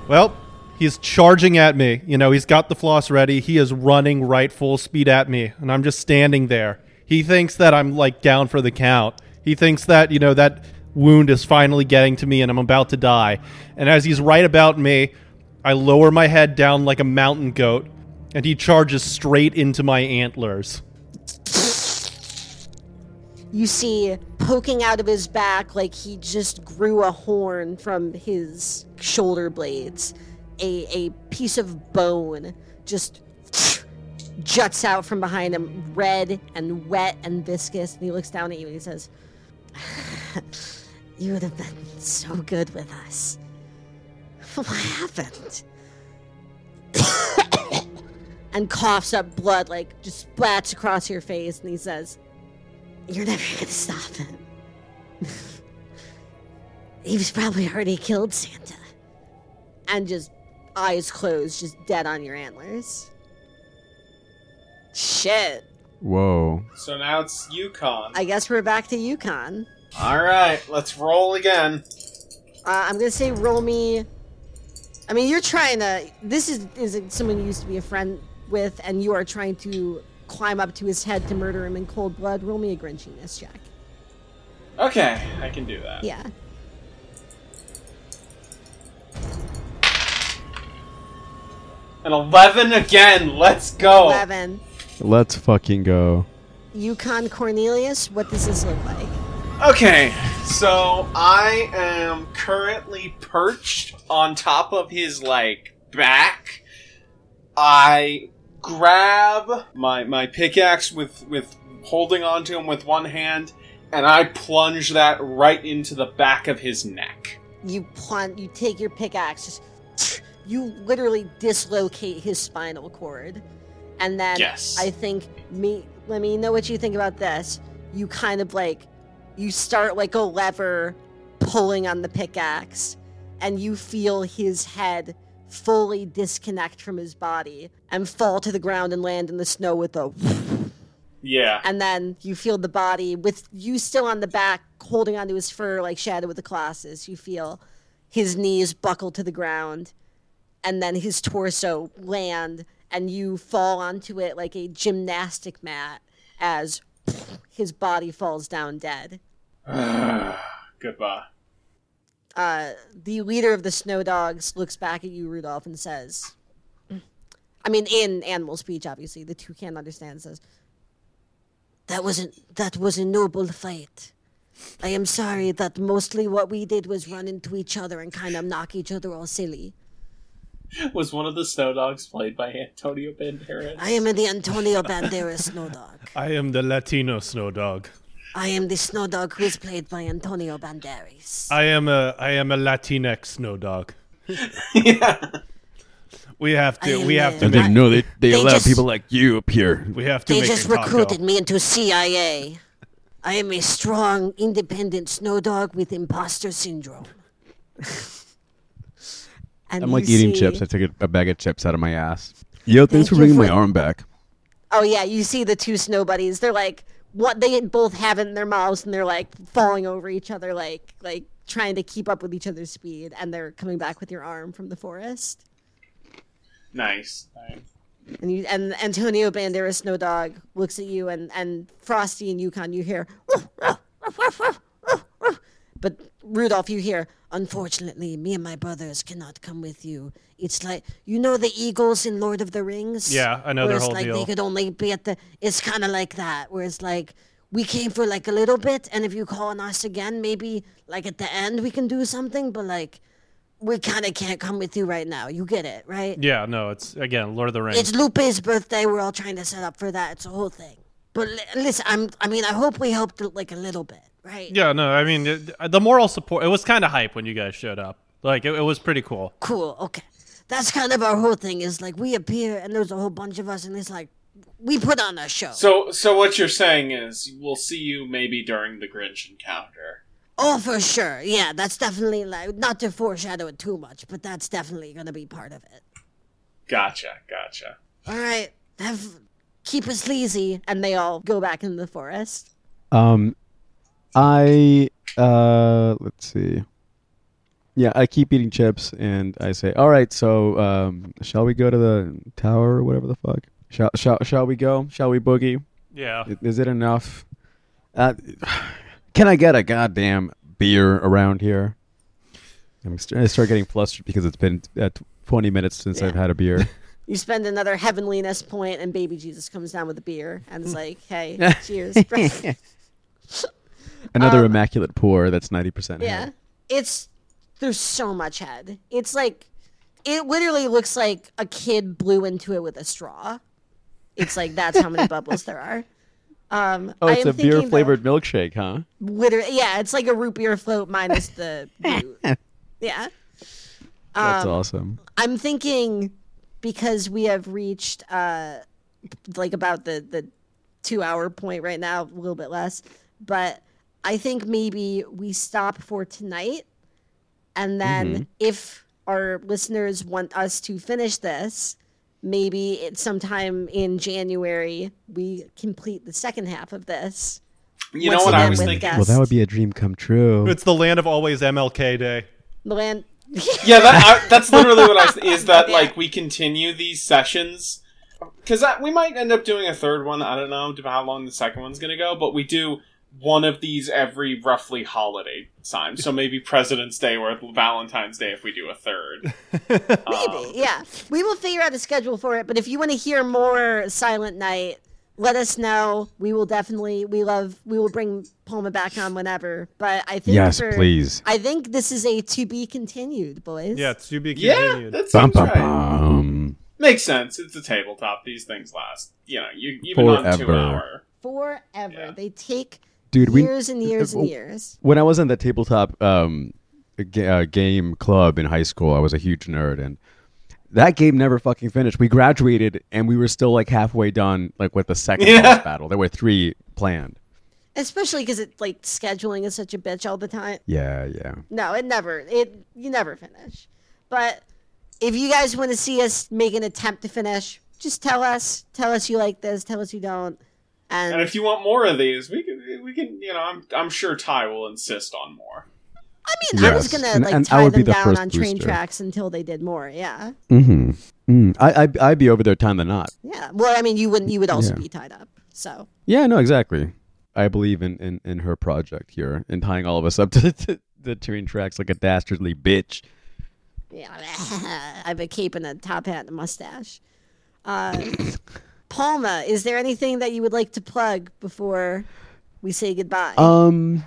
[SPEAKER 4] Well, he's charging at me. You know, he's got the floss ready. He is running right full speed at me, and I'm just standing there. He thinks that I'm like down for the count. He thinks that, you know, that wound is finally getting to me and I'm about to die. And as he's right about me, I lower my head down like a mountain goat, and he charges straight into my antlers.
[SPEAKER 3] You see poking out of his back like he just grew a horn from his shoulder blades a a piece of bone just juts out from behind him, red and wet and viscous. And he looks down at you and he says, "You would have been so good with us. What happened?" *coughs* and coughs up blood, like just splats across your face. And he says, "You're never gonna stop him." *laughs* he was probably already killed Santa. And just eyes closed, just dead on your antlers. Shit.
[SPEAKER 2] Whoa.
[SPEAKER 5] So now it's Yukon.
[SPEAKER 3] I guess we're back to Yukon.
[SPEAKER 5] All right, let's roll again.
[SPEAKER 3] Uh, I'm gonna say roll me. I mean, you're trying to. This is is someone you used to be a friend with, and you are trying to climb up to his head to murder him in cold blood. Roll me a grinchiness check.
[SPEAKER 5] Okay, I can do that.
[SPEAKER 3] Yeah.
[SPEAKER 5] An 11 again. Let's go.
[SPEAKER 3] Eleven.
[SPEAKER 2] Let's fucking go.
[SPEAKER 3] Yukon Cornelius. What does this look like?
[SPEAKER 5] Okay, so I am currently perched on top of his like back. I grab my my pickaxe with with holding onto him with one hand, and I plunge that right into the back of his neck.
[SPEAKER 3] You plunge. You take your pickaxe. Just, you literally dislocate his spinal cord, and then
[SPEAKER 5] Yes.
[SPEAKER 3] I think me. Let me know what you think about this. You kind of like, you start like a lever pulling on the pickaxe, and you feel his head fully disconnect from his body and fall to the ground and land in the snow with a. *laughs*
[SPEAKER 5] Yeah.
[SPEAKER 3] And then you feel the body with you still on the back, holding onto his fur like Shadow with the Colossus. You feel his knees buckle to the ground, and then his torso land, and you fall onto it like a gymnastic mat as his body falls down dead. *sighs*
[SPEAKER 5] Goodbye.
[SPEAKER 3] Uh, the leader of the Snow Dogs looks back at you, Rudolph, and says, I mean, in animal speech, obviously, the two can't understand, says,
[SPEAKER 6] That wasn't that was a noble fight. I am sorry that mostly what we did was run into each other and kind of knock each other all silly. *laughs*
[SPEAKER 5] Was one of the snow dogs played by Antonio Banderas?
[SPEAKER 6] I am the Antonio Banderas snow dog. *laughs*
[SPEAKER 4] I am the Latino snow dog.
[SPEAKER 6] I am the snow dog who is played by Antonio Banderas.
[SPEAKER 4] I am a I am a Latinx snow dog. *laughs*
[SPEAKER 5] yeah.
[SPEAKER 4] We have to
[SPEAKER 6] am
[SPEAKER 4] we have
[SPEAKER 6] a-
[SPEAKER 4] to
[SPEAKER 2] And they know they, they,
[SPEAKER 6] they
[SPEAKER 2] allow
[SPEAKER 6] just-
[SPEAKER 2] people like you up here.
[SPEAKER 4] we have to
[SPEAKER 6] They
[SPEAKER 4] make
[SPEAKER 6] just
[SPEAKER 4] a taco.
[SPEAKER 6] recruited me into CIA. I am a strong, independent snow dog with imposter syndrome.
[SPEAKER 3] And
[SPEAKER 2] I'm like eating
[SPEAKER 3] see-
[SPEAKER 2] chips. I took a, a bag of chips out of my ass. Yo, thanks
[SPEAKER 3] Thank
[SPEAKER 2] for
[SPEAKER 3] you
[SPEAKER 2] bringing my arm back.
[SPEAKER 3] Oh yeah, you see the two snow buddies. They're like what they both have it in their mouths, and they're like falling over each other, like like trying to keep up with each other's speed. And they're coming back with your arm from the forest.
[SPEAKER 5] Nice. nice.
[SPEAKER 3] And you and Antonio Banderas Snow Dog looks at you, and and Frosty and Yukon, you hear. But Rudolph, you hear.
[SPEAKER 6] Unfortunately, me and my brothers cannot come with you. It's like you know the eagles in Lord of the Rings.
[SPEAKER 4] Yeah, I know their
[SPEAKER 6] it's
[SPEAKER 4] whole
[SPEAKER 6] like
[SPEAKER 4] deal.
[SPEAKER 6] they could only be at the. It's kind of like that, where it's like we came for like a little bit, and if you call on us again, maybe like at the end we can do something. But like, we kind of can't come with you right now. You get it, right?
[SPEAKER 4] Yeah, no, it's again Lord of the Rings.
[SPEAKER 6] It's Lupe's birthday. We're all trying to set up for that. It's a whole thing. But listen, I'm. I mean, I hope we helped like a little bit, right?
[SPEAKER 4] yeah, no, I mean it, the moral support. It was kind of hype when you guys showed up. Like it, it was pretty cool.
[SPEAKER 6] Cool. Okay. That's kind of our whole thing. Is like we appear and there's a whole bunch of us, and it's like we put on a show.
[SPEAKER 5] So, so what you're saying is, we'll see you maybe during the Grinch encounter.
[SPEAKER 6] oh, for sure. Yeah, that's definitely like not to foreshadow it too much, but that's definitely gonna be part of it.
[SPEAKER 5] Gotcha, gotcha.
[SPEAKER 6] All right. Have keep us sleazy.
[SPEAKER 3] and they all go back in the forest.
[SPEAKER 2] Um, I uh, let's see. Yeah, I keep eating chips, and I say, "All right, so um, shall we go to the tower or whatever the fuck? Shall shall shall we go? Shall we boogie?
[SPEAKER 4] Yeah,
[SPEAKER 2] Is it enough? Uh, can I get a goddamn beer around here? I'm st- I start getting flustered because it's been uh, 20 minutes since I've had a beer. *laughs*
[SPEAKER 3] You spend another heavenliness point, and baby Jesus comes down with a beer and is *laughs* like, "Hey, cheers." *laughs* bro."
[SPEAKER 2] Another
[SPEAKER 3] Um,
[SPEAKER 2] immaculate pour that's 90%
[SPEAKER 3] yeah,
[SPEAKER 2] head.
[SPEAKER 3] it's there's so much head. It's like it literally looks like a kid blew into it with a straw. It's like that's how many *laughs* bubbles there are. Um,
[SPEAKER 2] Oh, it's a beer
[SPEAKER 3] though,
[SPEAKER 2] flavored milkshake, huh?
[SPEAKER 3] Literally, yeah, it's like a root beer float minus the *laughs* root. yeah.
[SPEAKER 2] That's
[SPEAKER 3] Um,
[SPEAKER 2] awesome.
[SPEAKER 3] I'm thinking because we have reached uh like about the the two hour point right now, a little bit less, but I think maybe we stop for tonight, and then
[SPEAKER 2] Mm-hmm.
[SPEAKER 3] if our listeners want us to finish this, maybe it's sometime in January we complete the second half of this.
[SPEAKER 5] You know what I was thinking?
[SPEAKER 3] guests.
[SPEAKER 2] Well, that would be a dream come true.
[SPEAKER 4] It's the land of always MLK Day.
[SPEAKER 3] The land.
[SPEAKER 5] Yeah, that, I, that's literally what I was. Is *laughs* that like we continue these sessions? Because we might end up doing a third one. I don't know how long the second one's gonna go, but we do one of these every roughly holiday time. So maybe President's Day or Valentine's Day if we do a third. *laughs*
[SPEAKER 3] Maybe, um, yeah. We will figure out a schedule for it. But if you want to hear more Silent Night, let us know. We will definitely. We love. We will bring Palma back on whenever. But I think
[SPEAKER 2] yes,
[SPEAKER 3] for-
[SPEAKER 2] please.
[SPEAKER 3] I think this is a to be continued, boys.
[SPEAKER 4] Yeah, it's to be
[SPEAKER 5] Yeah,
[SPEAKER 4] continued.
[SPEAKER 5] that
[SPEAKER 2] Bum,
[SPEAKER 5] seems
[SPEAKER 2] bum,
[SPEAKER 5] right.
[SPEAKER 2] bum.
[SPEAKER 5] Makes sense. It's a tabletop. These things last. You know, you even on two hour.
[SPEAKER 3] Forever.
[SPEAKER 5] Yeah.
[SPEAKER 3] They take
[SPEAKER 2] Dude, we
[SPEAKER 3] years and years and years.
[SPEAKER 2] when I was in the tabletop um, ga- uh, game club in high school, I was a huge nerd, and that game never fucking finished. We graduated, and we were still like halfway done, like with the second
[SPEAKER 5] Yeah.
[SPEAKER 2] boss battle. There were three planned.
[SPEAKER 3] Especially because it like scheduling is such a bitch all the time.
[SPEAKER 2] Yeah, yeah.
[SPEAKER 3] No, it never. It you never finish. But if you guys want to see us make an attempt to finish, just tell us. Tell us you like this. Tell us you don't. And,
[SPEAKER 5] And if you want more of these, we can. We can. You know, I'm. I'm sure Ty will insist on more.
[SPEAKER 3] I mean, I was gonna
[SPEAKER 2] And-
[SPEAKER 3] like
[SPEAKER 2] and I
[SPEAKER 3] tie
[SPEAKER 2] would be
[SPEAKER 3] them
[SPEAKER 2] the
[SPEAKER 3] down
[SPEAKER 2] first
[SPEAKER 3] on train
[SPEAKER 2] booster.
[SPEAKER 3] tracks until they did more. Yeah,
[SPEAKER 2] Mm-hmm. Mm. I, I I'd be over there time than not.
[SPEAKER 3] yeah. Well, I mean, you wouldn't. You would also
[SPEAKER 2] Yeah.
[SPEAKER 3] be tied up. So
[SPEAKER 2] Yeah, no, exactly. I believe in, in, in her project here and tying all of us up *laughs* to, to the train tracks like a dastardly bitch.
[SPEAKER 3] yeah, *laughs* I have a cape and a top hat and a mustache. Uh, *coughs* Palma, is there anything that you would like to plug before we say goodbye?
[SPEAKER 2] Um,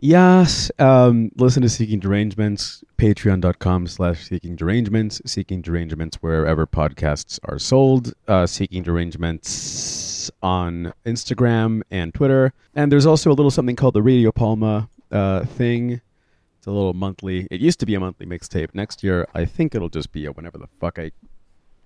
[SPEAKER 2] yes. Um, listen to Seeking Derangements, patreon.com slash Seeking Derangements, Seeking Derangements wherever podcasts are sold, uh, Seeking Derangements on Instagram and Twitter. And there's also a little something called the Radio Palma uh, thing. It's a little monthly. It used to be a monthly mixtape. Next year, I think it'll just be a whenever the fuck I,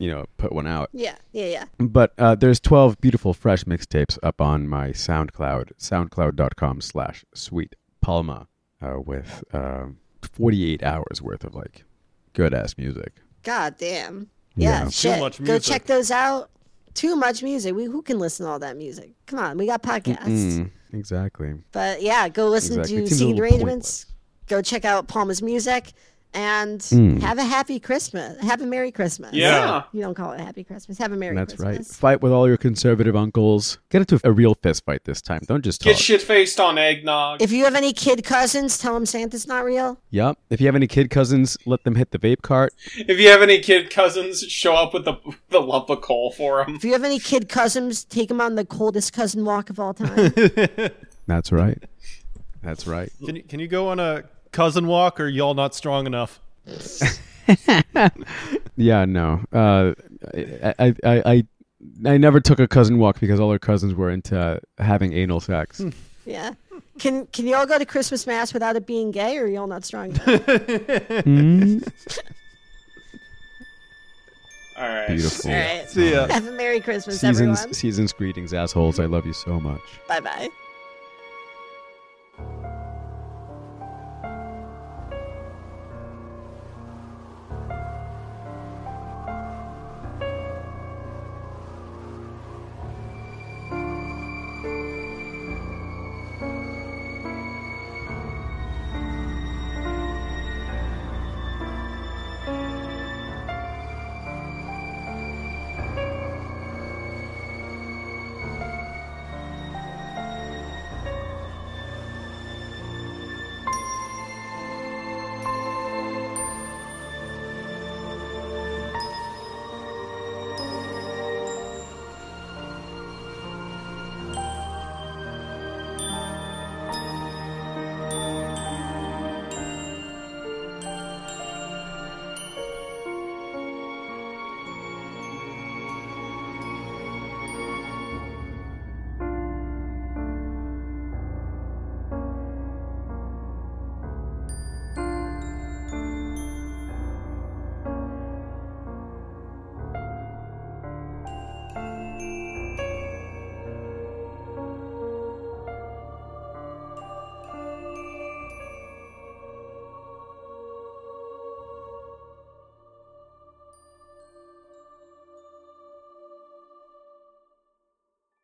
[SPEAKER 2] you know, put one out.
[SPEAKER 3] yeah, yeah, yeah.
[SPEAKER 2] But uh, there's 12 beautiful fresh mixtapes up on my SoundCloud, soundcloud.com slash sweet palma, uh, with uh, 48 hours worth of like good ass music.
[SPEAKER 3] God damn. Yeah,
[SPEAKER 2] Yeah.
[SPEAKER 3] shit.
[SPEAKER 4] much
[SPEAKER 3] Go check those out. Too much music. We who can listen to all that music? Come on, we got podcasts.
[SPEAKER 2] Mm, exactly.
[SPEAKER 3] But yeah, go listen
[SPEAKER 2] Exactly.
[SPEAKER 3] To
[SPEAKER 2] seems a
[SPEAKER 3] Seeking
[SPEAKER 2] little
[SPEAKER 3] Arrangements. Go check out Palma's music and
[SPEAKER 2] Mm.
[SPEAKER 3] have a happy Christmas. Have a Merry Christmas.
[SPEAKER 5] Yeah.
[SPEAKER 3] You don't call it a Happy Christmas. Have a Merry
[SPEAKER 2] That's right.
[SPEAKER 3] Christmas.
[SPEAKER 2] Fight with all your conservative uncles. Get into a real fist fight this time. Don't just talk.
[SPEAKER 5] Get shit faced on eggnog.
[SPEAKER 3] If you have any kid cousins, tell them Santa's not real.
[SPEAKER 2] Yep. If you have any kid cousins, let them hit the vape cart.
[SPEAKER 5] If you have any kid cousins, show up with the the lump of coal for them.
[SPEAKER 3] If you have any kid cousins, take them on the coldest cousin walk of all time. *laughs*
[SPEAKER 2] That's right. That's right.
[SPEAKER 4] Can you, can you go on a cousin walk, or y'all not strong enough? *laughs*
[SPEAKER 2] Yeah, no. Uh, I, I, I, I, I never took a cousin walk because all our cousins were into having anal sex.
[SPEAKER 3] yeah. Can can you all go to Christmas mass without it being gay, or y'all not strong enough?
[SPEAKER 2] Mm, *laughs*
[SPEAKER 5] All right.
[SPEAKER 2] Beautiful.
[SPEAKER 3] all right.
[SPEAKER 4] See ya.
[SPEAKER 3] Have a Merry Christmas, everyone.
[SPEAKER 2] Seasons, seasons greetings, assholes. I love you so much.
[SPEAKER 3] Bye bye.